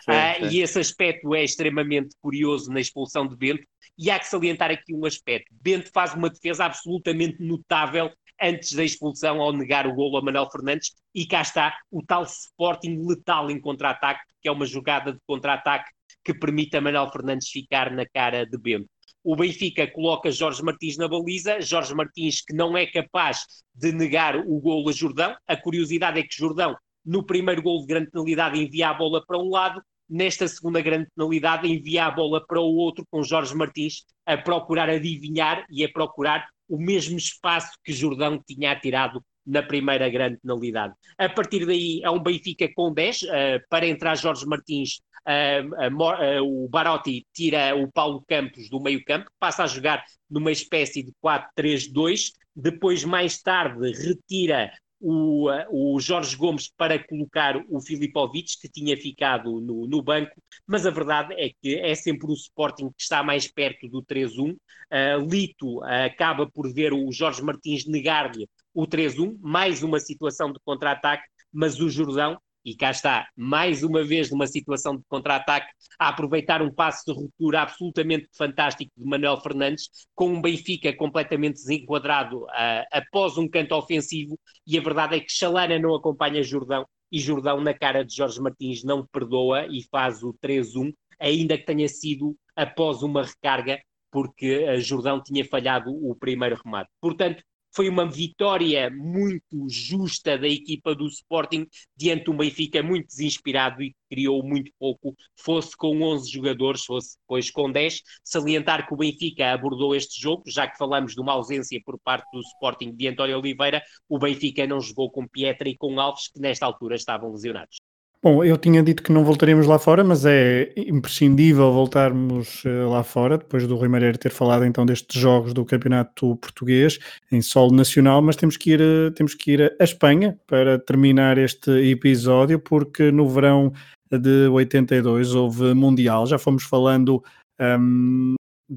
Sim, ah, sim. E esse aspecto é extremamente curioso na expulsão de Bento. E há que salientar aqui um aspecto. Bento faz uma defesa absolutamente notável antes da expulsão ao negar o golo a Manuel Fernandes e cá está o tal Sporting letal em contra-ataque, que é uma jogada de contra-ataque que permite a Manuel Fernandes ficar na cara de Bento. O Benfica coloca Jorge Martins na baliza, Jorge Martins que não é capaz de negar o golo a Jordão. A curiosidade é que Jordão, no primeiro golo de grande penalidade, envia a bola para um lado, nesta segunda grande penalidade, envia a bola para o outro, com Jorge Martins a procurar adivinhar e a procurar o mesmo espaço que Jordão tinha atirado na primeira grande penalidade. A partir daí é um Benfica com 10, uh, eh, para entrar Jorge Martins, uh, uh, o Barotti tira o Paulo Campos do meio campo, passa a jogar numa espécie de 4-3-2, depois mais tarde retira o, o Jorge Gomes para colocar o Filipovic, que tinha ficado no, no, banco, mas a verdade é que é sempre o Sporting que está mais perto do 3-1. Uh, Lito uh, acaba por ver o Jorge Martins negar-lhe o 3-1, mais uma situação de contra-ataque, mas o Jordão e cá está, mais uma vez numa situação de contra-ataque, a aproveitar um passo de ruptura absolutamente fantástico de Manuel Fernandes, com um Benfica completamente desenquadrado uh, após um canto ofensivo, e a verdade é que Chalana não acompanha Jordão, e Jordão na cara de Jorge Martins não perdoa e faz o 3-1, ainda que tenha sido após uma recarga, porque uh, Jordão tinha falhado o primeiro remate. Portanto, foi uma vitória muito justa da equipa do Sporting diante um Benfica muito desinspirado e criou muito pouco, fosse com 11 jogadores, fosse depois com 10. Salientar que o Benfica abordou este jogo, já que falamos de uma ausência por parte do Sporting de António Oliveira, o Benfica não jogou com Pietra e com Alves, que nesta altura estavam lesionados. Bom, eu tinha dito que não voltaríamos lá fora, mas é imprescindível voltarmos uh, lá fora, depois do Rui Malheiro ter falado então destes jogos do Campeonato Português em solo nacional, mas temos que ir, uh, temos que ir a Espanha para terminar este episódio, porque no verão de 82 houve Mundial, já fomos falando um,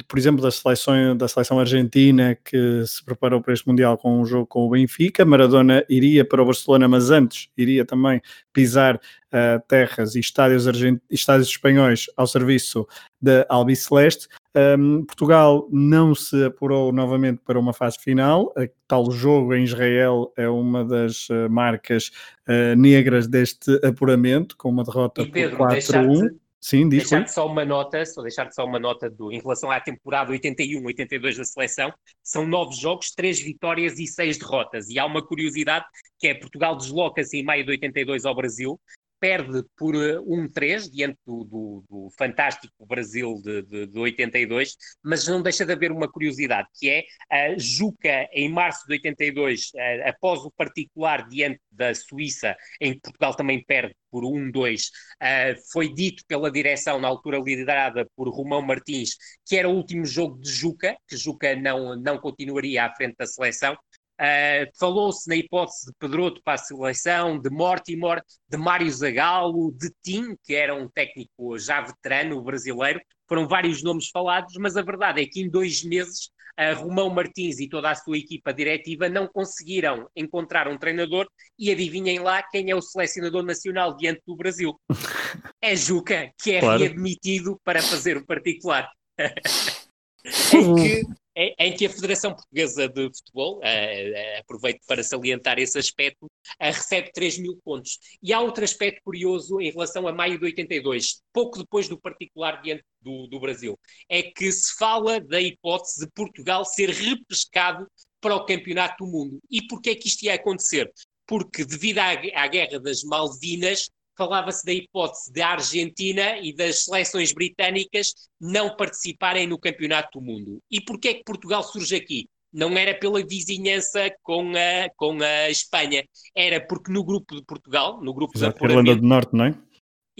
por exemplo, da seleção, da seleção argentina que se preparou para este Mundial com um jogo com o Benfica. Maradona iria para o Barcelona, mas antes iria também pisar uh, terras e estádios, estádios espanhóis ao serviço da Albiceleste. Um, Portugal não se apurou novamente para uma fase final. A tal jogo em Israel é uma das uh, marcas uh, negras deste apuramento, com uma derrota Pedro, por 4-1. Sim, diz deixar só uma nota, só deixar só uma nota do, em relação à temporada 81-82 da seleção, são nove jogos, três vitórias e seis derrotas. E há uma curiosidade que é Portugal desloca-se em maio de 82 ao Brasil, perde por 1-3 uh, diante do, do, do, fantástico Brasil de, de, de, 82, mas não deixa de haver uma curiosidade, que é a Juca, em março de 82, uh, após o particular diante da Suíça, em que Portugal também perde por 1-2, uh, foi dito pela direção, na altura liderada por Romão Martins, que era o último jogo de Juca, que Juca não, não continuaria à frente da seleção, Uh, Falou-se na hipótese de Pedroto para a seleção, de Mortimer, de Mário Zagallo, de Tim, que era um técnico já veterano brasileiro. Foram vários nomes falados, mas a verdade é que em dois meses uh, Romão Martins e toda a sua equipa diretiva não conseguiram encontrar um treinador e adivinhem lá quem é o selecionador nacional diante do Brasil. É Juca, que é claro. readmitido para fazer o particular. em que em que a Federação Portuguesa de Futebol, uh, uh, aproveito para salientar esse aspecto, uh, recebe 3 mil pontos. E há outro aspecto curioso em relação a maio de 82, pouco depois do particular diante do, do Brasil, é que se fala da hipótese de Portugal ser repescado para o Campeonato do Mundo. E porquê é que isto ia acontecer? Porque devido à, à Guerra das Malvinas, falava-se da hipótese da Argentina e das seleções britânicas não participarem no Campeonato do Mundo. E porquê é que Portugal surge aqui? Não era pela vizinhança com a, com a Espanha, era porque no grupo de Portugal, no grupo Exato, da Irlanda do Norte, não é?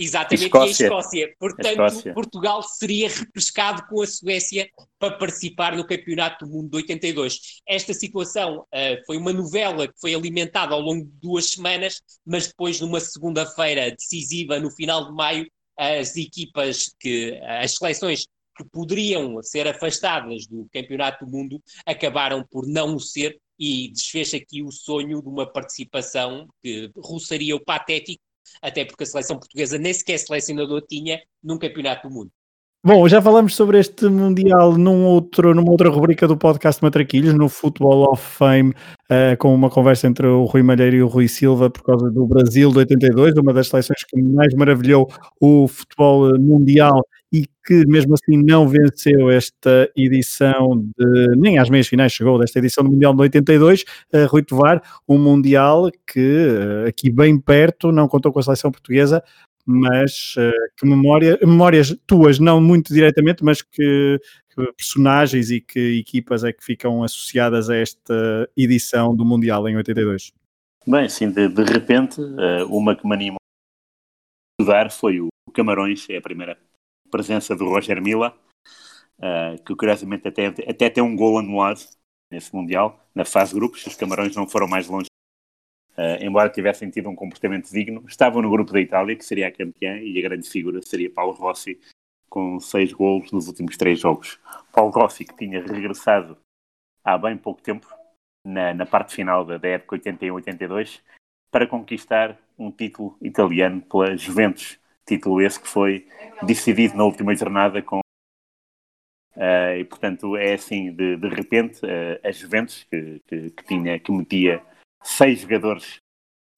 Exatamente, Escócia. e a Escócia. Portanto, a Escócia. Portugal seria repescado com a Suécia para participar no Campeonato do Mundo de 82. Esta situação uh, foi uma novela que foi alimentada ao longo de duas semanas, mas depois, numa segunda-feira decisiva, no final de maio, as equipas que, as seleções que poderiam ser afastadas do Campeonato do Mundo acabaram por não o ser e desfez aqui o sonho de uma participação que roçaria o patético até porque a seleção portuguesa nem sequer selecionador tinha num campeonato do mundo. Bom, já falamos sobre este Mundial num outro, numa outra rubrica do podcast Matraquilhos, no Football of Fame, uh, com uma conversa entre o Rui Malheiro e o Rui Silva por causa do Brasil de 82, uma das seleções que mais maravilhou o futebol mundial e que mesmo assim não venceu esta edição de, nem às meias finais chegou desta edição do Mundial de 82, uh, Rui Tovar, um Mundial que uh, aqui bem perto não contou com a seleção portuguesa, mas uh, que memória, memórias tuas, não muito diretamente, mas que, que, personagens e que equipas é que ficam associadas a esta edição do Mundial em 82? Bem, sim, de, de repente, uh, uma que me animou a estudar foi o Camarões, é a primeira presença do Roger Mila, uh, que curiosamente até, até tem um gol anulado nesse Mundial, na fase grupos, os Camarões não foram mais longe Uh, embora tivessem tido um comportamento digno, estavam no grupo da Itália, que seria a campeã, e a grande figura seria Paulo Rossi, com seis golos nos últimos três jogos. Paulo Rossi, que tinha regressado há bem pouco tempo, na, na parte final da, da época 81-82, para conquistar um título italiano pela Juventus. Título esse que foi decidido na última jornada com Uh, e portanto é assim de, de repente uh, a Juventus que, que, que, tinha que metia seis jogadores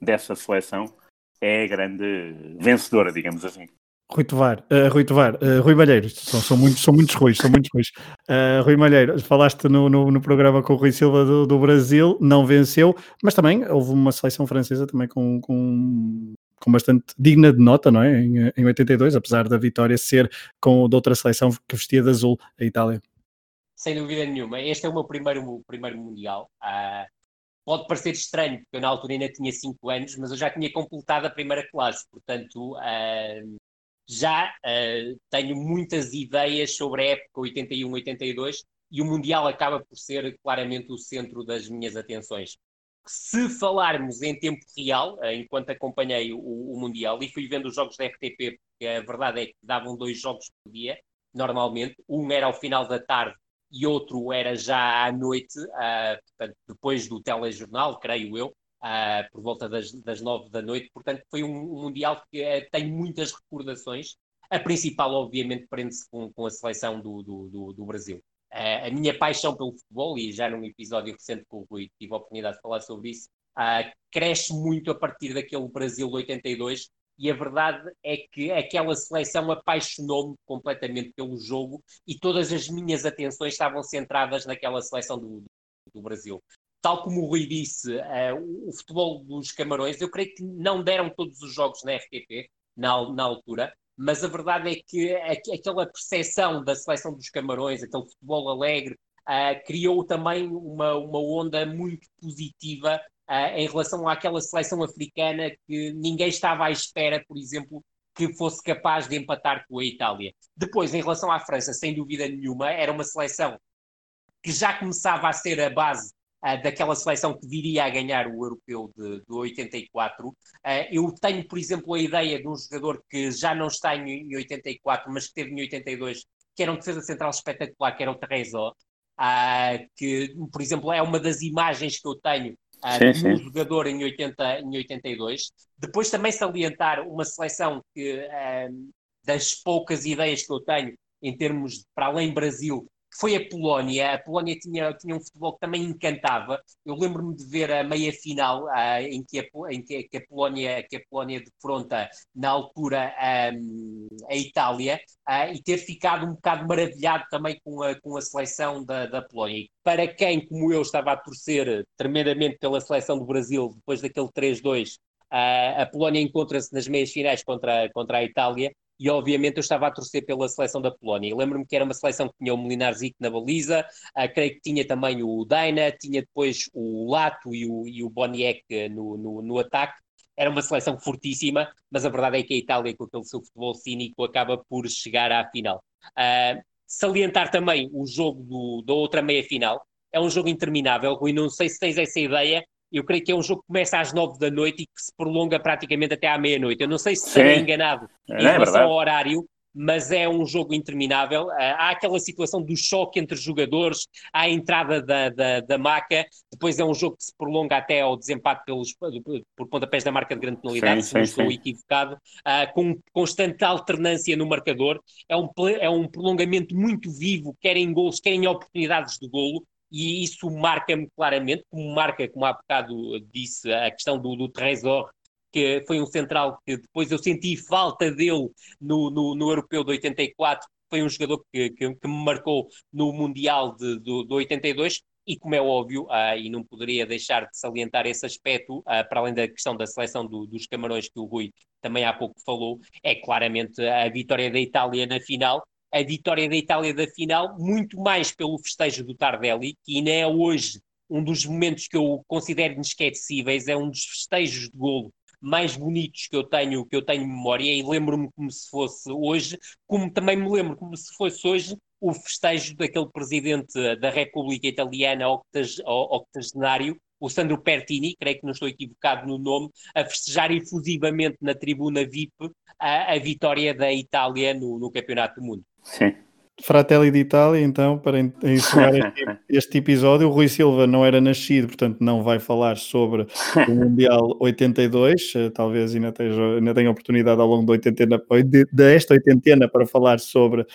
dessa seleção é a grande vencedora, digamos assim. Rui Tovar, uh, Rui Tovar, uh, Rui Malheiro, são, são, muitos, são muitos Ruis, são muitos Ruis. Uh, Rui Malheiro, falaste no, no, no, programa com o Rui Silva do, do, Brasil, não venceu, mas também houve uma seleção francesa também com, com, com bastante digna de nota, não é? Em, em 82, apesar da vitória ser com de outra seleção que vestia de azul, a Itália. Sem dúvida nenhuma, este é o meu primeiro, primeiro Mundial. Uh, pode parecer estranho, porque eu na altura ainda tinha 5 anos, mas eu já tinha completado a primeira classe, portanto uh, já uh, tenho muitas ideias sobre a época 81-82 e o Mundial acaba por ser claramente o centro das minhas atenções. Se falarmos em tempo real, uh, enquanto acompanhei o, o, Mundial e fui vendo os jogos da RTP, porque a verdade é que davam dois jogos por dia, normalmente, um era ao final da tarde e outro era já à noite, uh, portanto, depois do telejornal, creio eu, uh, por volta das, das nove da noite. Portanto, foi um, um Mundial que uh, tem muitas recordações. A principal, obviamente, prende-se com, com, a seleção do, do, do, do Brasil. A minha paixão pelo futebol, e já num episódio recente com o Rui tive a oportunidade de falar sobre isso, cresce muito a partir daquele Brasil 82, e a verdade é que aquela seleção apaixonou-me completamente pelo jogo e todas as minhas atenções estavam centradas naquela seleção do, do Brasil. Tal como o Rui disse, uh, o futebol dos Camarões, eu creio que não deram todos os jogos na RTP na, na altura, mas a verdade é que aquela percepção da seleção dos Camarões, aquele futebol alegre, uh, criou também uma, uma onda muito positiva uh, em relação àquela seleção africana que ninguém estava à espera, por exemplo, que fosse capaz de empatar com a Itália. Depois, em relação à França, sem dúvida nenhuma, era uma seleção que já começava a ser a base uh, daquela seleção que viria a ganhar o europeu de, de 84. Uh, eu tenho, por exemplo, a ideia de um jogador que já não está em, em 84, mas que teve em 82, que era um defesa central espetacular, que era o Terrezo, uh, que, por exemplo, é uma das imagens que eu tenho sim, um jogador em, 80, em 82. Depois também salientar uma seleção que, das poucas ideias que eu tenho em termos de, para além Brasil, foi a Polónia. A Polónia tinha, tinha um futebol que também encantava. Eu lembro-me de ver a meia final uh, em, que a, em que, que, a Polónia, que a Polónia defronta, na altura, um, a Itália, uh, e ter ficado um bocado maravilhado também com a, com a seleção da, da Polónia. Para quem, como eu, estava a torcer tremendamente pela seleção do Brasil depois daquele 3-2, uh, ah, a Polónia encontra-se nas meias finais contra, contra a Itália e obviamente eu estava a torcer pela seleção da Polónia. Lembro-me que era uma seleção que tinha o Molinar Zic na baliza, uh, creio que tinha também o Daina, tinha depois o Lato e o, e o Boniek no, no, no ataque. Era uma seleção fortíssima, mas a verdade é que a Itália, com aquele seu futebol cínico, acaba por chegar à final. Uh, salientar também o jogo do, da outra meia-final. É um jogo interminável, Rui, não sei se tens essa ideia, eu creio que é um jogo que começa às nove da noite e que se prolonga praticamente até à meia-noite. Eu não sei se estarei enganado é, em relação ao horário, mas é um jogo interminável. Ah, há aquela situação do choque entre jogadores, há a entrada da, da, da maca, depois é um jogo que se prolonga até ao desempate pelos, por pontapés da marca de grande penalidade, sim, se não estou sim. equivocado, uh, com constante alternância no marcador. É um, é um prolongamento muito vivo, quer em gols, quer em oportunidades de golo e isso marca-me claramente, como marca, como há bocado disse, a questão do, do Trésor, que foi um central que depois eu senti falta dele no, no, no Europeu de 84, foi um jogador que, que, que me marcou no Mundial de, de, de 82, e como é óbvio, ah, e não poderia deixar de salientar esse aspecto, ah, para além da questão da seleção do, dos Camarões que o Rui também há pouco falou, é claramente a vitória da Itália na final, a vitória da Itália da final, muito mais pelo festejo do Tardelli, que ainda é hoje um dos momentos que eu considero inesquecíveis, é um dos festejos de golo mais bonitos que eu tenho, que eu tenho memória, e lembro-me como se fosse hoje, como também me lembro como se fosse hoje o festejo daquele presidente da República Italiana octogenário, o Sandro Pertini, creio que não estou equivocado no nome, a festejar efusivamente na tribuna VIP a, a vitória da Itália no, no Campeonato do Mundo. Sim. Fratelli d'Italia, então, para encerrar este, este, episódio, o Rui Silva não era nascido, portanto não vai falar sobre o Mundial 82, eh, talvez ainda, tenha, ainda tenha oportunidade ao longo da oitentena, desta oitentena para falar sobre uh,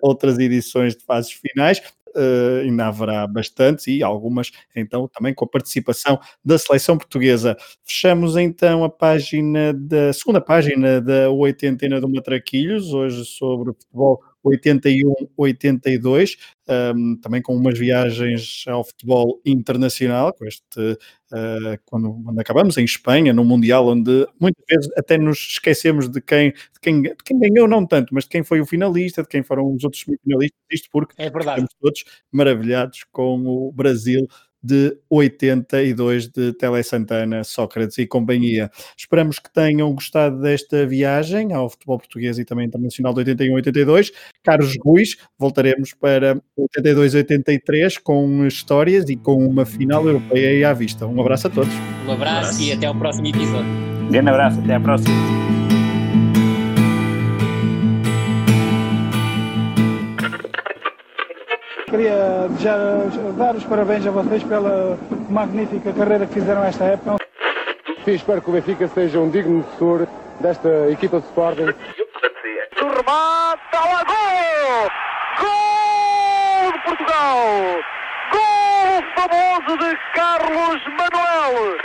outras edições de fases finais, uh, ainda haverá bastantes e algumas então também com a participação da seleção portuguesa. Fechamos então a página da segunda página da oitentena do Matraquilhos, hoje sobre futebol 81-82, um, também com umas viagens ao futebol internacional, com este, uh, quando, quando, acabamos em Espanha, no Mundial, onde muitas vezes até nos esquecemos de quem, de quem, de quem ganhou, não tanto, mas de quem foi o finalista, de quem foram os outros semifinalistas, isto porque é estamos todos maravilhados com o Brasil de 82 de Tele Santana, Sócrates e companhia. Esperamos que tenham gostado desta viagem ao futebol português e também internacional de 81-82. Caros Ruiz, voltaremos para 82-83 com histórias e com uma final europeia à vista. Um abraço a todos. Um abraço, abraço. e até ao próximo episódio. Grande abraço, até à próxima. Queria já dar os parabéns a vocês pela magnífica carreira que fizeram esta época. E espero que o Benfica seja um digno sucessor desta equipa de Sporting. O remate, lá gol! Gol de Portugal! Gol famoso de Carlos Manuel!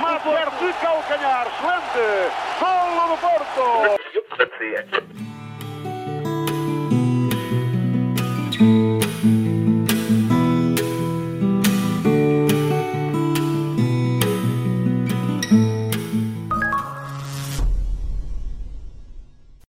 Mata de calcanhar, excelente! Gol do Porto!